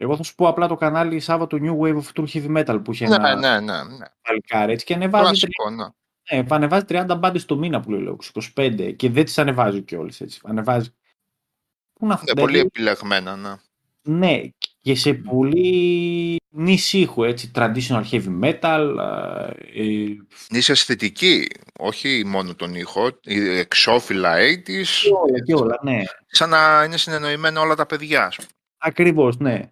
εγώ θα σου πω απλά το κανάλι Σάββατο New Wave of True Heavy Metal που είχε ναι, ένα ναι, ναι, ναι. έτσι και ανεβάζει, Κλασικό, ναι. ναι, ανεβάζει 30 μπάντες το μήνα που λέω, 25 και δεν τις ανεβάζει κιόλας έτσι. Ανεβάζει... Πού να ναι, πολύ επιλεγμένα, ναι. Ναι, και σε πολύ νησί ήχου, έτσι, traditional heavy metal. Ε... Νήσι αισθητική, όχι μόνο τον ήχο, η εξώφυλλα 80's. Και όλα, και όλα, ναι. Σαν να είναι συνεννοημένα όλα τα παιδιά. Ακριβώς, ναι.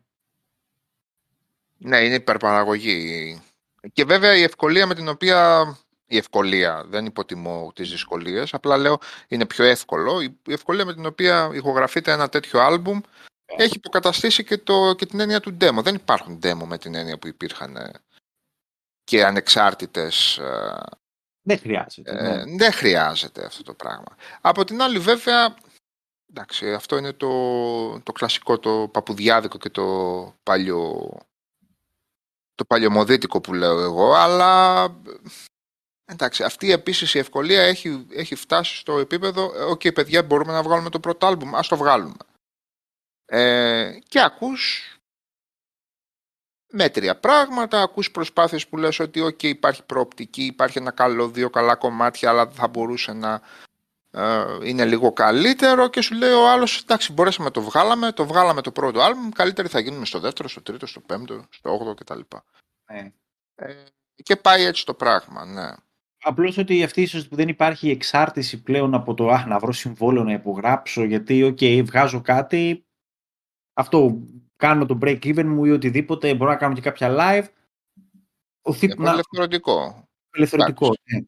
Ναι, είναι υπερπαραγωγή. Και βέβαια η ευκολία με την οποία... Η ευκολία, δεν υποτιμώ τις δυσκολίες, απλά λέω είναι πιο εύκολο. Η ευκολία με την οποία ηχογραφείται ένα τέτοιο άλμπουμ έχει υποκαταστήσει και, το, και την έννοια του demo. Δεν υπάρχουν demo με την έννοια που υπήρχαν ε, και ανεξάρτητες... Ε, δεν χρειάζεται. Ε, ναι. δεν χρειάζεται αυτό το πράγμα. Από την άλλη βέβαια, εντάξει, αυτό είναι το, το κλασικό, το παπουδιάδικο και το παλιό το παλιωμοδίτικο που λέω εγώ, αλλά εντάξει, αυτή επίσης η ευκολία έχει, έχει φτάσει στο επίπεδο «ΟΚ, παιδιά, μπορούμε να βγάλουμε το πρώτο άλμπουμ, ας το βγάλουμε». Ε, και ακούς μέτρια πράγματα, ακούς προσπάθειες που λες ότι okay, υπάρχει προοπτική, υπάρχει ένα καλό, δύο καλά κομμάτια, αλλά θα μπορούσε να ε, είναι λίγο καλύτερο και σου λέει ο άλλος, εντάξει, μπορέσαμε το βγάλαμε, το βγάλαμε το πρώτο άλμπουμ, καλύτεροι θα γίνουμε στο δεύτερο, στο τρίτο, στο πέμπτο, στο όγδοο κτλ. Ε. Ε, Και πάει έτσι το πράγμα, ναι. Απλώς ότι αυτή ίσως δεν υπάρχει εξάρτηση πλέον από το αχ, να βρω συμβόλαιο να υπογράψω, γιατί, OK, okay, βγάζω κάτι. Αυτό κάνω το break even μου ή οτιδήποτε. Μπορώ να κάνω και κάποια live. Ο Είναι να... απελευθερωτικό. Απελευθερωτικό, ναι.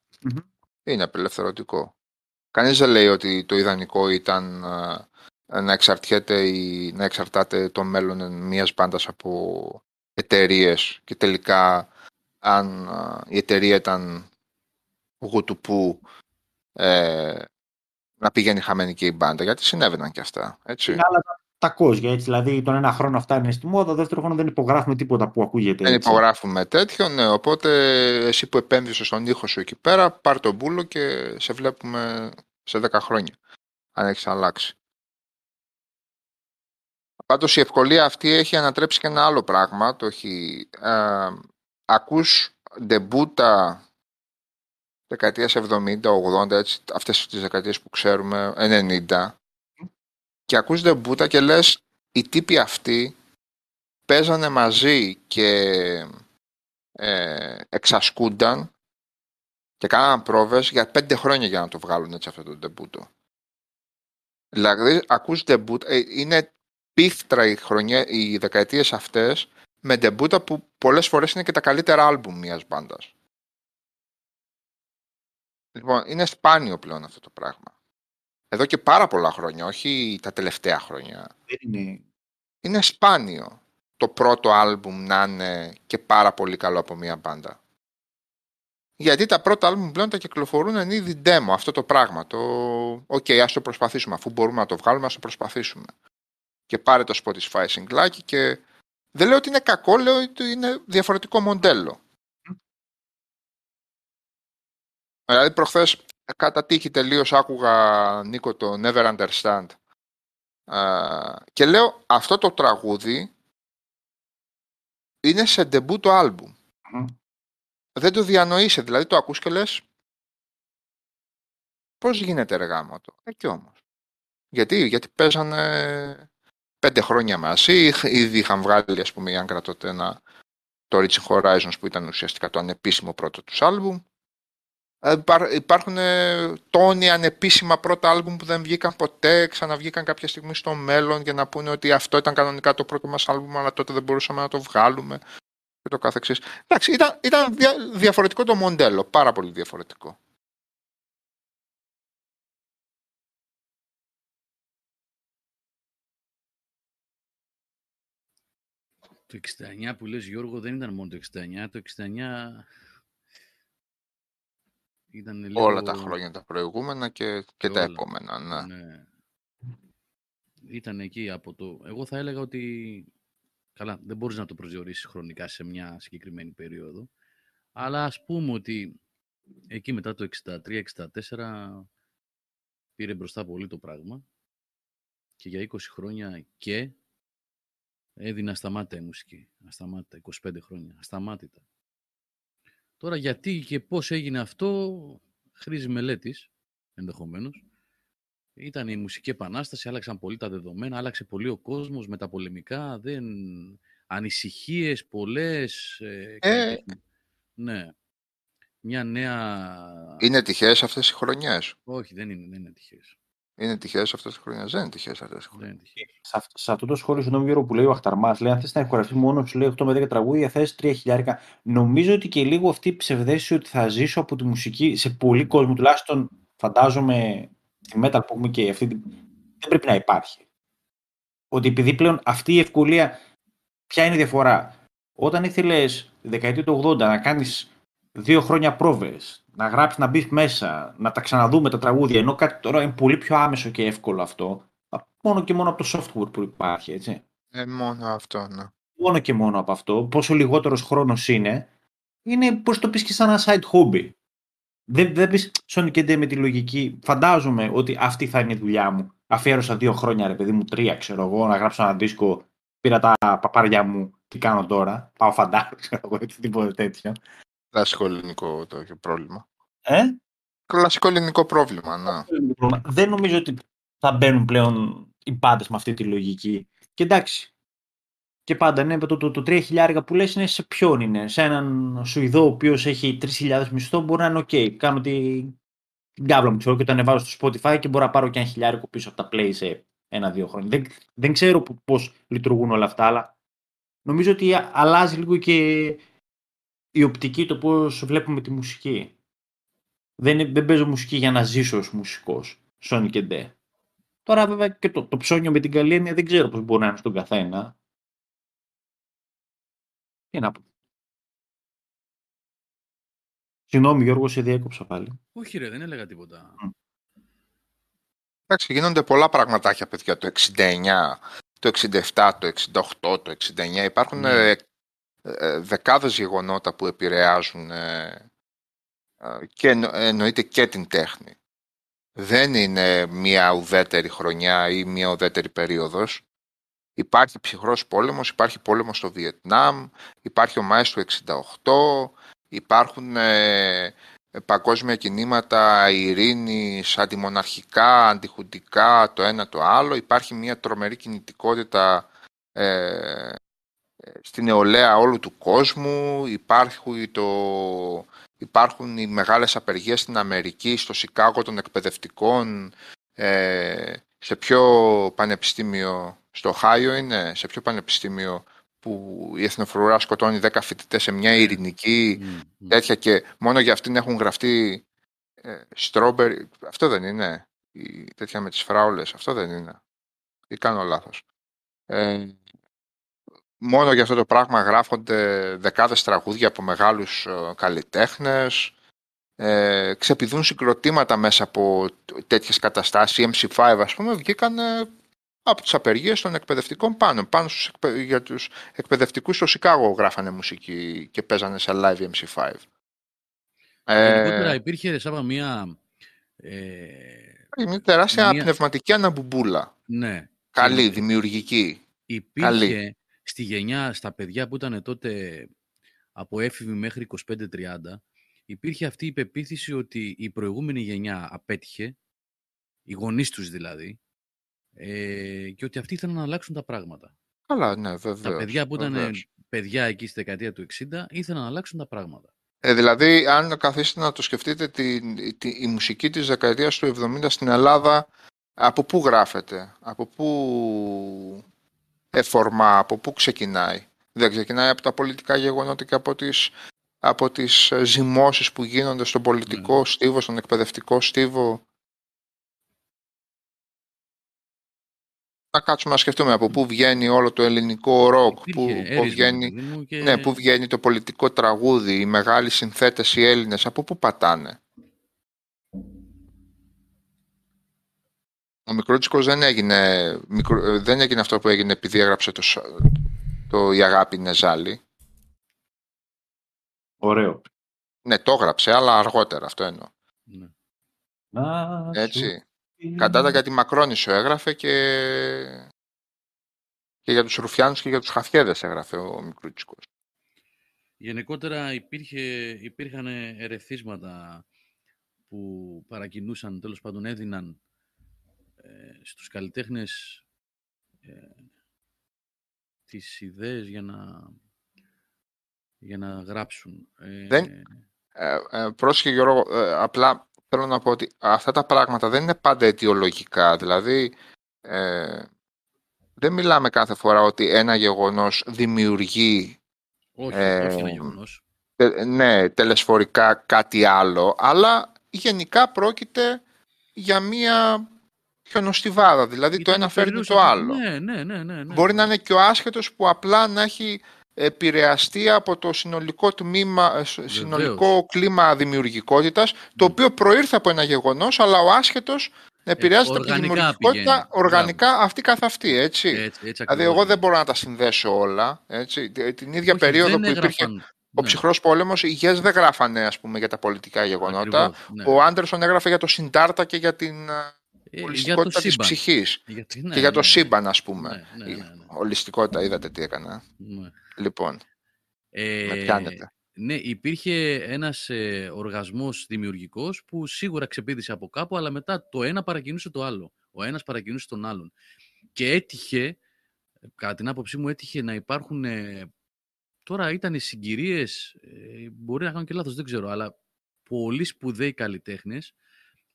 Είναι απελευθερωτικό. Κανείς δεν λέει ότι το ιδανικό ήταν ε, να εξαρτιέται ή να εξαρτάται το μέλλον μιας μπάντας από εταιρείες και τελικά αν η εταιρεία ήταν γουτουπού ε, να πηγαίνει χαμένη και η μπάντα, γιατί συνέβαιναν και αυτά. Έτσι. Είναι άλλα τα κόζια, έτσι. Δηλαδή, τον ένα χρόνο αυτά είναι στη μόδα, δεύτερο χρόνο δεν υπογράφουμε τίποτα που ακούγεται. Δεν υπογράφουμε τέτοιο, ναι. Οπότε εσύ που επένδυσε στον ήχο σου εκεί πέρα, πάρ τον μπούλο και σε βλέπουμε σε 10 χρόνια. Αν έχεις αλλάξει. Πάντως η ευκολία αυτή έχει ανατρέψει και ένα άλλο πράγμα. Το έχει, ε, ακούς ντεμπούτα δεκαετίας 70, 80, έτσι, αυτές τις δεκαετίες που ξέρουμε, 90, και ακούς ντεμπούτα και λες οι τύποι αυτοί παίζανε μαζί και ε, εξασκούνταν και κάναν πρόβες για πέντε χρόνια για να το βγάλουν έτσι αυτό το ντεμπούτο. Δηλαδή, ακούς ντεμπούτα, ε, είναι πίφτρα οι, χρονιά, οι δεκαετίες αυτές με ντεμπούτα που πολλές φορές είναι και τα καλύτερα άλμπουμ μιας μπάντας. Λοιπόν, είναι σπάνιο πλέον αυτό το πράγμα. Εδώ και πάρα πολλά χρόνια, όχι τα τελευταία χρόνια. Είναι. Είναι σπάνιο το πρώτο άλμπουμ να είναι και πάρα πολύ καλό από μια μπάντα. Γιατί τα πρώτα άλμπουμ πλέον τα κυκλοφορούν εν είδη demo, αυτό το πράγμα. Το, OK, okay, ας το προσπαθήσουμε, αφού μπορούμε να το βγάλουμε, ας το προσπαθήσουμε. Και πάρε το Spotify σινγκλάκι και δεν λέω ότι είναι κακό, λέω ότι είναι διαφορετικό μοντέλο. Δηλαδή προχθές κατά τύχη τελείως άκουγα Νίκο το Never Understand και λέω αυτό το τραγούδι είναι σε ντεμπού το άλμπουμ. Δεν το διανοείσαι, δηλαδή το ακούς και λες πώς γίνεται εργάμα το. Εκεί όμως. Γιατί, γιατί παίζανε πέντε χρόνια μαζί, ήδη είχαν βγάλει ας πούμε, αν κρατώτε ένα το Reaching Horizons που ήταν ουσιαστικά το ανεπίσημο πρώτο τους άλμπουμ. Ε, υπάρχουν ε, τόνοι ανεπίσημα πρώτα άλμπουμ που δεν βγήκαν ποτέ, ξαναβγήκαν κάποια στιγμή στο μέλλον για να πούνε ότι αυτό ήταν κανονικά το πρώτο μας άλμπουμ, αλλά τότε δεν μπορούσαμε να το βγάλουμε και το καθεξής. Εντάξει, ήταν, ήταν διαφορετικό το μοντέλο, πάρα πολύ διαφορετικό. Το 69 που λες Γιώργο δεν ήταν μόνο το 69, το 69 ήταν λίγο... Όλα τα χρόνια τα προηγούμενα και, και τα επόμενα, ναι. ναι. Ήταν εκεί από το... Εγώ θα έλεγα ότι... Καλά, δεν μπορείς να το προσδιορίσεις χρονικά σε μια συγκεκριμένη περίοδο, αλλά ας πούμε ότι εκεί μετά το 63-64 πήρε μπροστά πολύ το πράγμα και για 20 χρόνια και έδινε ασταμάτητα η μουσική. Ασταμάτητα, 25 χρόνια. Ασταμάτητα. Τώρα γιατί και πώς έγινε αυτό χρήζει μελέτης ενδεχομένως. Ήταν η μουσική επανάσταση, άλλαξαν πολύ τα δεδομένα, άλλαξε πολύ ο κόσμος με τα πολεμικά, δεν... ανησυχίες πολλές. Ε, ε... Ναι. Μια νέα... Είναι τυχαίες αυτές οι χρονιές; Όχι, δεν είναι, δεν είναι τυχαίες. Είναι τυχαίες αυτές τι χρονιές; Δεν είναι τυχαίες αυτές τι χρονιές. Σε, σε αυτό το σχόλιο, συγγνώμη Γιώργο που λέει ο Αχταρμάς, λέει: Αν θες να εγχωραφεί μόνος σου, λέει 8 με 10 τραγούδια, θες 3 χιλιάρικα. Νομίζω ότι και λίγο αυτή η ψευδέστηση ότι θα ζήσω από τη μουσική σε πολύ κόσμο, τουλάχιστον φαντάζομαι στη metal που έχουμε και αυτή. Δεν πρέπει να υπάρχει. Ότι επειδή πλέον αυτή η ευκολία. Ποια είναι η διαφορά; Όταν ήθελες δεκαετία του 80 να κάνεις δύο χρόνια πρόβες, να γράψεις, να μπεις μέσα, να τα ξαναδούμε τα τραγούδια, ενώ κάτι τώρα είναι πολύ πιο άμεσο και εύκολο αυτό, μόνο και μόνο από το software που υπάρχει, έτσι. Ε, μόνο αυτό, ναι. Μόνο και μόνο από αυτό, πόσο λιγότερος χρόνος είναι, είναι πώς το πεις και σαν ένα side hobby. Δεν, δεν πεις Sonic Day με τη λογική. Φαντάζομαι ότι αυτή θα είναι η δουλειά μου. Αφιέρωσα δύο χρόνια, ρε παιδί μου, τρία, ξέρω εγώ, να γράψω ένα δίσκο. Πήρα τα παπάρια μου, τι κάνω τώρα. Πάω φαντάζομαι, ξέρω εγώ, τίποτα τέτοιο. Κλασικό ελληνικό το πρόβλημα. Ε; Κλασικό ελληνικό πρόβλημα, ναι. Δεν νομίζω ότι θα μπαίνουν πλέον οι πάντες με αυτή τη λογική. Και εντάξει, Και πάντα ναι, το, το, το 3.000 που λες είναι σε ποιον είναι; Σε έναν Σουηδό ο οποίος έχει 3.000 μισθό μπορεί να είναι OK. Κάνω την, την κάβλα μου ξέρω και το ανεβάζω στο Spotify και μπορώ να πάρω και ένα χιλιάρικο πίσω από τα play σε ένα-δύο χρόνια. Δεν, δεν ξέρω πώς λειτουργούν όλα αυτά, αλλά νομίζω ότι αλλάζει λίγο και η οπτική το πώς βλέπουμε τη μουσική. Δεν, δεν παίζω μουσική για να ζήσω ως μουσικός, Sony και Ντε. Τώρα βέβαια και το, το ψώνιο με την καλή έννοια δεν ξέρω πώς μπορεί να είναι στον καθένα. Τι να πω. Συγγνώμη Γιώργος, σε διέκοψα πάλι. Όχι ρε, δεν έλεγα τίποτα. Mm. Εντάξει, γίνονται πολλά πραγματάκια, παιδιά, το 69, το 67, το 68, το 69. Υπάρχουν mm. ε, ε, δεκάδες γεγονότα που επηρεάζουν ε, και εννοείται και την τέχνη. Δεν είναι μια ουδέτερη χρονιά ή μια ουδέτερη περίοδος. Υπάρχει ψυχρός πόλεμος, υπάρχει πόλεμος στο Βιετνάμ, υπάρχει ο Μάης του 68, υπάρχουν ε, παγκόσμια κινήματα ειρήνης, αντιμοναρχικά, αντιχουντικά, το ένα το άλλο. Υπάρχει μια τρομερή κινητικότητα ε, στην νεολαία όλου του κόσμου. Υπάρχει το, Υπάρχουν οι μεγάλες απεργίες στην Αμερική, στο Σικάγο των εκπαιδευτικών, ε, σε ποιο πανεπιστήμιο, στο Χάιο είναι, σε ποιο πανεπιστήμιο που η Εθνοφρουρά σκοτώνει 10 φοιτητές σε μια ειρηνική τέτοια και μόνο για αυτήν έχουν γραφτεί ε, στρόμπερι. Αυτό δεν είναι, η, τέτοια με τις φράουλες, αυτό δεν είναι. Ή κάνω λάθος. Ε, μόνο για αυτό το πράγμα γράφονται δεκάδες τραγούδια από μεγάλους ε, καλλιτέχνες, ε, ξεπηδούν συγκροτήματα μέσα από τέτοιες καταστάσεις. Οι MC5 ας πούμε βγήκαν από τις απεργίες των εκπαιδευτικών πάνω. Πάνω στους, για τους εκπαιδευτικούς στο Σικάγο γράφανε μουσική και παίζανε σε live MC5. Ε, υπήρχε Σάβα μία... Ε, μια τεράστια μια... πνευματική αναμπουμπούλα. Ναι. Καλή, δημιουργική. Υπήρχε, Καλή στη γενιά, στα παιδιά που ήταν τότε από έφηβη μέχρι 25-30, υπήρχε αυτή η πεποίθηση ότι η προηγούμενη γενιά απέτυχε, οι γονείς τους δηλαδή, ε, και ότι αυτοί ήθελαν να αλλάξουν τα πράγματα. Καλά, ναι, βεβαίως. Τα παιδιά που ήταν παιδιά εκεί στη δεκαετία του 60 ήθελαν να αλλάξουν τα πράγματα. Ε, δηλαδή, αν καθίσετε να το σκεφτείτε, τη, τη, η μουσική της δεκαετίας του 70 στην Ελλάδα, από πού γράφεται, από πού εφορμά, από πού ξεκινάει; Δεν ξεκινάει από τα πολιτικά γεγονότα και από τις, από τις ε, ζυμώσεις που γίνονται στον πολιτικό mm. στίβο, στον εκπαιδευτικό στίβο; Να κάτσουμε να σκεφτούμε από πού βγαίνει όλο το ελληνικό ροκ, πού, πού, βγαίνει, ναι, πού βγαίνει το πολιτικό τραγούδι, οι μεγάλοι συνθέτες οι Έλληνες, από πού πατάνε; Ο Μικρούτσικος δεν έγινε, δεν έγινε αυτό που έγινε επειδή έγραψε το, το «Η αγάπη είναι ζάλι». Ωραίο. Ναι, το έγραψε, αλλά αργότερα, αυτό εννοώ. Ναι. Έτσι. Καντάτα για τη Μακρόνισο έγραφε και... και για τους Ρουφιάνους και για τους Χαφιέδες έγραφε ο Μικρούτσικος. Γενικότερα υπήρχε, υπήρχαν ερεθίσματα που παρακινούσαν, τέλος πάντων έδιναν ε, στους καλλιτέχνες ε, τις ιδέες για να, για να γράψουν. Ε, δεν, ε, ε, πρόσχε Γιώργο, ε, απλά θέλω να πω ότι αυτά τα πράγματα δεν είναι πάντα αιτιολογικά. Δηλαδή, ε, δεν μιλάμε κάθε φορά ότι ένα γεγονός δημιουργεί όχι, ε, όχι ένα γεγονός. ναι, τελεσφορικά κάτι άλλο, αλλά γενικά πρόκειται για μία χιονοστιβάδα. Δηλαδή το ένα φέρνει το άλλο. Ναι, ναι, ναι, ναι, ναι. Μπορεί να είναι και ο άσχετος που απλά να έχει επηρεαστεί από το συνολικό, τμήμα, ε, συνολικό κλίμα δημιουργικότητας, το οποίο προήρθε από ένα γεγονός, αλλά ο άσχετος επηρεάζεται από τη δημιουργικότητα πηγαίνει. οργανικά Μπράβο. αυτή καθ' αυτή, έτσι. έτσι, έτσι δηλαδή εγώ δεν μπορώ να τα συνδέσω όλα, έτσι. Την ίδια Όχι, περίοδο που υπήρχε ο ναι. ψυχρός πόλεμος, οι ΓΕΣ δεν γράφανε ας πούμε, για τα πολιτικά γεγονότα. Ακριβώς, ναι. Ο Άντερσον έγραφε για το Συντάρτα και για την ε, ολιστικότητα της ψυχής ναι, και για το ναι, ναι. σύμπαν ας πούμε. Ναι, ολιστικότητα είδατε τι έκανα. Λοιπόν, ε, με πιάνετε. Ναι, υπήρχε ένας ε, οργασμός δημιουργικός που σίγουρα ξεπίδησε από κάπου, αλλά μετά το ένα παρακινούσε το άλλο. Ο ένας παρακινούσε τον άλλον. Και έτυχε κατά την άποψή μου έτυχε να υπάρχουν, ε, τώρα ήταν οι συγκυρίες, ε, μπορεί να κάνω και λάθος, δεν ξέρω, αλλά πολύ σπουδαίοι καλλιτέχνες,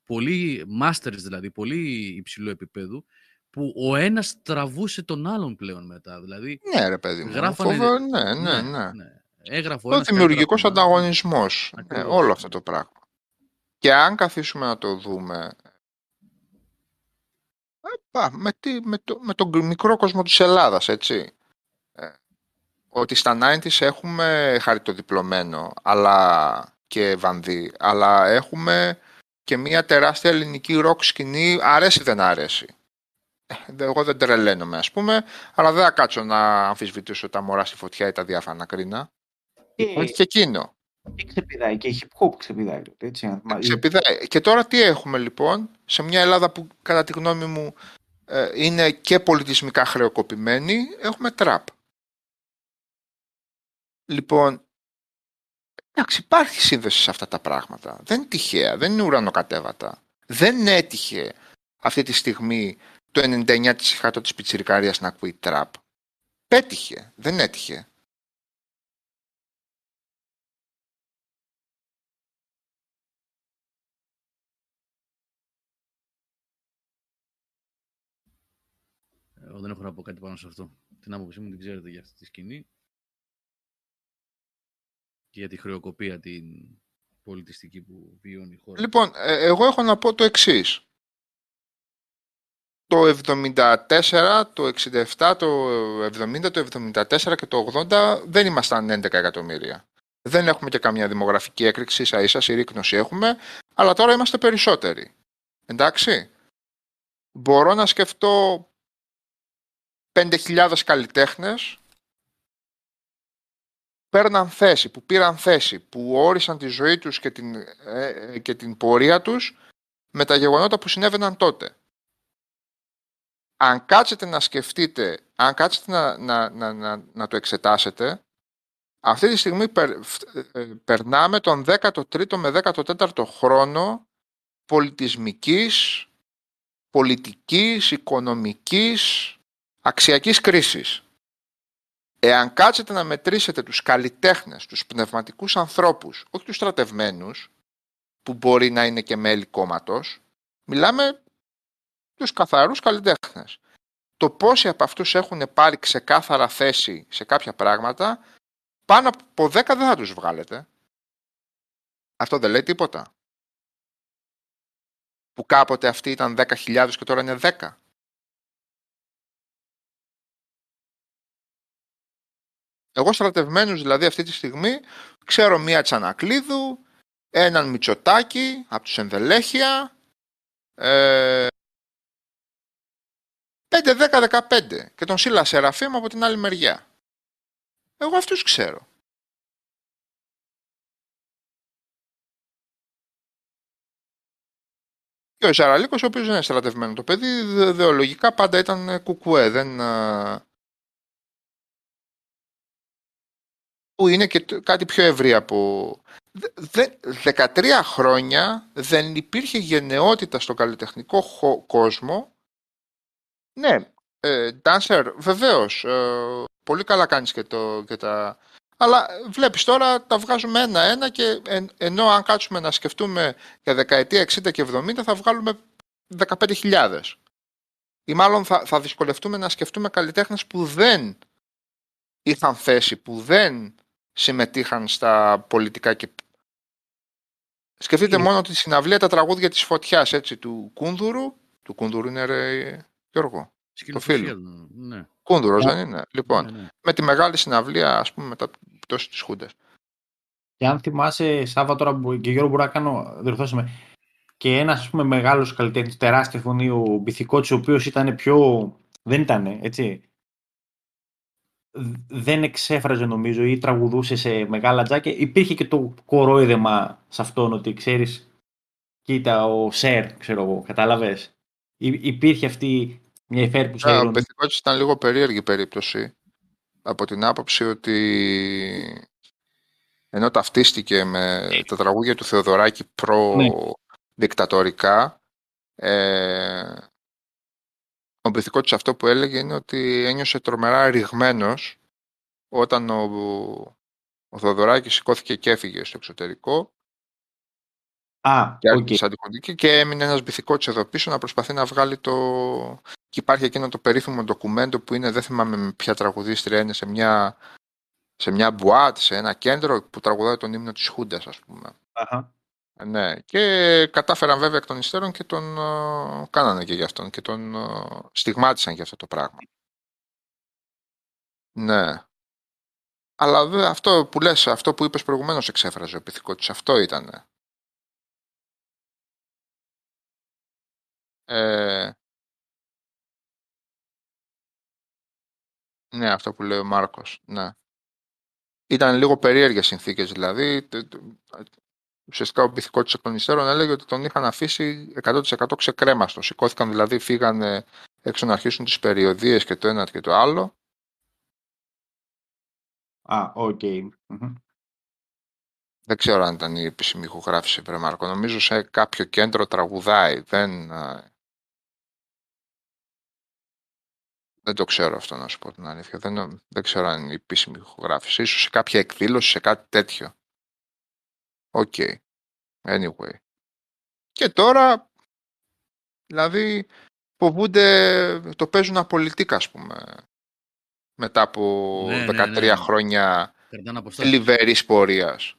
πολύ masters δηλαδή, πολύ υψηλό επίπεδου, που ο ένας τραβούσε τον άλλον πλέον μετά. Δηλαδή, ναι, ρε παιδί μου. Γράφανε... Φοβε... Ναι, ναι, ναι. ναι. ναι. Έγραφε ο, ο δημιουργικός ανταγωνισμός. Ε, όλο αυτό το πράγμα. Και αν καθίσουμε να το δούμε ε, με, τι, με, το, με τον μικρό κόσμο της Ελλάδας, έτσι. Ε, ότι στα 90's έχουμε χαριτοδιπλωμένο αλλά και βανδύ, αλλά έχουμε και μια τεράστια ελληνική ροκ σκηνή, αρέσει δεν αρέσει. Ε, εγώ δεν τρελαίνομαι ας πούμε, αλλά δεν θα κάτσω να αμφισβητήσω τα μωρά στη φωτιά ή τα διάφανα κρίνα. Και, και εκείνο. Και ξεπηδάει και hip hop ξεπηδάει. Έτσι. Ξεπηδάει. Και τώρα τι έχουμε λοιπόν, σε μια Ελλάδα που κατά τη γνώμη μου ε, είναι και πολιτισμικά χρεοκοπημένη, έχουμε τραπ. Λοιπόν, εντάξει, υπάρχει σύνδεση σε αυτά τα πράγματα. Δεν είναι τυχαία, δεν είναι ουρανοκατέβατα. Δεν έτυχε αυτή τη στιγμή το 99% της πιτσιρικάριας να ακούει τραπ. Πέτυχε, δεν έτυχε. Εγώ δεν έχω να πω κάτι πάνω σε αυτό. Την άποψή μου την ξέρετε για αυτή τη σκηνή. Και για τη χρεοκοπία την πολιτιστική που βιώνει η χώρα. Λοιπόν, ε, εγώ έχω να πω το εξής. Το 74, το 67, το 70, το 74 και το 80 δεν ήμασταν 11 εκατομμύρια. Δεν έχουμε και καμία δημογραφική έκρηξη, ίσα ίσα, συρρήκνωση έχουμε, αλλά τώρα είμαστε περισσότεροι. Εντάξει. Μπορώ να σκεφτώ 5.000 καλλιτέχνες παίρναν θέση, που πήραν θέση, που όρισαν τη ζωή τους και την, ε, και την πορεία τους με τα γεγονότα που συνέβαιναν τότε. Αν κάτσετε να σκεφτείτε, αν κάτσετε να, να, να, να, να το εξετάσετε, αυτή τη στιγμή ε, περνάμε τον 13ο με 14ο χρόνο πολιτισμικής, πολιτικής, οικονομικής, αξιακής κρίσης. Εάν κάτσετε να μετρήσετε τους καλλιτέχνες, τους πνευματικούς ανθρώπους, όχι τους στρατευμένους, που μπορεί να είναι και μέλη κόμματος, μιλάμε τους καθαρούς καλλιτέχνες. Το πόσοι από αυτούς έχουν πάρει ξεκάθαρα θέση σε κάποια πράγματα, πάνω από 10 δεν θα τους βγάλετε. Αυτό δεν λέει τίποτα. Που κάποτε αυτοί ήταν 10.000 και τώρα είναι 10. Εγώ στρατευμένους δηλαδή αυτή τη στιγμή ξέρω μία Τσανακλίδου, έναν Μητσοτάκη από τους Ενδελέχεια, ε, 5, 10, 15 και τον Σίλα Σεραφείμ από την άλλη μεριά. Εγώ αυτούς ξέρω. Και ο Ζαραλίκος, ο οποίος δεν είναι στρατευμένο το παιδί, δεολογικά πάντα ήταν κουκουέ, δεν, που είναι και κάτι πιο ευρύ από... 13 χρόνια δεν υπήρχε γενναιότητα στο καλλιτεχνικό κόσμο. Ναι, ε, dancer, βεβαίως, ε, πολύ καλά κάνεις και, το, και τα... Αλλά βλέπεις τώρα τα βγάζουμε ένα-ένα και ενώ αν κάτσουμε να σκεφτούμε για δεκαετία 60 και 70 θα βγάλουμε 15.000. Ή μάλλον θα, θα δυσκολευτούμε να σκεφτούμε καλλιτέχνες που δεν είχαν θέση, που δεν συμμετείχαν στα πολιτικά και... Σκεφτείτε μόνο τη συναυλία τα τραγούδια της φωτιάς, έτσι, του Κούνδουρου. Του Κούνδουρου είναι, ρε, Γιώργο. Το φίλο. Ναι. Κούνδουρος δεν είναι; Λοιπόν, ναι, ναι. με τη μεγάλη συναυλία, ας πούμε, μετά πτώση της Χούντας. Και αν θυμάσαι, Σάββα, τώρα και Γιώργο μπορεί να κάνω, διορθώσουμε, και ένας, ας πούμε, μεγάλος καλλιτέχνης, τεράστιας φωνή, ο Μπιθικότσης, ο οποίος ήταν πιο... Δεν ήταν, έτσι δεν εξέφραζε νομίζω ή τραγουδούσε σε μεγάλα τζάκια. Υπήρχε και το κορόιδεμα σε αυτόν ότι ξέρεις, κοίτα ο Σερ, ξέρω εγώ, κατάλαβες. υπήρχε αυτή μια υφέρπουσα yeah, ηρωνία. Ο ήταν λίγο περίεργη περίπτωση από την άποψη ότι ενώ ταυτίστηκε με ναι. τα τραγούδια του Θεοδωράκη προ-δικτατορικά, ναι. ε, ο ο της αυτό που έλεγε είναι ότι ένιωσε τρομερά ρηγμένος όταν ο, ο Θοδωράκης σηκώθηκε και έφυγε στο εξωτερικό Α, και, okay. και έμεινε ένας μπιθικότης εδώ πίσω να προσπαθεί να βγάλει το... Και υπάρχει εκείνο το περίφημο ντοκουμέντο που είναι, δεν θυμάμαι με ποια τραγουδίστρια είναι, σε μια, σε μια μπουάτ, σε ένα κέντρο που τραγουδάει τον ύμνο της Χούντας, ας πούμε. Αχα. Ναι, και κατάφεραν βέβαια εκ των υστέρων και τον uh, κάνανε και γι' αυτόν και τον uh, στιγμάτισαν για αυτό το πράγμα. Ναι. Αλλά βέβαια αυτό που λες, αυτό που είπες προηγουμένως εξέφραζε ο πυθικός αυτό ήταν. Ε... Ναι, αυτό που λέει ο Μάρκος, ναι. Ήταν λίγο περίεργες συνθήκες δηλαδή ουσιαστικά ο πυθικό της εκ των υστέρων έλεγε ότι τον είχαν αφήσει 100% ξεκρέμαστο. Σηκώθηκαν δηλαδή, φύγανε έξω να αρχίσουν τις περιοδείες και το ένα και το άλλο. Α, οκ. Δεν ξέρω αν ήταν η επίσημη ηχογράφηση, βρε Μάρκο. Νομίζω σε κάποιο κέντρο τραγουδάει. Δεν, δεν το ξέρω αυτό να σου πω την αλήθεια. Δεν, δεν ξέρω αν είναι η επίσημη ηχογράφηση. Ίσως σε κάποια εκδήλωση, σε κάτι τέτοιο. OK. Okay. Anyway. Και τώρα, δηλαδή, φοβούνται, το παίζουν απολυτικά, ας πούμε, μετά από ναι, 13 ναι, ναι. χρόνια λιβερής πορείας.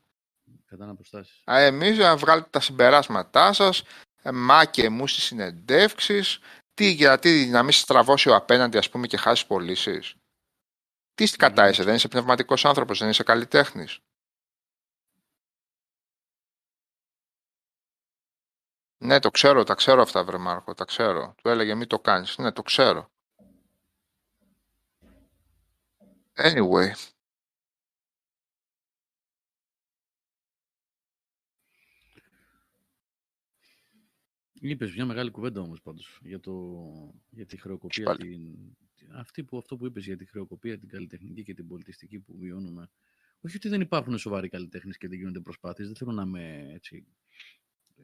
Κρατάνε αποστάσεις. Α, εμείς να βγάλετε τα συμπεράσματά σας, ε, μα και μου στις συνεντεύξεις, τι, γιατί να μην στραβώσει ο απέναντι, ας πούμε, και χάσεις πωλήσεις; Τι κατά είσαι, δεν είσαι πνευματικός άνθρωπος, δεν είσαι καλλιτέχνης; Ναι, το ξέρω, τα ξέρω αυτά, βρε Μάρκο, τα ξέρω. Του έλεγε μην το κάνεις. Ναι, το ξέρω. Anyway. Είπες μια μεγάλη κουβέντα όμως πάντως για, το, για τη χρεοκοπία. Την, αυτή που, αυτό που είπες για τη χρεοκοπία, την καλλιτεχνική και την πολιτιστική που βιώνουμε. Όχι ότι δεν υπάρχουν σοβαροί καλλιτέχνες και δεν γίνονται προσπάθειες. Δεν θέλω να είμαι έτσι ε,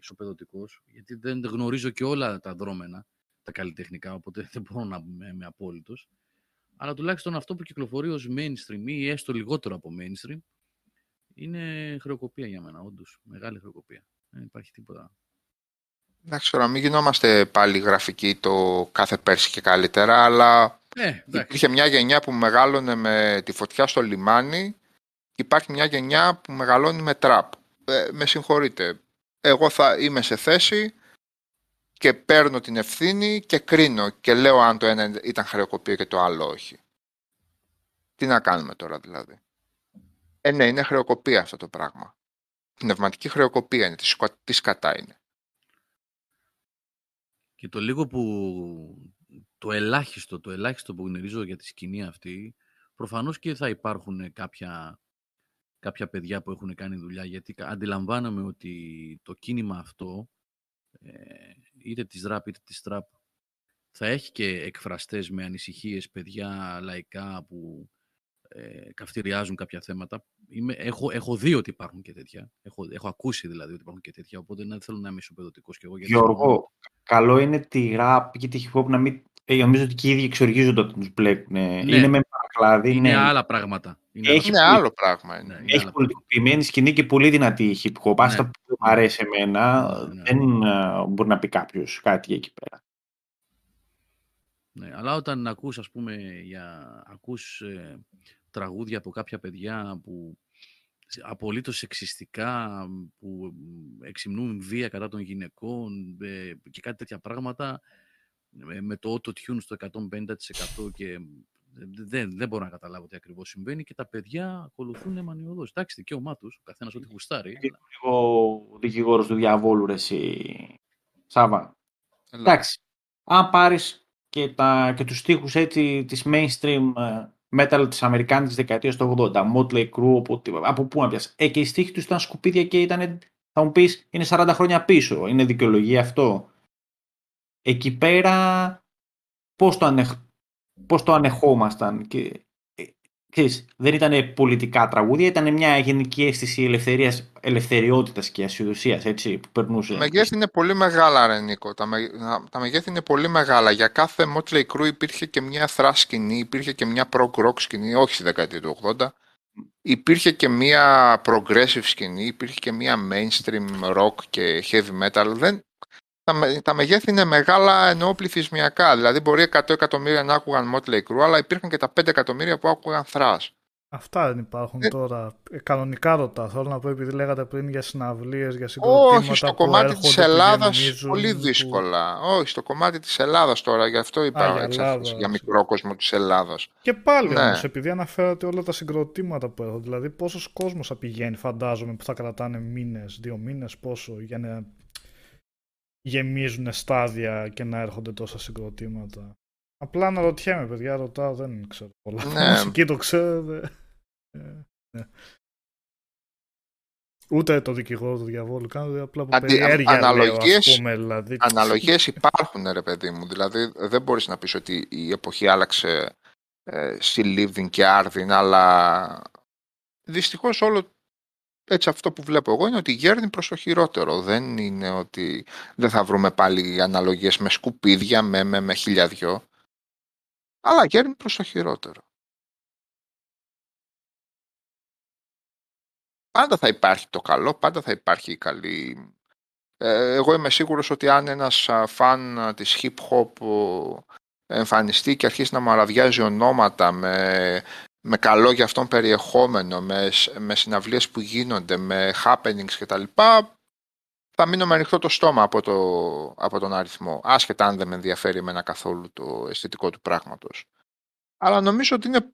ισοπεδωτικός, γιατί δεν γνωρίζω και όλα τα δρόμενα, τα καλλιτεχνικά, οπότε δεν μπορώ να είμαι απόλυτος. Αλλά τουλάχιστον αυτό που κυκλοφορεί ως mainstream ή έστω λιγότερο από mainstream, είναι χρεοκοπία για μένα, όντως. Μεγάλη χρεοκοπία. Δεν υπάρχει τίποτα. Εντάξει, τώρα μην γινόμαστε πάλι γραφικοί το κάθε πέρσι και καλύτερα, αλλά ε, υπήρχε μια γενιά που μεγάλωνε με τη φωτιά στο λιμάνι και υπάρχει μια γενιά που μεγαλώνει με τραπ. Ε, με συγχωρείτε, εγώ θα είμαι σε θέση και παίρνω την ευθύνη και κρίνω και λέω αν το ένα ήταν χρεοκοπία και το άλλο όχι. Τι να κάνουμε τώρα δηλαδή; Ε, ναι, είναι χρεοκοπία αυτό το πράγμα. Πνευματική χρεοκοπία είναι. Τι σκατά είναι. Και το λίγο που... Το ελάχιστο, το ελάχιστο που γνωρίζω για τη σκηνή αυτή, προφανώς και θα υπάρχουν κάποια κάποια παιδιά που έχουν κάνει δουλειά, γιατί αντιλαμβάνομαι ότι το κίνημα αυτό, ε, είτε της ραπ είτε της τραπ, θα έχει και εκφραστές με ανησυχίες, παιδιά λαϊκά που ε, καυτηριάζουν κάποια θέματα. Είμαι, έχω, έχω δει ότι υπάρχουν και τέτοια. Έχω, έχω ακούσει δηλαδή ότι υπάρχουν και τέτοια, οπότε δεν θέλω να είμαι ισοπεδωτικός κι εγώ. Γιώργο, καλό είναι τη ραπ και τη hip hop να μην ε, νομίζω ότι και οι ίδιοι εξοργίζονται όταν τους μπλέκουν. Ναι. Είναι με παρακλάδι. Είναι, είναι άλλα πράγματα. Είναι, έχει είναι άλλο πράγμα. Είναι. Ναι, έχει πολιτικοποιημένη σκηνή και πολύ δυνατή η hip hop. Άστα ναι. που μου αρέσει εμένα, ναι, ναι. δεν uh, μπορεί να πει κάποιος κάτι εκεί πέρα. Ναι, αλλά όταν ακούς, ας πούμε, για, ακούς ε, τραγούδια από κάποια παιδιά που απολύτως σεξιστικά, που εξυμνούν βία κατά των γυναικών ε, και κάτι τέτοια πράγματα, με το auto-tune στο 150% και δεν, δεν μπορώ να καταλάβω τι ακριβώς συμβαίνει και τα παιδιά ακολουθούν μανιωδώ. Εντάξει, δικαίωμά τους, ο καθένας ό,τι γουστάρει. Είναι λίγο δικηγόρος του διαβόλου, ρε, εσύ. Σάβα. Εντάξει. Αν πάρεις και, τα, και τους στίχους έτσι της mainstream ε, metal της Αμερικάνικης δεκαετίας του 80, Motley Crue, από, από πού να πιάσει. Ε, και οι στίχοι τους ήταν σκουπίδια και ήταν, θα μου πεις, είναι 40 χρόνια πίσω. Είναι δικαιολογία αυτό εκεί πέρα πώς το, ανεχ... πώς το ανεχόμασταν και δεν ήταν πολιτικά τραγούδια, ήταν μια γενική αίσθηση ελευθερίας, ελευθεριότητας και ασυδοσίας, έτσι, που περνούσε. Τα μεγέθη είναι πολύ μεγάλα, ρε Νίκο. Τα, με, τα μεγέθη είναι πολύ μεγάλα. Για κάθε Motley Crue υπήρχε και μια thrash σκηνή, υπήρχε και μια prog rock σκηνή, όχι στη δεκαετία του 80. Υπήρχε και μια progressive σκηνή, υπήρχε και μια mainstream rock και heavy metal. Δεν, τα, τα μεγέθη είναι μεγάλα εννοώ πληθυσμιακά. Δηλαδή, μπορεί 100 εκατομμύρια να άκουγαν Motley Crue, αλλά υπήρχαν και τα 5 εκατομμύρια που άκουγαν Thrash. Αυτά δεν υπάρχουν ε... τώρα. Ε, κανονικά ρωτάς. Θέλω να πω, επειδή λέγατε πριν για συναυλίες, για συγκροτήματα. Όχι, στο κομμάτι της Ελλάδας πολύ δύσκολα. Που... Όχι, στο κομμάτι της Ελλάδας τώρα. Γι' αυτό είπα Α, για, για μικρό κόσμο της Ελλάδας. Και πάλι ναι. όμως, επειδή αναφέρατε όλα τα συγκροτήματα που έχω. Δηλαδή, πόσος κόσμος θα πηγαίνει, φαντάζομαι, που θα κρατάνε μήνες, δύο μήνες, πόσο για να γεμίζουν στάδια και να έρχονται τόσα συγκροτήματα. Απλά να ρωτιέμαι, παιδιά, ρωτάω, δεν ξέρω πολλά. Ναι. Μουσική το ξέρω. Ε, ναι. Ούτε το δικηγόρο του διαβόλου κάνω, απλά από Αντι, περιέργεια αναλογίες, λέω, ας πούμε, δηλαδή. Αναλογίες υπάρχουν, ρε παιδί μου. Δηλαδή, δεν μπορείς να πεις ότι η εποχή άλλαξε ε, στη και Άρδιν, αλλά δυστυχώς όλο έτσι αυτό που βλέπω εγώ είναι ότι γέρνει προς το χειρότερο. Δεν είναι ότι δεν θα βρούμε πάλι αναλογίες με σκουπίδια, με, με, με χιλιαδιό. Αλλά γέρνει προς το χειρότερο. Πάντα θα υπάρχει το καλό, πάντα θα υπάρχει η καλή... Ε, εγώ είμαι σίγουρος ότι αν ένας φαν της hip hop εμφανιστεί και αρχίσει να μαραδιάζει ονόματα με με καλό για αυτόν περιεχόμενο, με, με συναυλίες που γίνονται, με happenings κτλ. Θα μείνω με ανοιχτό το στόμα από, το, από τον αριθμό, άσχετα αν δεν με ενδιαφέρει εμένα καθόλου το αισθητικό του πράγματος. Αλλά νομίζω ότι είναι,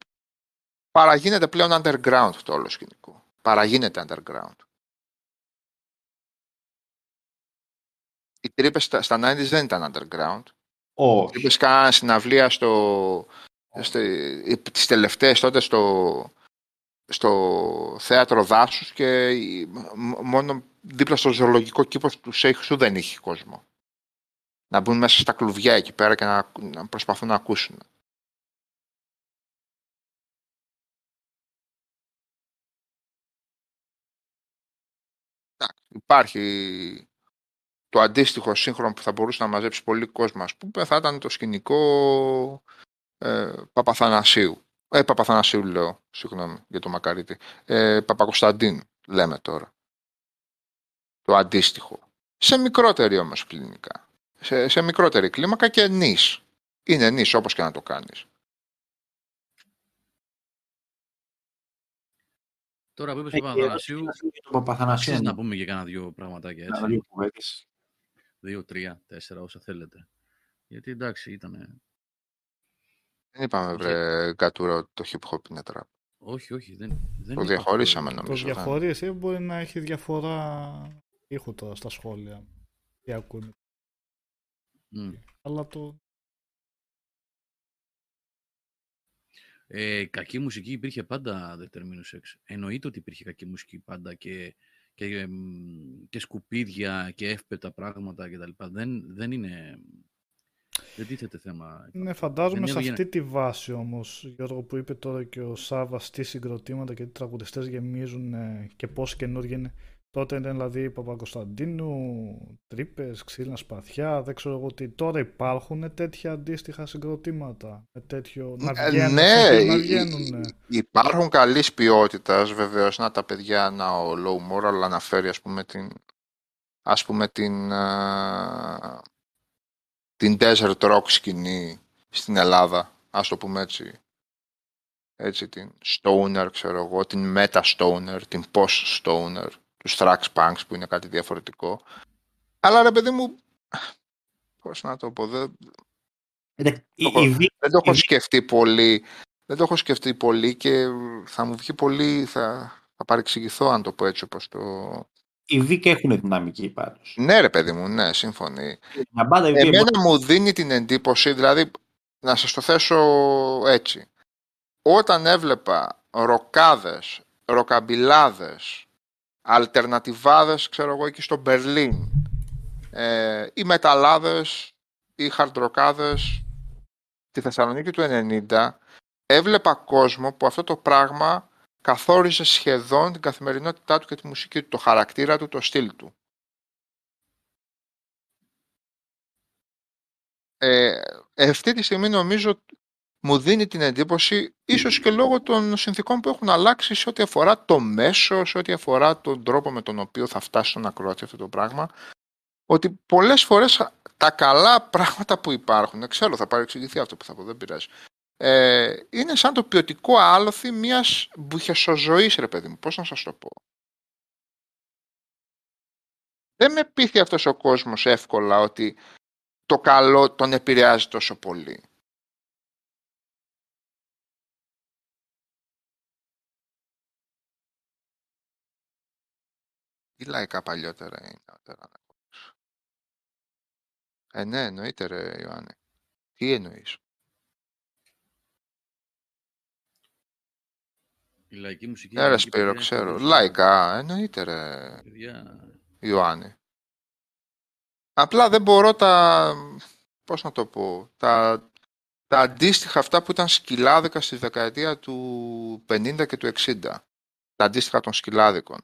παραγίνεται πλέον underground το όλο σκηνικό. Παραγίνεται underground. Οι τρύπες στα, στα 90's δεν ήταν underground. Όχι. Οι τρύπες κάναν συναυλία στο, τις τελευταίες τότε στο, στο θέατρο δάσους και μόνο δίπλα στο ζωολογικό κήπο του Σέιχ δεν είχε κόσμο. Να μπουν μέσα στα κλουβιά εκεί πέρα και να, να προσπαθούν να ακούσουν. Υπάρχει το αντίστοιχο σύγχρονο που θα μπορούσε να μαζέψει πολύ κόσμο, ας πούμε, θα ήταν το σκηνικό ε, Παπαθανασίου. Ε, Παπαθανασίου λέω, συγγνώμη για το Μακαρίτη. Ε, Παπακοσταντίν λέμε τώρα. Το αντίστοιχο. Σε μικρότερη όμως κλινικά. Σε, σε μικρότερη κλίμακα και νης. Είναι νης όπως και να το κάνεις. Τώρα που είπες Παπαθανασίου, Παπαθανασίου να πούμε και κάνα δύο πραγματάκια έτσι. Δύο, τρία, τέσσερα, όσα θέλετε. Γιατί εντάξει, ήταν δεν είπαμε, βρε, Γκατούρα, ότι το hip hop είναι trap. Όχι, όχι, δεν, δεν Το διαχωρίσαμε νομίζω. Το διαχωρίσει μπορεί να έχει διαφορά ήχου τώρα στα σχόλια. Τι ακούνε. Mm. Αλλά το... Ε, κακή μουσική υπήρχε πάντα Determinus X. Εννοείται ότι υπήρχε κακή μουσική πάντα και, και, και σκουπίδια και εύπετα πράγματα κτλ. Δεν, δεν είναι δεν τίθεται θέμα. Ναι, φαντάζομαι σε αυτή τη βάση όμως, Γιώργο, που είπε τώρα και ο Σάβα τι συγκροτήματα και τι τραγουδιστές γεμίζουν ε, και πώς καινούργια είναι. Τότε ήταν δηλαδή Παπα-Κωνσταντίνου, τρύπες, ξύλινα σπαθιά, δεν ξέρω εγώ τι. Τώρα υπάρχουν τέτοια αντίστοιχα συγκροτήματα. Με τέτοιο, να ε, βγαίνουν, ναι, να βγαίνουν. Υπάρχουν καλής ποιότητας βεβαίως. Να τα παιδιά, να ο Low Moral αναφέρει ας πούμε την, ας πούμε την, την desert rock σκηνή στην Ελλάδα, ας το πούμε έτσι. Έτσι, την stoner, ξέρω εγώ, την meta stoner, την post stoner, τους thrax punks που είναι κάτι διαφορετικό. Αλλά ρε παιδί μου, πώς να το πω, δεν, δεν το έχω σκεφτεί πολύ, δεν το έχω σκεφτεί πολύ και θα μου βγει πολύ, θα, θα παρεξηγηθώ αν το πω έτσι όπως το, οι Βίκ έχουν δυναμική πάντως. Ναι ρε παιδί μου, ναι, σύμφωνοι. Εμένα μου δίνει την εντύπωση, δηλαδή, να σας το θέσω έτσι. Όταν έβλεπα ροκάδες, ροκαμπιλάδες, αλτερνατιβάδες, ξέρω εγώ, εκεί στο Μπερλίν, ε, ή μεταλλάδες, ή χαρτροκάδες, στη Θεσσαλονίκη του 90, έβλεπα κόσμο που αυτό το πράγμα καθόριζε σχεδόν την καθημερινότητά του και τη μουσική του, το χαρακτήρα του, το στυλ του. Ε, αυτή τη στιγμή νομίζω μου δίνει την εντύπωση, ίσως και λόγω των συνθήκων που έχουν αλλάξει σε ό,τι αφορά το μέσο, σε ό,τι αφορά τον τρόπο με τον οποίο θα φτάσει στον ακροατή αυτό το πράγμα, ότι πολλές φορές τα καλά πράγματα που υπάρχουν, δεν ξέρω, θα παρεξηγηθεί αυτό που θα πω, δεν πειράζει, ε, είναι σαν το ποιοτικό άλοθη μιας μπουχεσοζωής, ρε παιδί μου, πώς να σας το πω; Δεν με πείθει αυτός ο κόσμος εύκολα ότι το καλό τον επηρεάζει τόσο πολύ. Τι λαϊκά παλιότερα είναι νεότερα να Ε, ναι, εννοείται ρε Ιωάννη. Τι εννοείς; Η λαϊκή μουσική... Ναι ρε Σπύρο, ξέρω. Λαϊκά, εννοείται ρε Ιωάννη. Απλά δεν μπορώ τα... Πώς να το πω. Τα, τα αντίστοιχα αυτά που ήταν σκυλάδικα στη δεκαετία του 50 και του 60. Τα αντίστοιχα των σκυλάδικων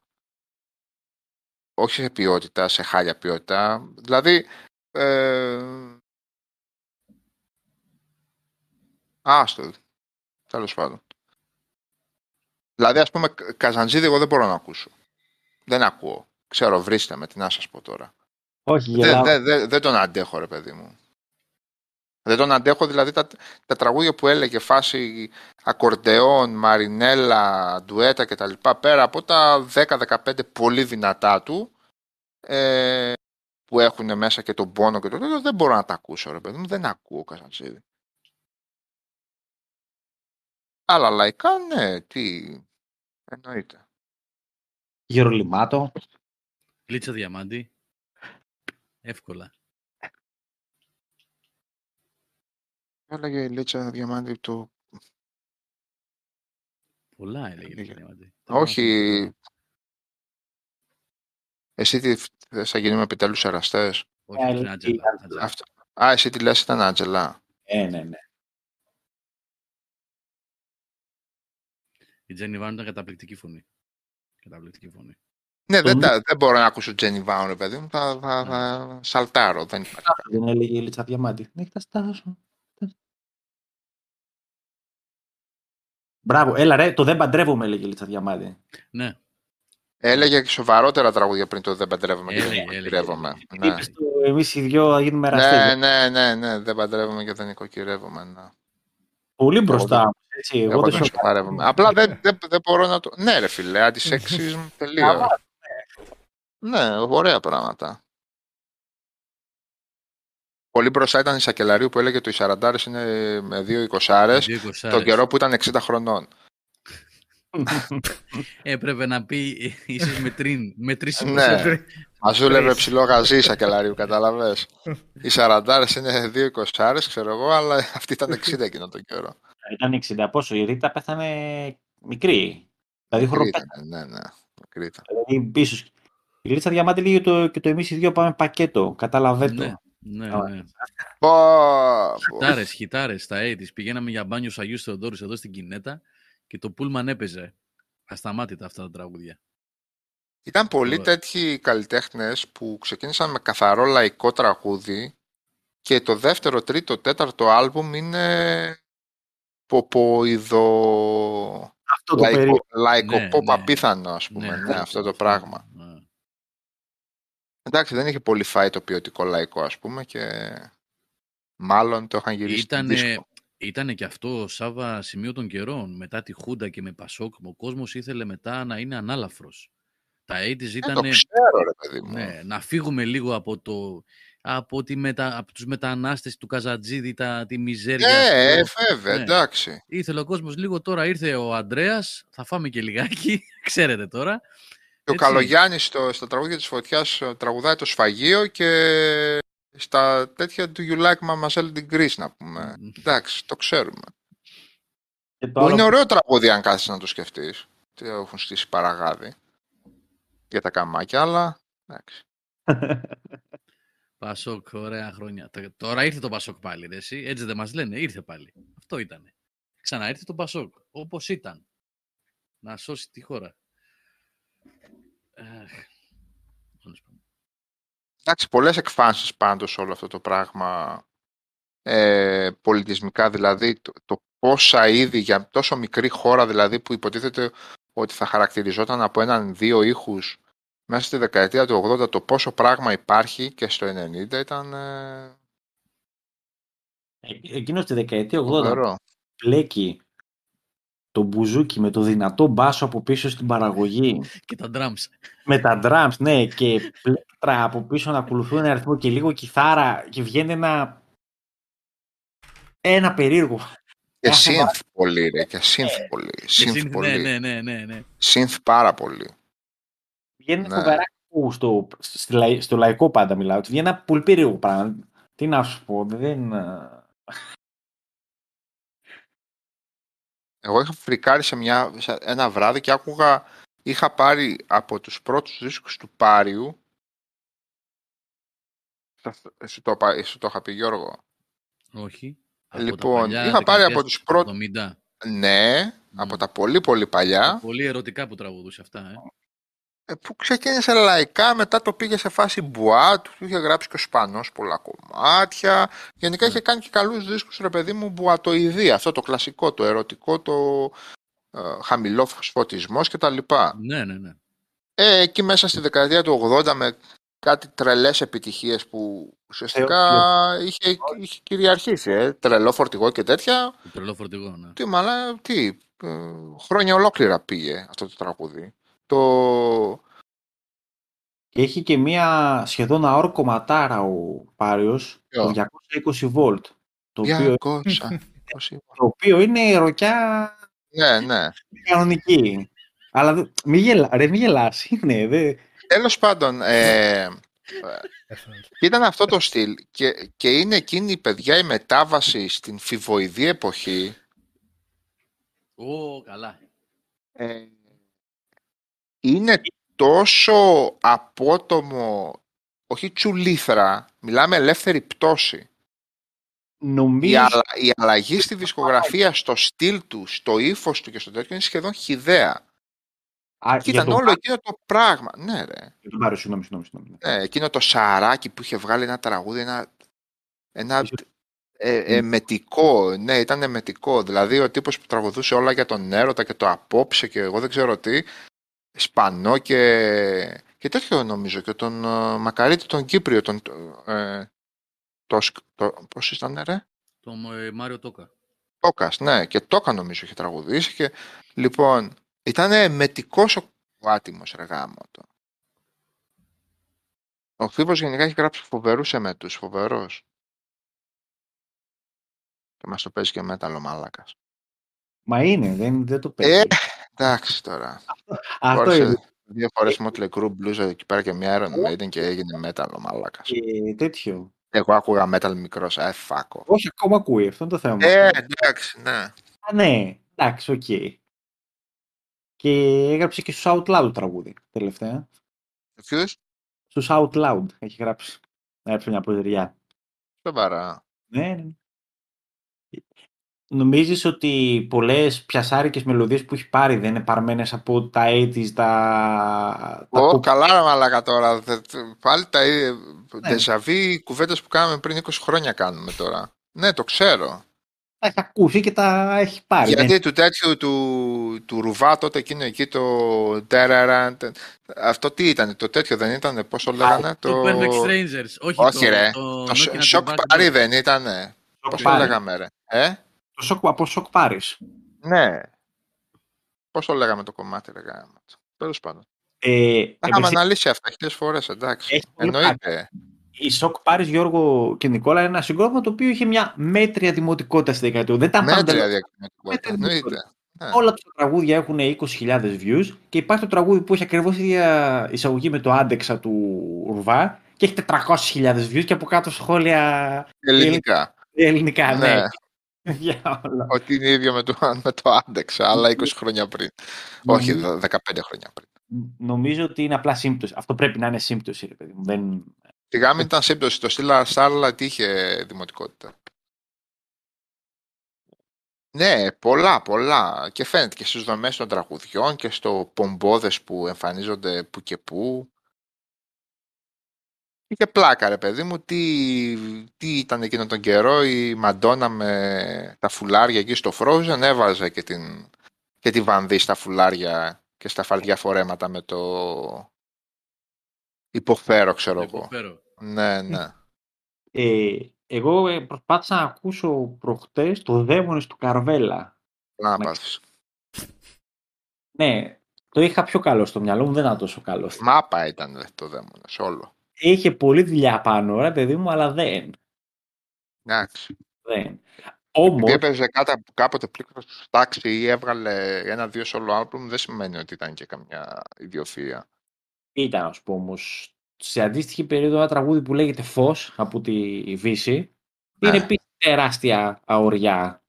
όχι σε ποιότητα, σε χάλια ποιότητα. Δηλαδή, ε... άστο, τέλος πάντων. Δηλαδή, ας πούμε, Καζαντζίδη εγώ δεν μπορώ να ακούσω. Δεν ακούω. Ξέρω, βρίστε με, τι να σας πω τώρα. Όχι, δεν, δεν, δεν, δεν τον αντέχω, ρε παιδί μου. Δεν τον αντέχω, δηλαδή τα, τα τραγούδια που έλεγε φάση ακορντεόν, μαρινέλα, ντουέτα κτλ. Πέρα από τα 10-15 πολύ δυνατά του ε, που έχουν μέσα και τον πόνο και το τέτοιο, δεν μπορώ να τα ακούσω ρε παιδί μου, δεν ακούω Καζαντζίδη. Αλλά λαϊκά ναι, τι εννοείται. Γερολιμάτο. Λίτσα διαμάντη. Εύκολα. Έλεγε η Λίτσα Διαμάντη το... Πολλά έλεγε η Λίτσα Διαμάντη. Όχι. Εσύ τι θες να γίνουμε επιτέλους εραστές. Όχι, ε, την Άντζελα. Α, εσύ τι λες ήταν Άντζελα. Ε, ναι, ναι. Η Τζένι Βάουν ήταν καταπληκτική φωνή. Καταπληκτική φωνή. Ναι, δεν, δεν μπορώ να ακούσω Τζένι Βάουν, παιδί μου. Θα, θα, θα ναι. σαλτάρω. Δεν υπάρχει. Δεν έλεγε η Λίτσα Διαμάντη. Ναι, θα στάσω. Μπράβο, έλα ρε, το δεν παντρεύομαι, έλεγε η Λίτσα Διαμάντη. Ναι. Έλεγε και σοβαρότερα τραγούδια πριν το Δεν παντρεύομαι και δεν νοικοκυρεύομαι. Ναι. Εμείς οι δυο θα γίνουμε Ναι, ναι, ναι, ναι, δεν παντρεύομαι και δεν νοικοκυρεύομαι. Ναι. Πολύ μπροστά. Έτσι, εγώ, δεν σοβαρεύομαι. Απλά δεν, δεν, δεν μπορώ να το. Ναι, ρε φιλέ, αντισεξισμ τελείως. ναι, ωραία πράγματα. Πολύ μπροστά ήταν η Σακελαρίου που έλεγε το οι 40 είναι με δύο 20 τον καιρό που ήταν 60 χρονών. Έπρεπε να πει ίσως με τρίν, με τρεις Ναι, μα δούλευε ψηλό γαζί σακελαρίου, καταλαβες. Οι 40 είναι δύο 20 ξέρω εγώ, αλλά αυτή ήταν 60 εκείνο τον καιρό. Ήταν 60 πόσο, η Ρίτα πέθανε μικρή. Δηλαδή μικρή ήταν, ναι, ναι, μικρή ήταν. Δηλαδή πίσω. Η Ρίτα διαμάται λίγο το, και το εμείς οι δύο πάμε πακέτο, καταλαβαίνω. Ναι. Ναι, ναι. Χιτάρες, χιτάρες, στα 80's. Πηγαίναμε για μπάνιο Αγίου Θεοδόρους εδώ στην Κινέτα και το Πούλμαν έπαιζε ασταμάτητα αυτά τα τραγούδια. Ήταν πολλοί τέτοιοι καλλιτέχνες που ξεκίνησαν με καθαρό λαϊκό τραγούδι και το δεύτερο, τρίτο, τέταρτο άλμπουμ είναι ποποειδο... Αυτό το λαϊκό, λαϊκό ναι, pop ναι. απίθανο, ας πούμε, ναι, ναι, αυτό το πράγμα. Ναι. Εντάξει, δεν είχε πολύ φάει το ποιοτικό λαϊκό, ας πούμε, και μάλλον το είχαν γυρίσει Ήτανε, ήταν και αυτό, Σάβα, σημείο των καιρών. Μετά τη Χούντα και με Πασόκ, ο κόσμος ήθελε μετά να είναι ανάλαφρος. Τα 80's ήταν. το ξέρω, ρε παιδί μου. Ναι, να φύγουμε λίγο από, το, από, τη μετα, από τους μετανάστες του Καζατζίδη, τα, τη μιζέρια. Ναι, ε, βέβαια, ναι. εντάξει. Ήθελε ο κόσμος λίγο τώρα, ήρθε ο Αντρέας, θα φάμε και λιγάκι, ξέρετε τώρα. Και ο Καλογιάννης στο, στα τραγούδια της Φωτιάς τραγουδάει το σφαγείο και στα τέτοια του You Like Mademoiselle de Greece, να πούμε. Εντάξει, το ξέρουμε. Που είναι ωραίο τραγούδι αν κάθεσαι να το σκεφτείς. Τι έχουν στήσει παραγάδι για τα καμάκια, αλλά εντάξει. Πασόκ, ωραία χρόνια. Τώρα ήρθε το Πασόκ πάλι, ρε, εσύ. Έτσι δεν μας λένε, ήρθε πάλι. Αυτό ήταν. ξαναέρθει τον Πασόκ, όπως ήταν. Να σώσει τη χώρα. Εντάξει, πολλές εκφάνσεις πάντως όλο αυτό το πράγμα ε, πολιτισμικά, δηλαδή το, το πόσα είδη για τόσο μικρή χώρα δηλαδή που υποτίθεται ότι θα χαρακτηριζόταν από έναν δύο ήχους μέσα στη δεκαετία του 80 το πόσο πράγμα υπάρχει και στο 90 ήταν... Ε... Εκείνος στη δεκαετία 80 πλέκει το μπουζούκι με το δυνατό μπάσο από πίσω στην παραγωγή. και τα drums. Με τα drums, ναι, και πλέκτρα από πίσω να ακολουθούν ένα αριθμό και λίγο κιθάρα και βγαίνει ένα... Ένα περίεργο. Και synth πολύ, ρε, και synth ε, πολύ. Synth πολύ. Ναι, ναι, ναι, ναι. Synth πάρα πολύ. Βγαίνει ναι. φοβερά στο, στο λαϊκό πάντα μιλάω. Βγαίνει ένα πολύ περίεργο πράγμα. Τι να σου πω, δεν... Εγώ είχα φρικάρει σε, μια, σε ένα βράδυ και άκουγα, είχα πάρει από τους πρώτους δίσκους του Πάριου, σου το, σου το είχα πει Γιώργο. Όχι. Λοιπόν, είχα πάρει από τους πρώτους... Ναι, από τα πολύ πολύ παλιά. Πολύ ερωτικά που τραγουδούσε αυτά, ε. Ε, που ξεκίνησε λαϊκά, μετά το πήγε σε φάση μπουά, του είχε γράψει και ο Σπανός πολλά κομμάτια. Γενικά είχε κάνει και καλούς δίσκους, ρε παιδί μου, μπουατοειδή, αυτό το κλασικό, το ερωτικό, το ε, χαμηλό φωτισμός κτλ. Ναι, ναι, ναι. Ε, εκεί μέσα στη δεκαετία του 80 με κάτι τρελές επιτυχίες που ουσιαστικά ε, είχε, είχε κυριαρχήσει, ε. τρελό φορτηγό και τέτοια. Τρελό φορτηγό, ναι. Τι, μαλά, τι, ε, χρόνια ολόκληρα πήγε αυτό το τραγούδι το... Και έχει και μία σχεδόν αόρκο ματάρα ο Πάριος, το 220 volt. Το οποίο, το οποίο είναι ροκιά ναι, ναι. κανονική. Αλλά μη, γελά, ρε, μη γελάς, είναι. Δε... Τέλος πάντων, ε, ήταν αυτό το στυλ και, και είναι εκείνη η παιδιά η μετάβαση στην φιβοειδή εποχή. Ω, καλά. Ε, είναι τόσο απότομο, όχι τσουλήθρα, μιλάμε ελεύθερη πτώση. Νομίζω... Η, η αλλαγή στη δισκογραφία, στο στυλ του, στο ύφος του και στο τέτοιο είναι σχεδόν χιδέα. Α, και ήταν όλο εκείνο το πράγμα. Ναι, ρε. Για τον συγγνώμη, συγγνώμη. Ναι, εκείνο το σαράκι που είχε βγάλει ένα τραγούδι, ένα, ένα ε, εμετικό. Ναι, ήταν εμετικό. Δηλαδή ο τύπος που τραγουδούσε όλα για τον έρωτα και το απόψε και εγώ δεν ξέρω τι, Σπανό και, και τέτοιο νομίζω και τον uh, Μακαρίτη τον Κύπριο τον, ε, το, το, πώς ήταν ρε; Τον ε, Μάριο Τόκα Τόκας ναι και Τόκα νομίζω είχε τραγουδήσει και λοιπόν ήταν μετικός ο άτιμος ρε γάμο το. Ο Φίβος γενικά έχει γράψει φοβερούς εμέτους, φοβερός. Και μας το παίζει και metal ο μαλάκας. Μα είναι, δεν, δεν το παίζει. Ε, εντάξει τώρα. Αυτό είναι. Δύο φόρεσε Mötley Crüe μπλούζα εκεί πέρα και μια Iron Maiden και έγινε metal ο μαλάκας. Και τέτοιο. Εγώ άκουγα metal μικρός, ε, fuck off. Όχι, ακόμα ακούει, αυτό είναι το θέμα. Ε, εντάξει, ναι. Α, ναι, εντάξει, OK. Okay. Και έγραψε και στους Out Loud τραγούδι τελευταία. Ποιου; Στους Out Loud έχει γράψει. Έγραψε μια ποζεριά. Σοβαρά. Ναι, ναι. Νομίζεις ότι πολλές πιασάρικες μελωδίες που έχει πάρει δεν είναι παρμένες από τα 80's, τα... Ω, oh, καλά μαλάκα τώρα. Πάλι τα ντεζαβί ναι. κουβέντες που κάναμε πριν 20 χρόνια κάνουμε τώρα. Ναι, το ξέρω. Τα έχει ακούσει και τα έχει πάρει. Γιατί ναι. του τέτοιου του, του Ρουβά τότε εκείνο εκεί το Αυτό τι ήταν, το τέτοιο δεν ήταν, πώς το λέγανε. Το, το Perfect Strangers. Όχι, Όχι το, ρε. Το, το, το Shock Party δεν ήταν. Πώς το λέγαμε ρε. Ε; Το σοκ, από σοκ πάρεις. Ναι. Πώ λέγαμε το κομμάτι, ρε γάμο. Τέλος πάντων. Ε, Τα είχαμε αναλύσει αυτά χιλιάδε φορές, εντάξει. Εννοείται. Η Σοκ Πάρη Γιώργο και Νικόλα είναι ένα συγκρότημα το οποίο είχε μια μέτρια δημοτικότητα στη δεκαετία. Δεν ήταν μέτρια δημοτικότητα. Εννοείται. Ναι. Όλα τα τραγούδια έχουν 20.000 views και υπάρχει το τραγούδι που έχει ακριβώς η ίδια εισαγωγή με το άντεξα του Ρουβά και έχει 400.000 views και από κάτω σχόλια. Ελληνικά. Ελληνικά, ναι. ναι. Ότι είναι ίδιο με το, με το άντεξα, αλλά 20 χρόνια πριν. Όχι, 15 χρόνια πριν. Νομίζω ότι είναι απλά σύμπτωση. Αυτό πρέπει να είναι σύμπτωση, ρε παιδί μου. Δεν... Τη γάμη ήταν σύμπτωση. Το Στήλα Σάρλα τι είχε δημοτικότητα. Ναι, πολλά, πολλά. Και φαίνεται και στις δομές των τραγουδιών και στο πομπόδες που εμφανίζονται που και που. Είχε πλάκα ρε παιδί μου, τι, τι ήταν εκείνο τον καιρό η Μαντόνα με τα φουλάρια εκεί στο Frozen έβαζε και, την, και τη βανδύ στα φουλάρια και στα φαρδιά φορέματα με το υποφέρω ξέρω εγώ. Ναι, ναι. Ε, εγώ ε, προσπάθησα να ακούσω προχτές το δαίμονες του Καρβέλα. Να Ναι, το είχα πιο καλό στο μυαλό μου, δεν ήταν τόσο καλό. Μάπα ήταν το δαίμονες, όλο. Είχε πολλή δουλειά πάνω, ρε παιδί μου, αλλά δεν. Εντάξει. Δεν. Όμως... Επειδή έπαιζε κάποτε πλήκτρος στο τάξη ή έβγαλε ένα-δύο solo album, δεν σημαίνει ότι ήταν και καμιά ιδιοφία. Ήταν, ας πούμε, όμως, σε αντίστοιχη περίοδο ένα τραγούδι που λέγεται Φως από τη Βύση. Είναι ναι. επίσης τεράστια αοριά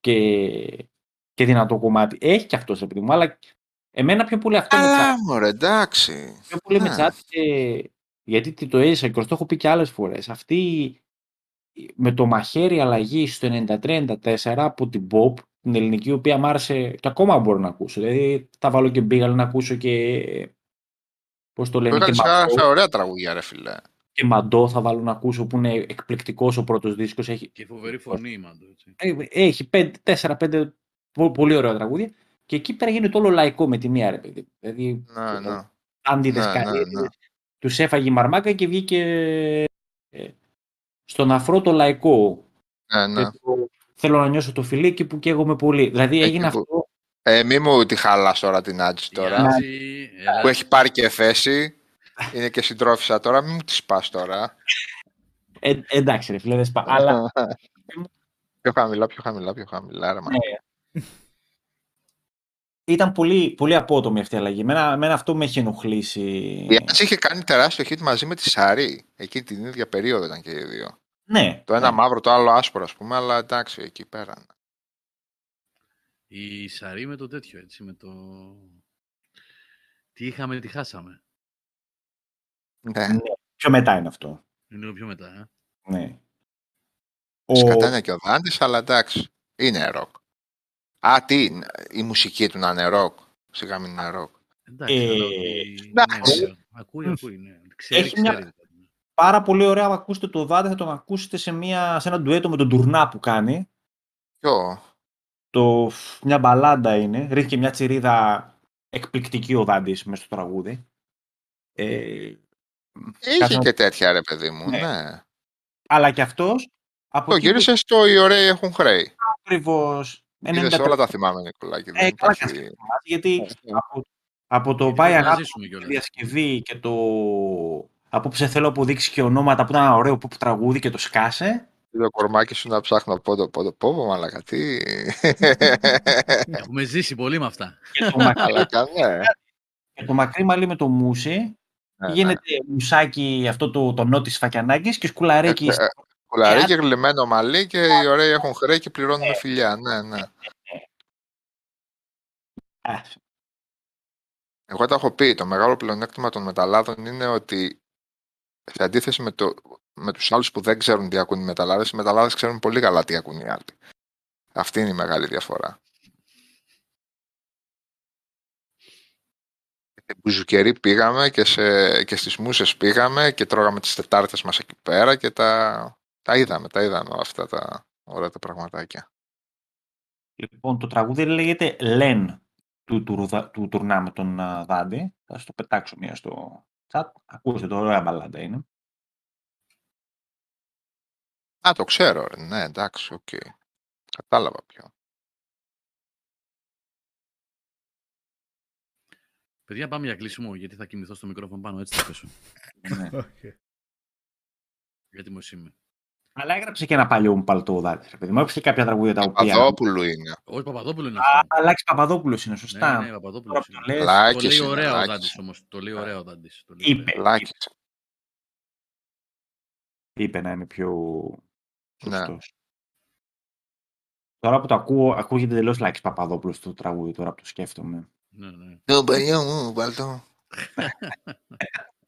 και, και δυνατό κομμάτι. Έχει και αυτός, επειδή μου, αλλά εμένα πιο πολύ αυτό Αλλά, με μωρέ, εντάξει. Πιο πολύ με ναι. τσάτισε, γιατί το έζησα και το έχω πει και άλλες φορές. Αυτή με το μαχαίρι αλλαγή στο 93-94 από την Pop, την ελληνική, η οποία μου άρεσε και ακόμα μπορώ να ακούσω. Δηλαδή θα βάλω και μπήγαλ να ακούσω και Πώς το λένε. και σε ωραία τραγούδια, ρε φιλέ. Και Μαντό θα βάλω να ακούσω που είναι εκπληκτικός ο πρώτος δίσκος. Έχει... Και φοβερή φωνή η Μαντό. Ε, έχει 4-5 πολύ ωραία τραγούδια. Και εκεί πέρα γίνεται όλο λαϊκό με τη μία, ρε παιδί. Δηλαδή. Να, ναι. Αντιδεσκαλίε. Ναι, ναι, ναι. Τους έφαγε η μαρμάκα και βγήκε ε, στον αφρό το λαϊκό. Ναι, ναι. Θέλω να νιώσω το φιλίκι που καίγομαι πολύ. Δηλαδή έγινε αυτό ε, μη μου τη χαλάς τώρα την Άτζη τώρα. Που έχει πάρει και θέση. Είναι και συντρόφισσα τώρα. Μην μου τη σπάς τώρα. Ε, εντάξει ρε φίλε, δεν σπά. Αλλά... πιο χαμηλά, πιο χαμηλά, πιο χαμηλά. Ρε, ναι. Ήταν πολύ, πολύ απότομη αυτή η αλλαγή. Εμένα, εμένα αυτό με έχει ενοχλήσει. Η Άτζη είχε κάνει τεράστιο hit μαζί με τη Σαρή. Εκείνη την ίδια περίοδο ήταν και οι δύο. Ναι. Το ένα ναι. μαύρο, το άλλο άσπρο, ας πούμε, αλλά εντάξει, εκεί πέρα. Η Σαρή με το τέτοιο, έτσι, με το... Τι είχαμε, τι χάσαμε. Ναι. ναι. Πιο μετά είναι αυτό. Είναι πιο μετά, ε. Ναι. Ο... Σκατάνε και ο Δάντης, αλλά εντάξει, είναι ροκ. Α, τι, η μουσική του να είναι ροκ. Σιγά μην είναι ροκ. Εντάξει, ε... ναι, ναι, ακούει, ακούει, ναι. Ξέρει, Έχει ξέρει. Μια... Πάρα πολύ ωραία, αν ακούσετε το Δάντη, θα τον ακούσετε σε, μια, σε ένα ντουέτο με τον Τουρνά που κάνει. Ποιο; Το, μια μπαλάντα είναι. Ρίχνει και μια τσιρίδα εκπληκτική ο Δάντης μέσα στο τραγούδι. Ε, Είχε και τέτοια ρε παιδί μου, ναι. ναι. Αλλά και αυτός... Από το γύρισες στο «Οι ωραίοι έχουν χρέη». Ακριβώς. Είδες όλα τα θυμάμαι, Νικολάκη. Ε, καλά υπάρχει... γιατί ναι. από, από το «Πάει αγάπη» τη διασκευή και το «Απόψε θέλω που δείξει και ονόματα» που ήταν ένα ωραίο pop τραγούδι και το σκάσε, το κορμάκι σου να ψάχνω πόδο, πόδο, πόδο, μαλακα, τι; Έχουμε ζήσει πολύ με αυτά. Και το μακρύ, ναι. και το μακρύ μαλλί με το μουσι, ναι, γίνεται ναι. μουσάκι αυτό το, το νότι φακιανάκης και σκουλαρίκι. Ε, ε, σκουλαρίκι, γλυμμένο μαλλί και οι ωραίοι έχουν χρέη και πληρώνουν με φιλιά. Ναι, ναι. Εγώ τα έχω πει. Το μεγάλο πλεονέκτημα των μεταλλάδων είναι ότι σε αντίθεση με το με τους άλλους που δεν ξέρουν τι ακούν οι μεταλλάδες, οι μεταλλάδες ξέρουν πολύ καλά τι ακούν οι άλλοι. Αυτή είναι η μεγάλη διαφορά. Στην Μπουζουκερί πήγαμε και, σε, και στις Μούσες πήγαμε και τρώγαμε τις Τετάρτες μας εκεί πέρα και τα, τα είδαμε, τα είδαμε αυτά τα ωραία τα πραγματάκια. Λοιπόν, το τραγούδι λέγεται «Λεν» του, του, του, Τουρνά με τον Δάντη. Θα σας το πετάξω μία στο chat. Ακούστε το, ωραία μπαλάντα είναι. Α, το ξέρω, ρε. Ναι, εντάξει, OK. Okay. Κατάλαβα ποιο. Παιδιά, πάμε για κλείσιμο, γιατί θα κοιμηθώ στο μικρόφωνο πάνω, έτσι θα πέσω. ναι. okay. Γιατί μου είμαι. Αλλά έγραψε και ένα παλιό μου παλτό δάτη. Παιδί μου, έπαιξε κάποια τραγούδια τα οποία. Παπαδόπουλου είναι. Όχι, Παπαδόπουλο είναι αυτό. Αλάξη Παπαδόπουλος είναι, σωστά. Ναι, ναι, Παπαδόπουλος. Το, το λέει ωραίο ο Δάντης όμως. Το λέει ωραίο ο Δάντης. Είπε. Είπε να είναι πιο ναι. Τώρα που το ακούω, ακούγεται τελείω Λάκης Παπαδόπουλος το τραγούδι, τώρα που το σκέφτομαι. Ναι, ναι. Το παλιό μου, παλτό.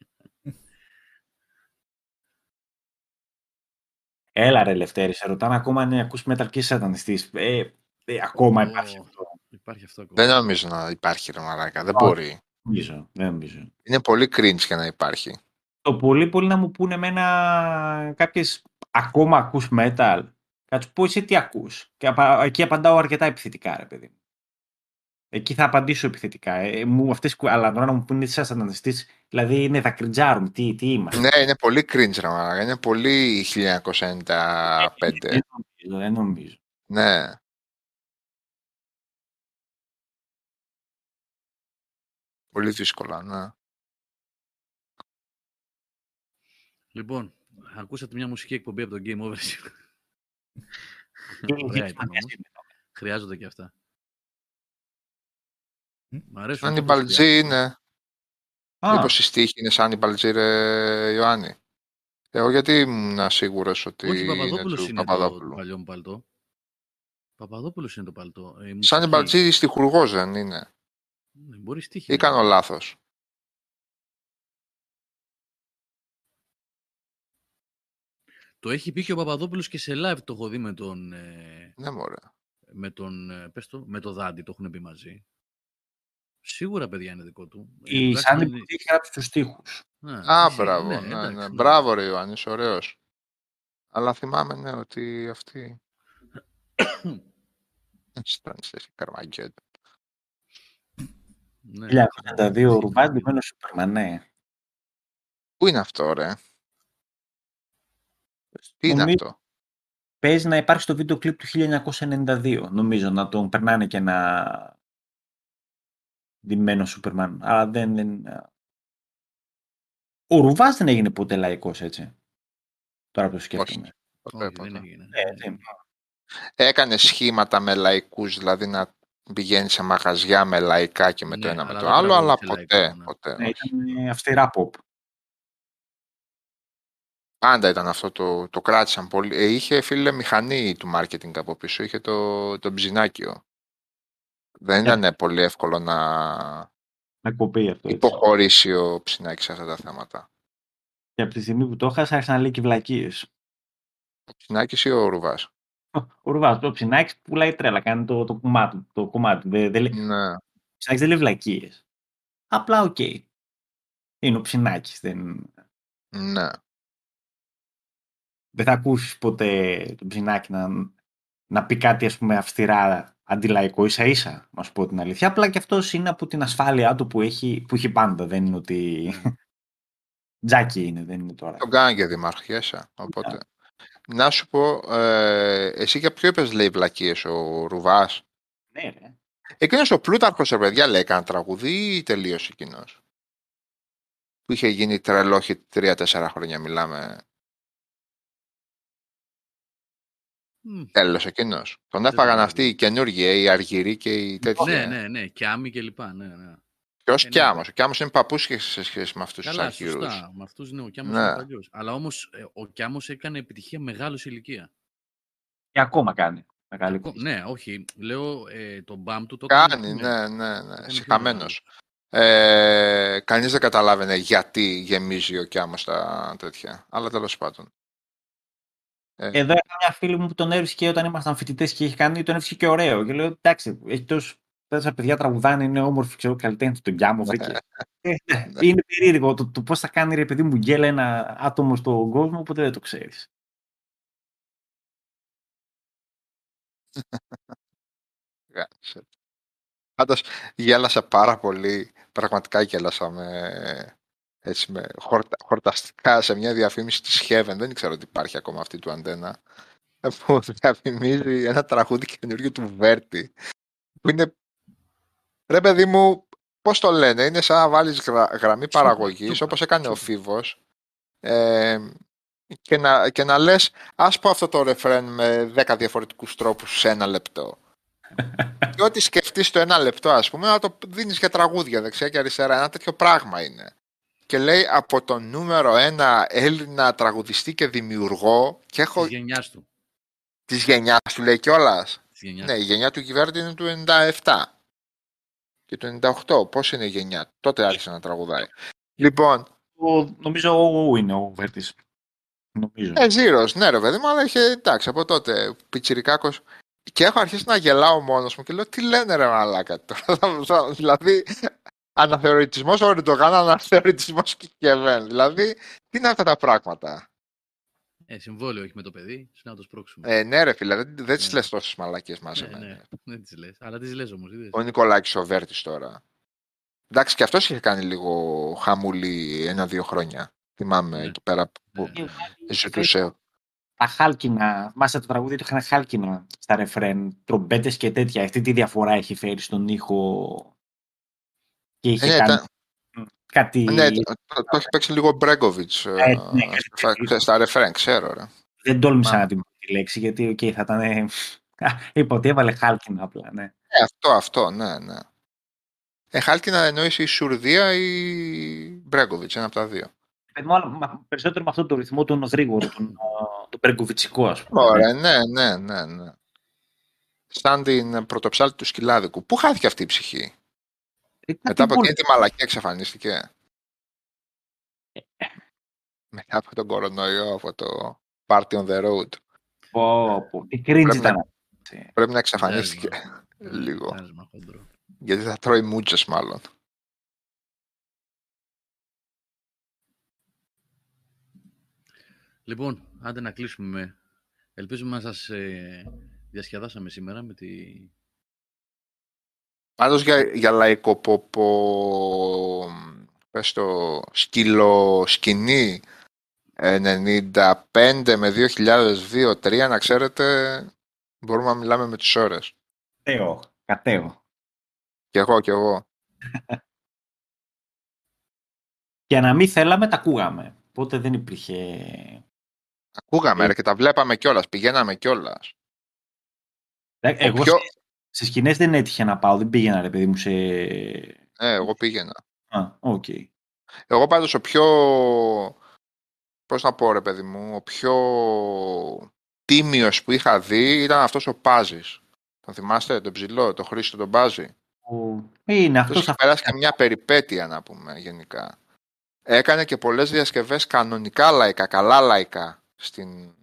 Έλα ρε Λευτέρη, σε ρωτάνε ακόμα αν ακούς Metal Gear σατανιστής. Ε, ε, ακόμα υπάρχει αυτό. Υπάρχει αυτό ακόμα. Δεν νομίζω να υπάρχει ρε μαλάκα, δεν μπορεί. Νομίζω, δεν νομίζω. Είναι πολύ cringe για να υπάρχει. Το πολύ πολύ να μου πούνε εμένα κάποιες ακόμα ακούς metal. Κάτσου πω εσύ τι ακούς; Και εκεί απαντάω αρκετά επιθετικά ρε παιδί. Εκεί θα απαντήσω επιθετικά. Ε, μου, αυτές, αλλά τώρα να μου πούνε σαν σατανιστής, δηλαδή είναι δακρυτζάρουμε, τι, τι είμαστε. Ναι, είναι πολύ cringe ρε είναι πολύ 1995. Δεν νομίζω, δεν νομίζω. Ναι. Πολύ δύσκολα, ναι. Λοιπόν, ακούσατε μια μουσική εκπομπή από το Game Over. Χρειάζονται και αυτά. Μ' αρέσουν. Αν η Μπαλτζή είναι. Μήπως η στίχη είναι σαν η Μπαλτζή, ρε Ιωάννη; Εγώ γιατί ήμουν σίγουρος ότι. Όχι, Παπαδόπουλος είναι, είναι το παλιό μου παλτό. Παπαδόπουλος είναι το παλτό. Ε, σαν η Μπαλτζή στιχουργός δεν είναι. Ναι, μπορεί στίχη. Ή κάνω λάθος. Το έχει πει και ο Παπαδόπουλος και σε live το έχω δει με τον... Ε, ναι, μωρέ. Με τον, ε, πες το, με το Δάντη, το έχουν πει μαζί. Σίγουρα, παιδιά, είναι δικό του. Ε, Η Σάντι που έχει γράψει τους στίχους. Ναι, Α, μπράβο, ναι, ναι, ναι. Μπράβο, ρε Ιωάννης, ωραίος. Αλλά θυμάμαι, ναι, ότι αυτή... Αισθάνεσαι καρμαγκέτ. Ναι. 1992, ο Ρουμπάς ντυμένος Σούπερμαν, ναι. Πού είναι αυτό, ρε; Τι είναι αυτό; Παίζει να υπάρχει στο βίντεο κλιπ του 1992, νομίζω, να τον περνάνε και ένα ντυμένος Σούπερμαν. Αλλά δεν, δεν... Ο Ρουβάς δεν έγινε ποτέ λαϊκός, έτσι. Τώρα που το σκέφτομαι. Όχι, δεν έγινε. Ε, Έκανε σχήματα με λαϊκούς, δηλαδή να πηγαίνει σε μαγαζιά με λαϊκά και με το ναι, ένα με το άλλο, αλλά ποτέ. Ναι. ποτέ ναι, ήταν αυστηρά pop. Πάντα ήταν αυτό, το, το κράτησαν πολύ. Ε, είχε φίλε μηχανή του marketing από πίσω, είχε το, το ψινάκιο. Δεν ε. ήταν πολύ εύκολο να, να κοπεί αυτό, υποχωρήσει ο ψινάκης σε αυτά τα θέματα. Και από τη στιγμή που το έχασα, άρχισαν να λέει και βλακίες. Ο ψινάκης ή ο Ρουβάς; Ο Ρουβάς, το ψινάκης πουλάει τρέλα, κάνει το, το κομμάτι. Το κομμάτι. Δεν, δεν, ναι. Ο Ψινάκης δεν λέει βλακίες. Απλά OK. Okay. Είναι ο Ψινάκης. Δεν... Ναι δεν θα ακούσεις ποτέ τον Ψινάκη να, να πει κάτι ας πούμε αυστηρά αντιλαϊκό ίσα ίσα, να σου πω την αλήθεια. Απλά και αυτός είναι από την ασφάλειά του που έχει, που έχει πάντα. Δεν είναι ότι τζάκι είναι, δεν είναι τώρα. Τον κάνει και δημαρχιέσα, οπότε. Να σου πω, ε, εσύ για ποιο είπες λέει βλακίες, ο Ρουβάς; Ναι, ναι. Εκείνος ο Πλούταρχος, ρε παιδιά, λέει κανένα τραγουδί ή τελείωσε εκείνος; Που είχε γίνει τρελόχη τρία-τέσσερα χρόνια, μιλάμε. Mm. Τέλος εκείνος. Τον έφαγαν αυτοί οι καινούργοι, οι αργυροί και οι τέτοιοι. Ναι, ναι, ναι, και άμοι και λοιπά. Ναι, ναι. Ποιος ε, Κιάμο. Ο Κιάμο είναι παππούς σε σχέση με αυτούς τους αρχηγούς. Σωστά. Με αυτούς ναι, ο Κιάμο ναι. είναι παλιός. Αλλά όμως ε, ο Κιάμο έκανε επιτυχία μεγάλος ηλικία. Και ακόμα κάνει. Μεγάλη ναι, όχι. Λέω ε, τον μπαμ του το κάνει. Ναι, ναι, ναι. Συχαμένος. Ε, Κανείς δεν καταλάβαινε γιατί γεμίζει ο Κιάμο τα τέτοια. Αλλά τέλος πάντων. Ε. Εδώ είχα μια φίλη μου που τον έβρισκε όταν ήμασταν φοιτητές και είχε κάνει, τον έβρισκε και ωραίο. Και λέω εντάξει, έχει τόσο τέσσερα παιδιά τραγουδάνε, είναι όμορφοι, ξέρω, καλλιτέχνη, τον Γκιάμο βρήκε. Ε, ναι, είναι περίεργο το, το πώς θα κάνει ρε παιδί μου γκέλα ένα άτομο στον κόσμο, ποτέ δεν το ξέρεις. Πάντως γέλασα πάρα πολύ. Πραγματικά γέλασα με, έτσι, με χορτα, χορταστικά σε μια διαφήμιση της Heaven, δεν ξέρω ότι υπάρχει ακόμα αυτή του αντένα, που διαφημίζει ένα τραγούδι καινούριο του Βέρτη, που είναι, ρε παιδί μου, πώς το λένε, είναι σαν να βάλεις γραμμή παραγωγής, όπως έκανε ο Φίβος, ε, και, να, και να λες, ας πω αυτό το ρεφρέν με δέκα διαφορετικούς τρόπους σε ένα λεπτό. και ό,τι σκεφτείς το ένα λεπτό, ας πούμε, να το δίνεις για τραγούδια δεξιά και αριστερά. Ένα τέτοιο πράγμα είναι και λέει από τον νούμερο ένα Έλληνα τραγουδιστή και δημιουργό και έχω... Της γενιάς του. Της γενιάς του λέει κιόλας. Ναι, η γενιά του κυβέρνητη είναι του 97 και του 98. Πώς είναι η γενιά, τότε άρχισε να τραγουδάει. Λοιπόν... Ο, νομίζω ο, ο είναι ο Βέρτης. νομίζω. Ε, Zeros, ναι ρε παιδί μου, αλλά είχε, εντάξει, από τότε, πιτσιρικάκος. Και έχω αρχίσει να γελάω μόνος μου και λέω, τι λένε ρε μαλάκα τώρα. δηλαδή, αναθεωρητισμός Ορντογάν, αναθεωρητισμός Κικεβέν. Δηλαδή, τι είναι αυτά τα πράγματα; Ε, συμβόλαιο όχι με το παιδί, να το σπρώξουμε. Ε, ναι, ρε φίλε, δεν, δεν ναι. τι λες τόσες μαλακίε μαζί. Ναι, ναι, δεν τις λες. Αλλά τις λες όμως. Ο Νικολάκης ο Βέρτης τώρα. Εντάξει, και αυτός είχε κάνει λίγο χαμούλη ένα-δύο χρόνια. Θυμάμαι ναι. εκεί πέρα που ναι, ναι. ζητούσε. Τα χάλκινα, μάσα το τραγούδι του είχαν χάλκινα στα ρεφρέν, τρομπέτε και τέτοια. Αυτή τη διαφορά έχει φέρει στον ήχο. Και είχε ε, κάνει κάτι... Ναι, το, το, το έχει παίξει λίγο Μπρέγκοβιτς ε, ναι, στα ρεφρέν, ξέρω. Ρε. Δεν τόλμησα να την πω τη λέξη, γιατί okay, θα ήταν... Είπα ότι έβαλε χάλκινα απλά, ναι. Ε, αυτό, αυτό, ναι, ναι. Ε, χάλκινα εννοείς η Σουρδία ή Μπρέγκοβιτς, ένα από τα δύο. Περισσότερο με αυτόν τον ρυθμό τον γρήγορο, τον, τον Μπρέγκοβιτσικό, ας πούμε. Ωραία, ναι, ναι, ναι, ναι. Σαν την πρωτοψάλτη του Σκυλάδικου. Πού χάθηκε αυτή η ψυχή; Ε, Μετά από εκείνη τη μαλακή εξαφανίστηκε. Μετά από τον κορονοϊό, από το Party on the Road. Πω, πω. Τι cringe ήταν. Πρέπει να εξαφανίστηκε λίγο. Γιατί θα τρώει μούτσες μάλλον. Λοιπόν, άντε να κλείσουμε. Ελπίζουμε να σας ε, διασκεδάσαμε σήμερα με τη Πάντως για, για λαϊκό ποπο, πες το, σκύλο σκηνή 95 με 2002-2003, να ξέρετε, μπορούμε να μιλάμε με τις ώρες. Κατέω, κατέω. Κι εγώ, κι εγώ. Για να μην θέλαμε, τα ακούγαμε. Οπότε δεν υπήρχε... Ακούγαμε, ρε, και τα βλέπαμε κιόλας, πηγαίναμε κιόλας. Ε, εγώ, πιο... Σε σκηνές δεν έτυχε να πάω, δεν πήγαινα ρε παιδί μου σε... Ε, εγώ πήγαινα. Α, OK. Okay. Εγώ πάντως ο πιο... Πώς να πω ρε παιδί μου, ο πιο τίμιος που είχα δει ήταν αυτός ο Πάζης. Τον θυμάστε, τον ψηλό, τον Χρήστο τον Πάζη; Είναι αυτός. Αυτός έχει περάσει και μια περιπέτεια να πούμε γενικά. Έκανε και πολλές διασκευές κανονικά λαϊκά, καλά λαϊκά στην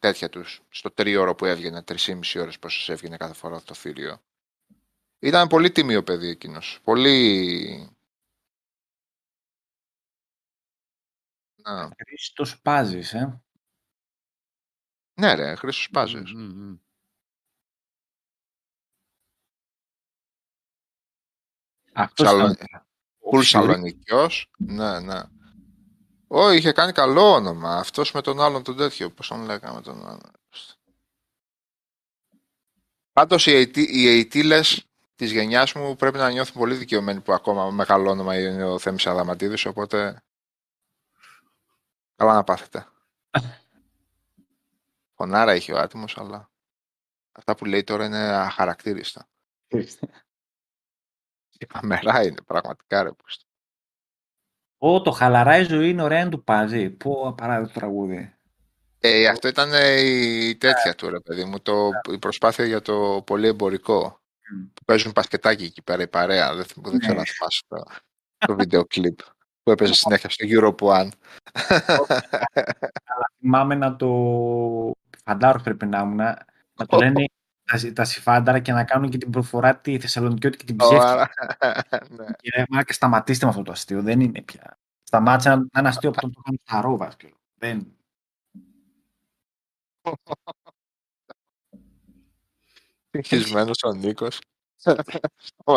τέτοια τους στο τρίωρο που έβγαινε, μισή ώρες πόσο έβγαινε κάθε φορά το θύριο. Ήταν πολύ τιμίο παιδί εκείνος. Πολύ. Χρήστος Πάζης, ε. Ναι, ρε, Χρήστος Πάζης. Mm, Σαλονικιός. Ναι, ναι. Όχι, είχε κάνει καλό όνομα. Αυτός με τον άλλον τον τέτοιο, πώς τον λέγαμε τον άλλον. Πάντως οι αιτήλε της γενιάς μου πρέπει να νιώθουν πολύ δικαιωμένοι που ακόμα μεγάλο όνομα είναι ο Θέμης Αδαματίδης, οπότε καλά να πάθετε. Φωνάρα είχε ο άτιμος, αλλά αυτά που λέει τώρα είναι αχαρακτήριστα. Η καμερά είναι πραγματικά ρε Ω, το χαλαρά η ζωή είναι ωραία να του πάζει. Πού απαράδεκτο τραγούδι. Ε, αυτό ήταν η τέτοια του, ρε παιδί μου. Το, η προσπάθεια για το πολύ εμπορικό. Που παίζουν πασκετάκι εκεί πέρα η παρέα. Δεν, δεν ξέρω να ναι. θυμάσαι το, το βίντεο κλιπ που έπαιζε συνέχεια στο Europe One. Αλλά θυμάμαι να το... Φαντάρος πρέπει να ήμουν. Να το λένε τα, τα συφάνταρα και να κάνουν και την προφορά τη Θεσσαλονικιώτη και την ψεύτη. ναι. Και μάκα, σταματήστε με αυτό το αστείο. Δεν είναι πια. Σταμάτησε να, ένα αστείο που τον το κάνει στα ρόβα. Δεν. Συγχυσμένος ο Νίκος.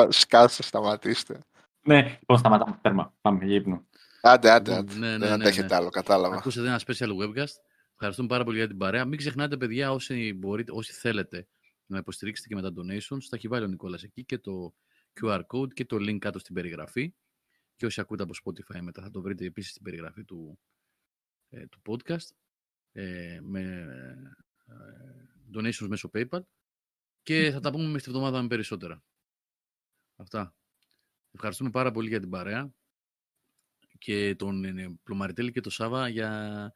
Σκάσε, σταματήστε. Ναι, λοιπόν, σταματάμε. Τέρμα. Πάμε για ύπνο. Άντε, άντε. άντε. Ναι, ναι, Δεν ναι, αντέχετε ναι. άλλο, κατάλαβα. Ακούσατε ένα special webcast. Ευχαριστούμε πάρα πολύ για την παρέα. Μην ξεχνάτε, παιδιά, όσοι, μπορείτε, όσοι θέλετε να υποστηρίξετε και με τα donations. Θα έχει βάλει ο Νικόλας εκεί και το QR code και το link κάτω στην περιγραφή. Και όσοι ακούτε από Spotify μετά θα το βρείτε επίσης στην περιγραφή του, ε, του podcast ε, με ε, donations μέσω PayPal. Και θα τα πούμε μες τη εβδομάδα με περισσότερα. Αυτά. Ευχαριστούμε πάρα πολύ για την παρέα και τον ε, Πλωμαριτέλη και τον Σάβα για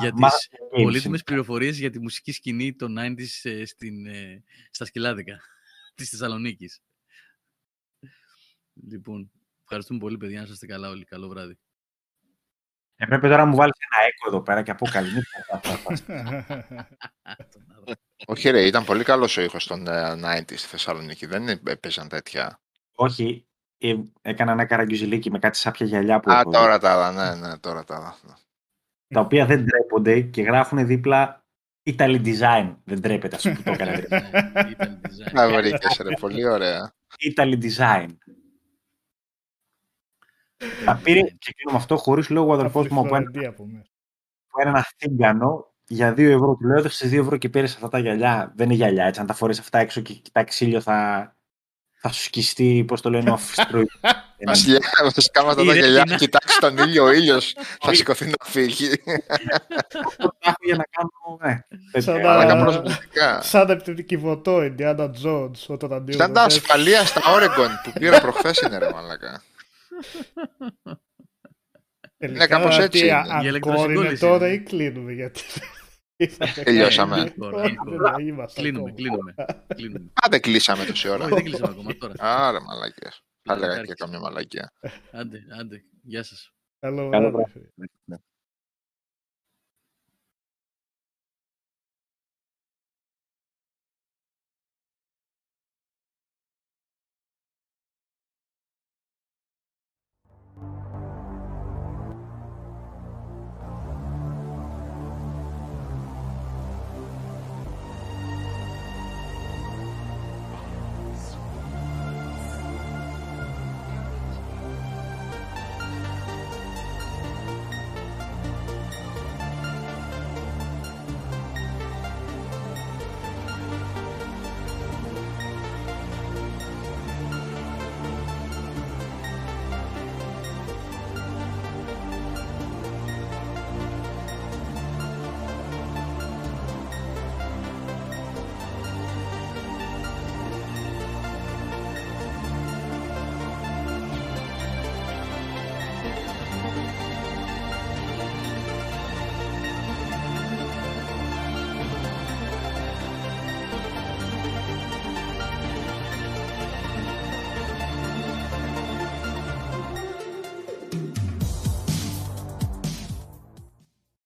για τις πολύτιμες πληροφορίες για τη μουσική σκηνή των 90s ε, στην, ε, στα σκυλάδικα της Θεσσαλονίκης. Λοιπόν, ευχαριστούμε πολύ παιδιά, να είστε καλά όλοι. Καλό βράδυ. Έπρεπε τώρα να μου βάλεις ένα έκο εδώ πέρα και από καληνύχτα. Όχι ρε, ήταν πολύ καλός ο ήχος των 90 ε, στη Θεσσαλονίκη. Δεν έπαιζαν τέτοια. Όχι, ε, έκανα ένα καραγκιουζιλίκι με κάτι σάπια γυαλιά που... Α, τώρα τα άλλα, ναι, ναι, τώρα τα άλλα. Τα οποία δεν τρέπονται και γράφουν δίπλα Italy Design. Δεν τρέπεται, ας πούμε, το έκανα. Να βρήκες, ρε, πολύ ωραία. Italy Design. Θα πήρε, και κλείνω με αυτό, χωρίς λόγο ο αδερφός μου από ένα, ένα θύγκανο για 2 ευρώ. Του λέω, έδωσες 2 ευρώ και πήρες αυτά τα γυαλιά. Δεν είναι γυαλιά, έτσι. Αν τα φορέσει αυτά έξω και κοιτάξεις ξύλιο, θα, θα σου σκιστεί, πώς το λένε, ο αφιστρούι. Βασιλιά, βασικά με τα γυαλιά, κοιτάξεις τον ήλιο, ο ήλιος θα σηκωθεί να φύγει. για να κάνω, ναι. Σαν τα Σαν τα κυβωτό, Ιντιάνα Τζόντς, όταν αντίον. Σαν τα ασφαλεία στα Όρεγκον που πήρα προχθές είναι ρε μαλακά. Είναι κάπως έτσι. Αν είναι τώρα ή κλείνουμε, γιατί... Τελειώσαμε. Κλείνουμε, κλείνουμε. Άντε κλείσαμε τόση ώρα. δεν κλείσαμε ακόμα τώρα. Άρα μαλακές. Θα έλεγα και καμία μαλακία. Άντε, άντε. Γεια σας. Καλό βράδυ.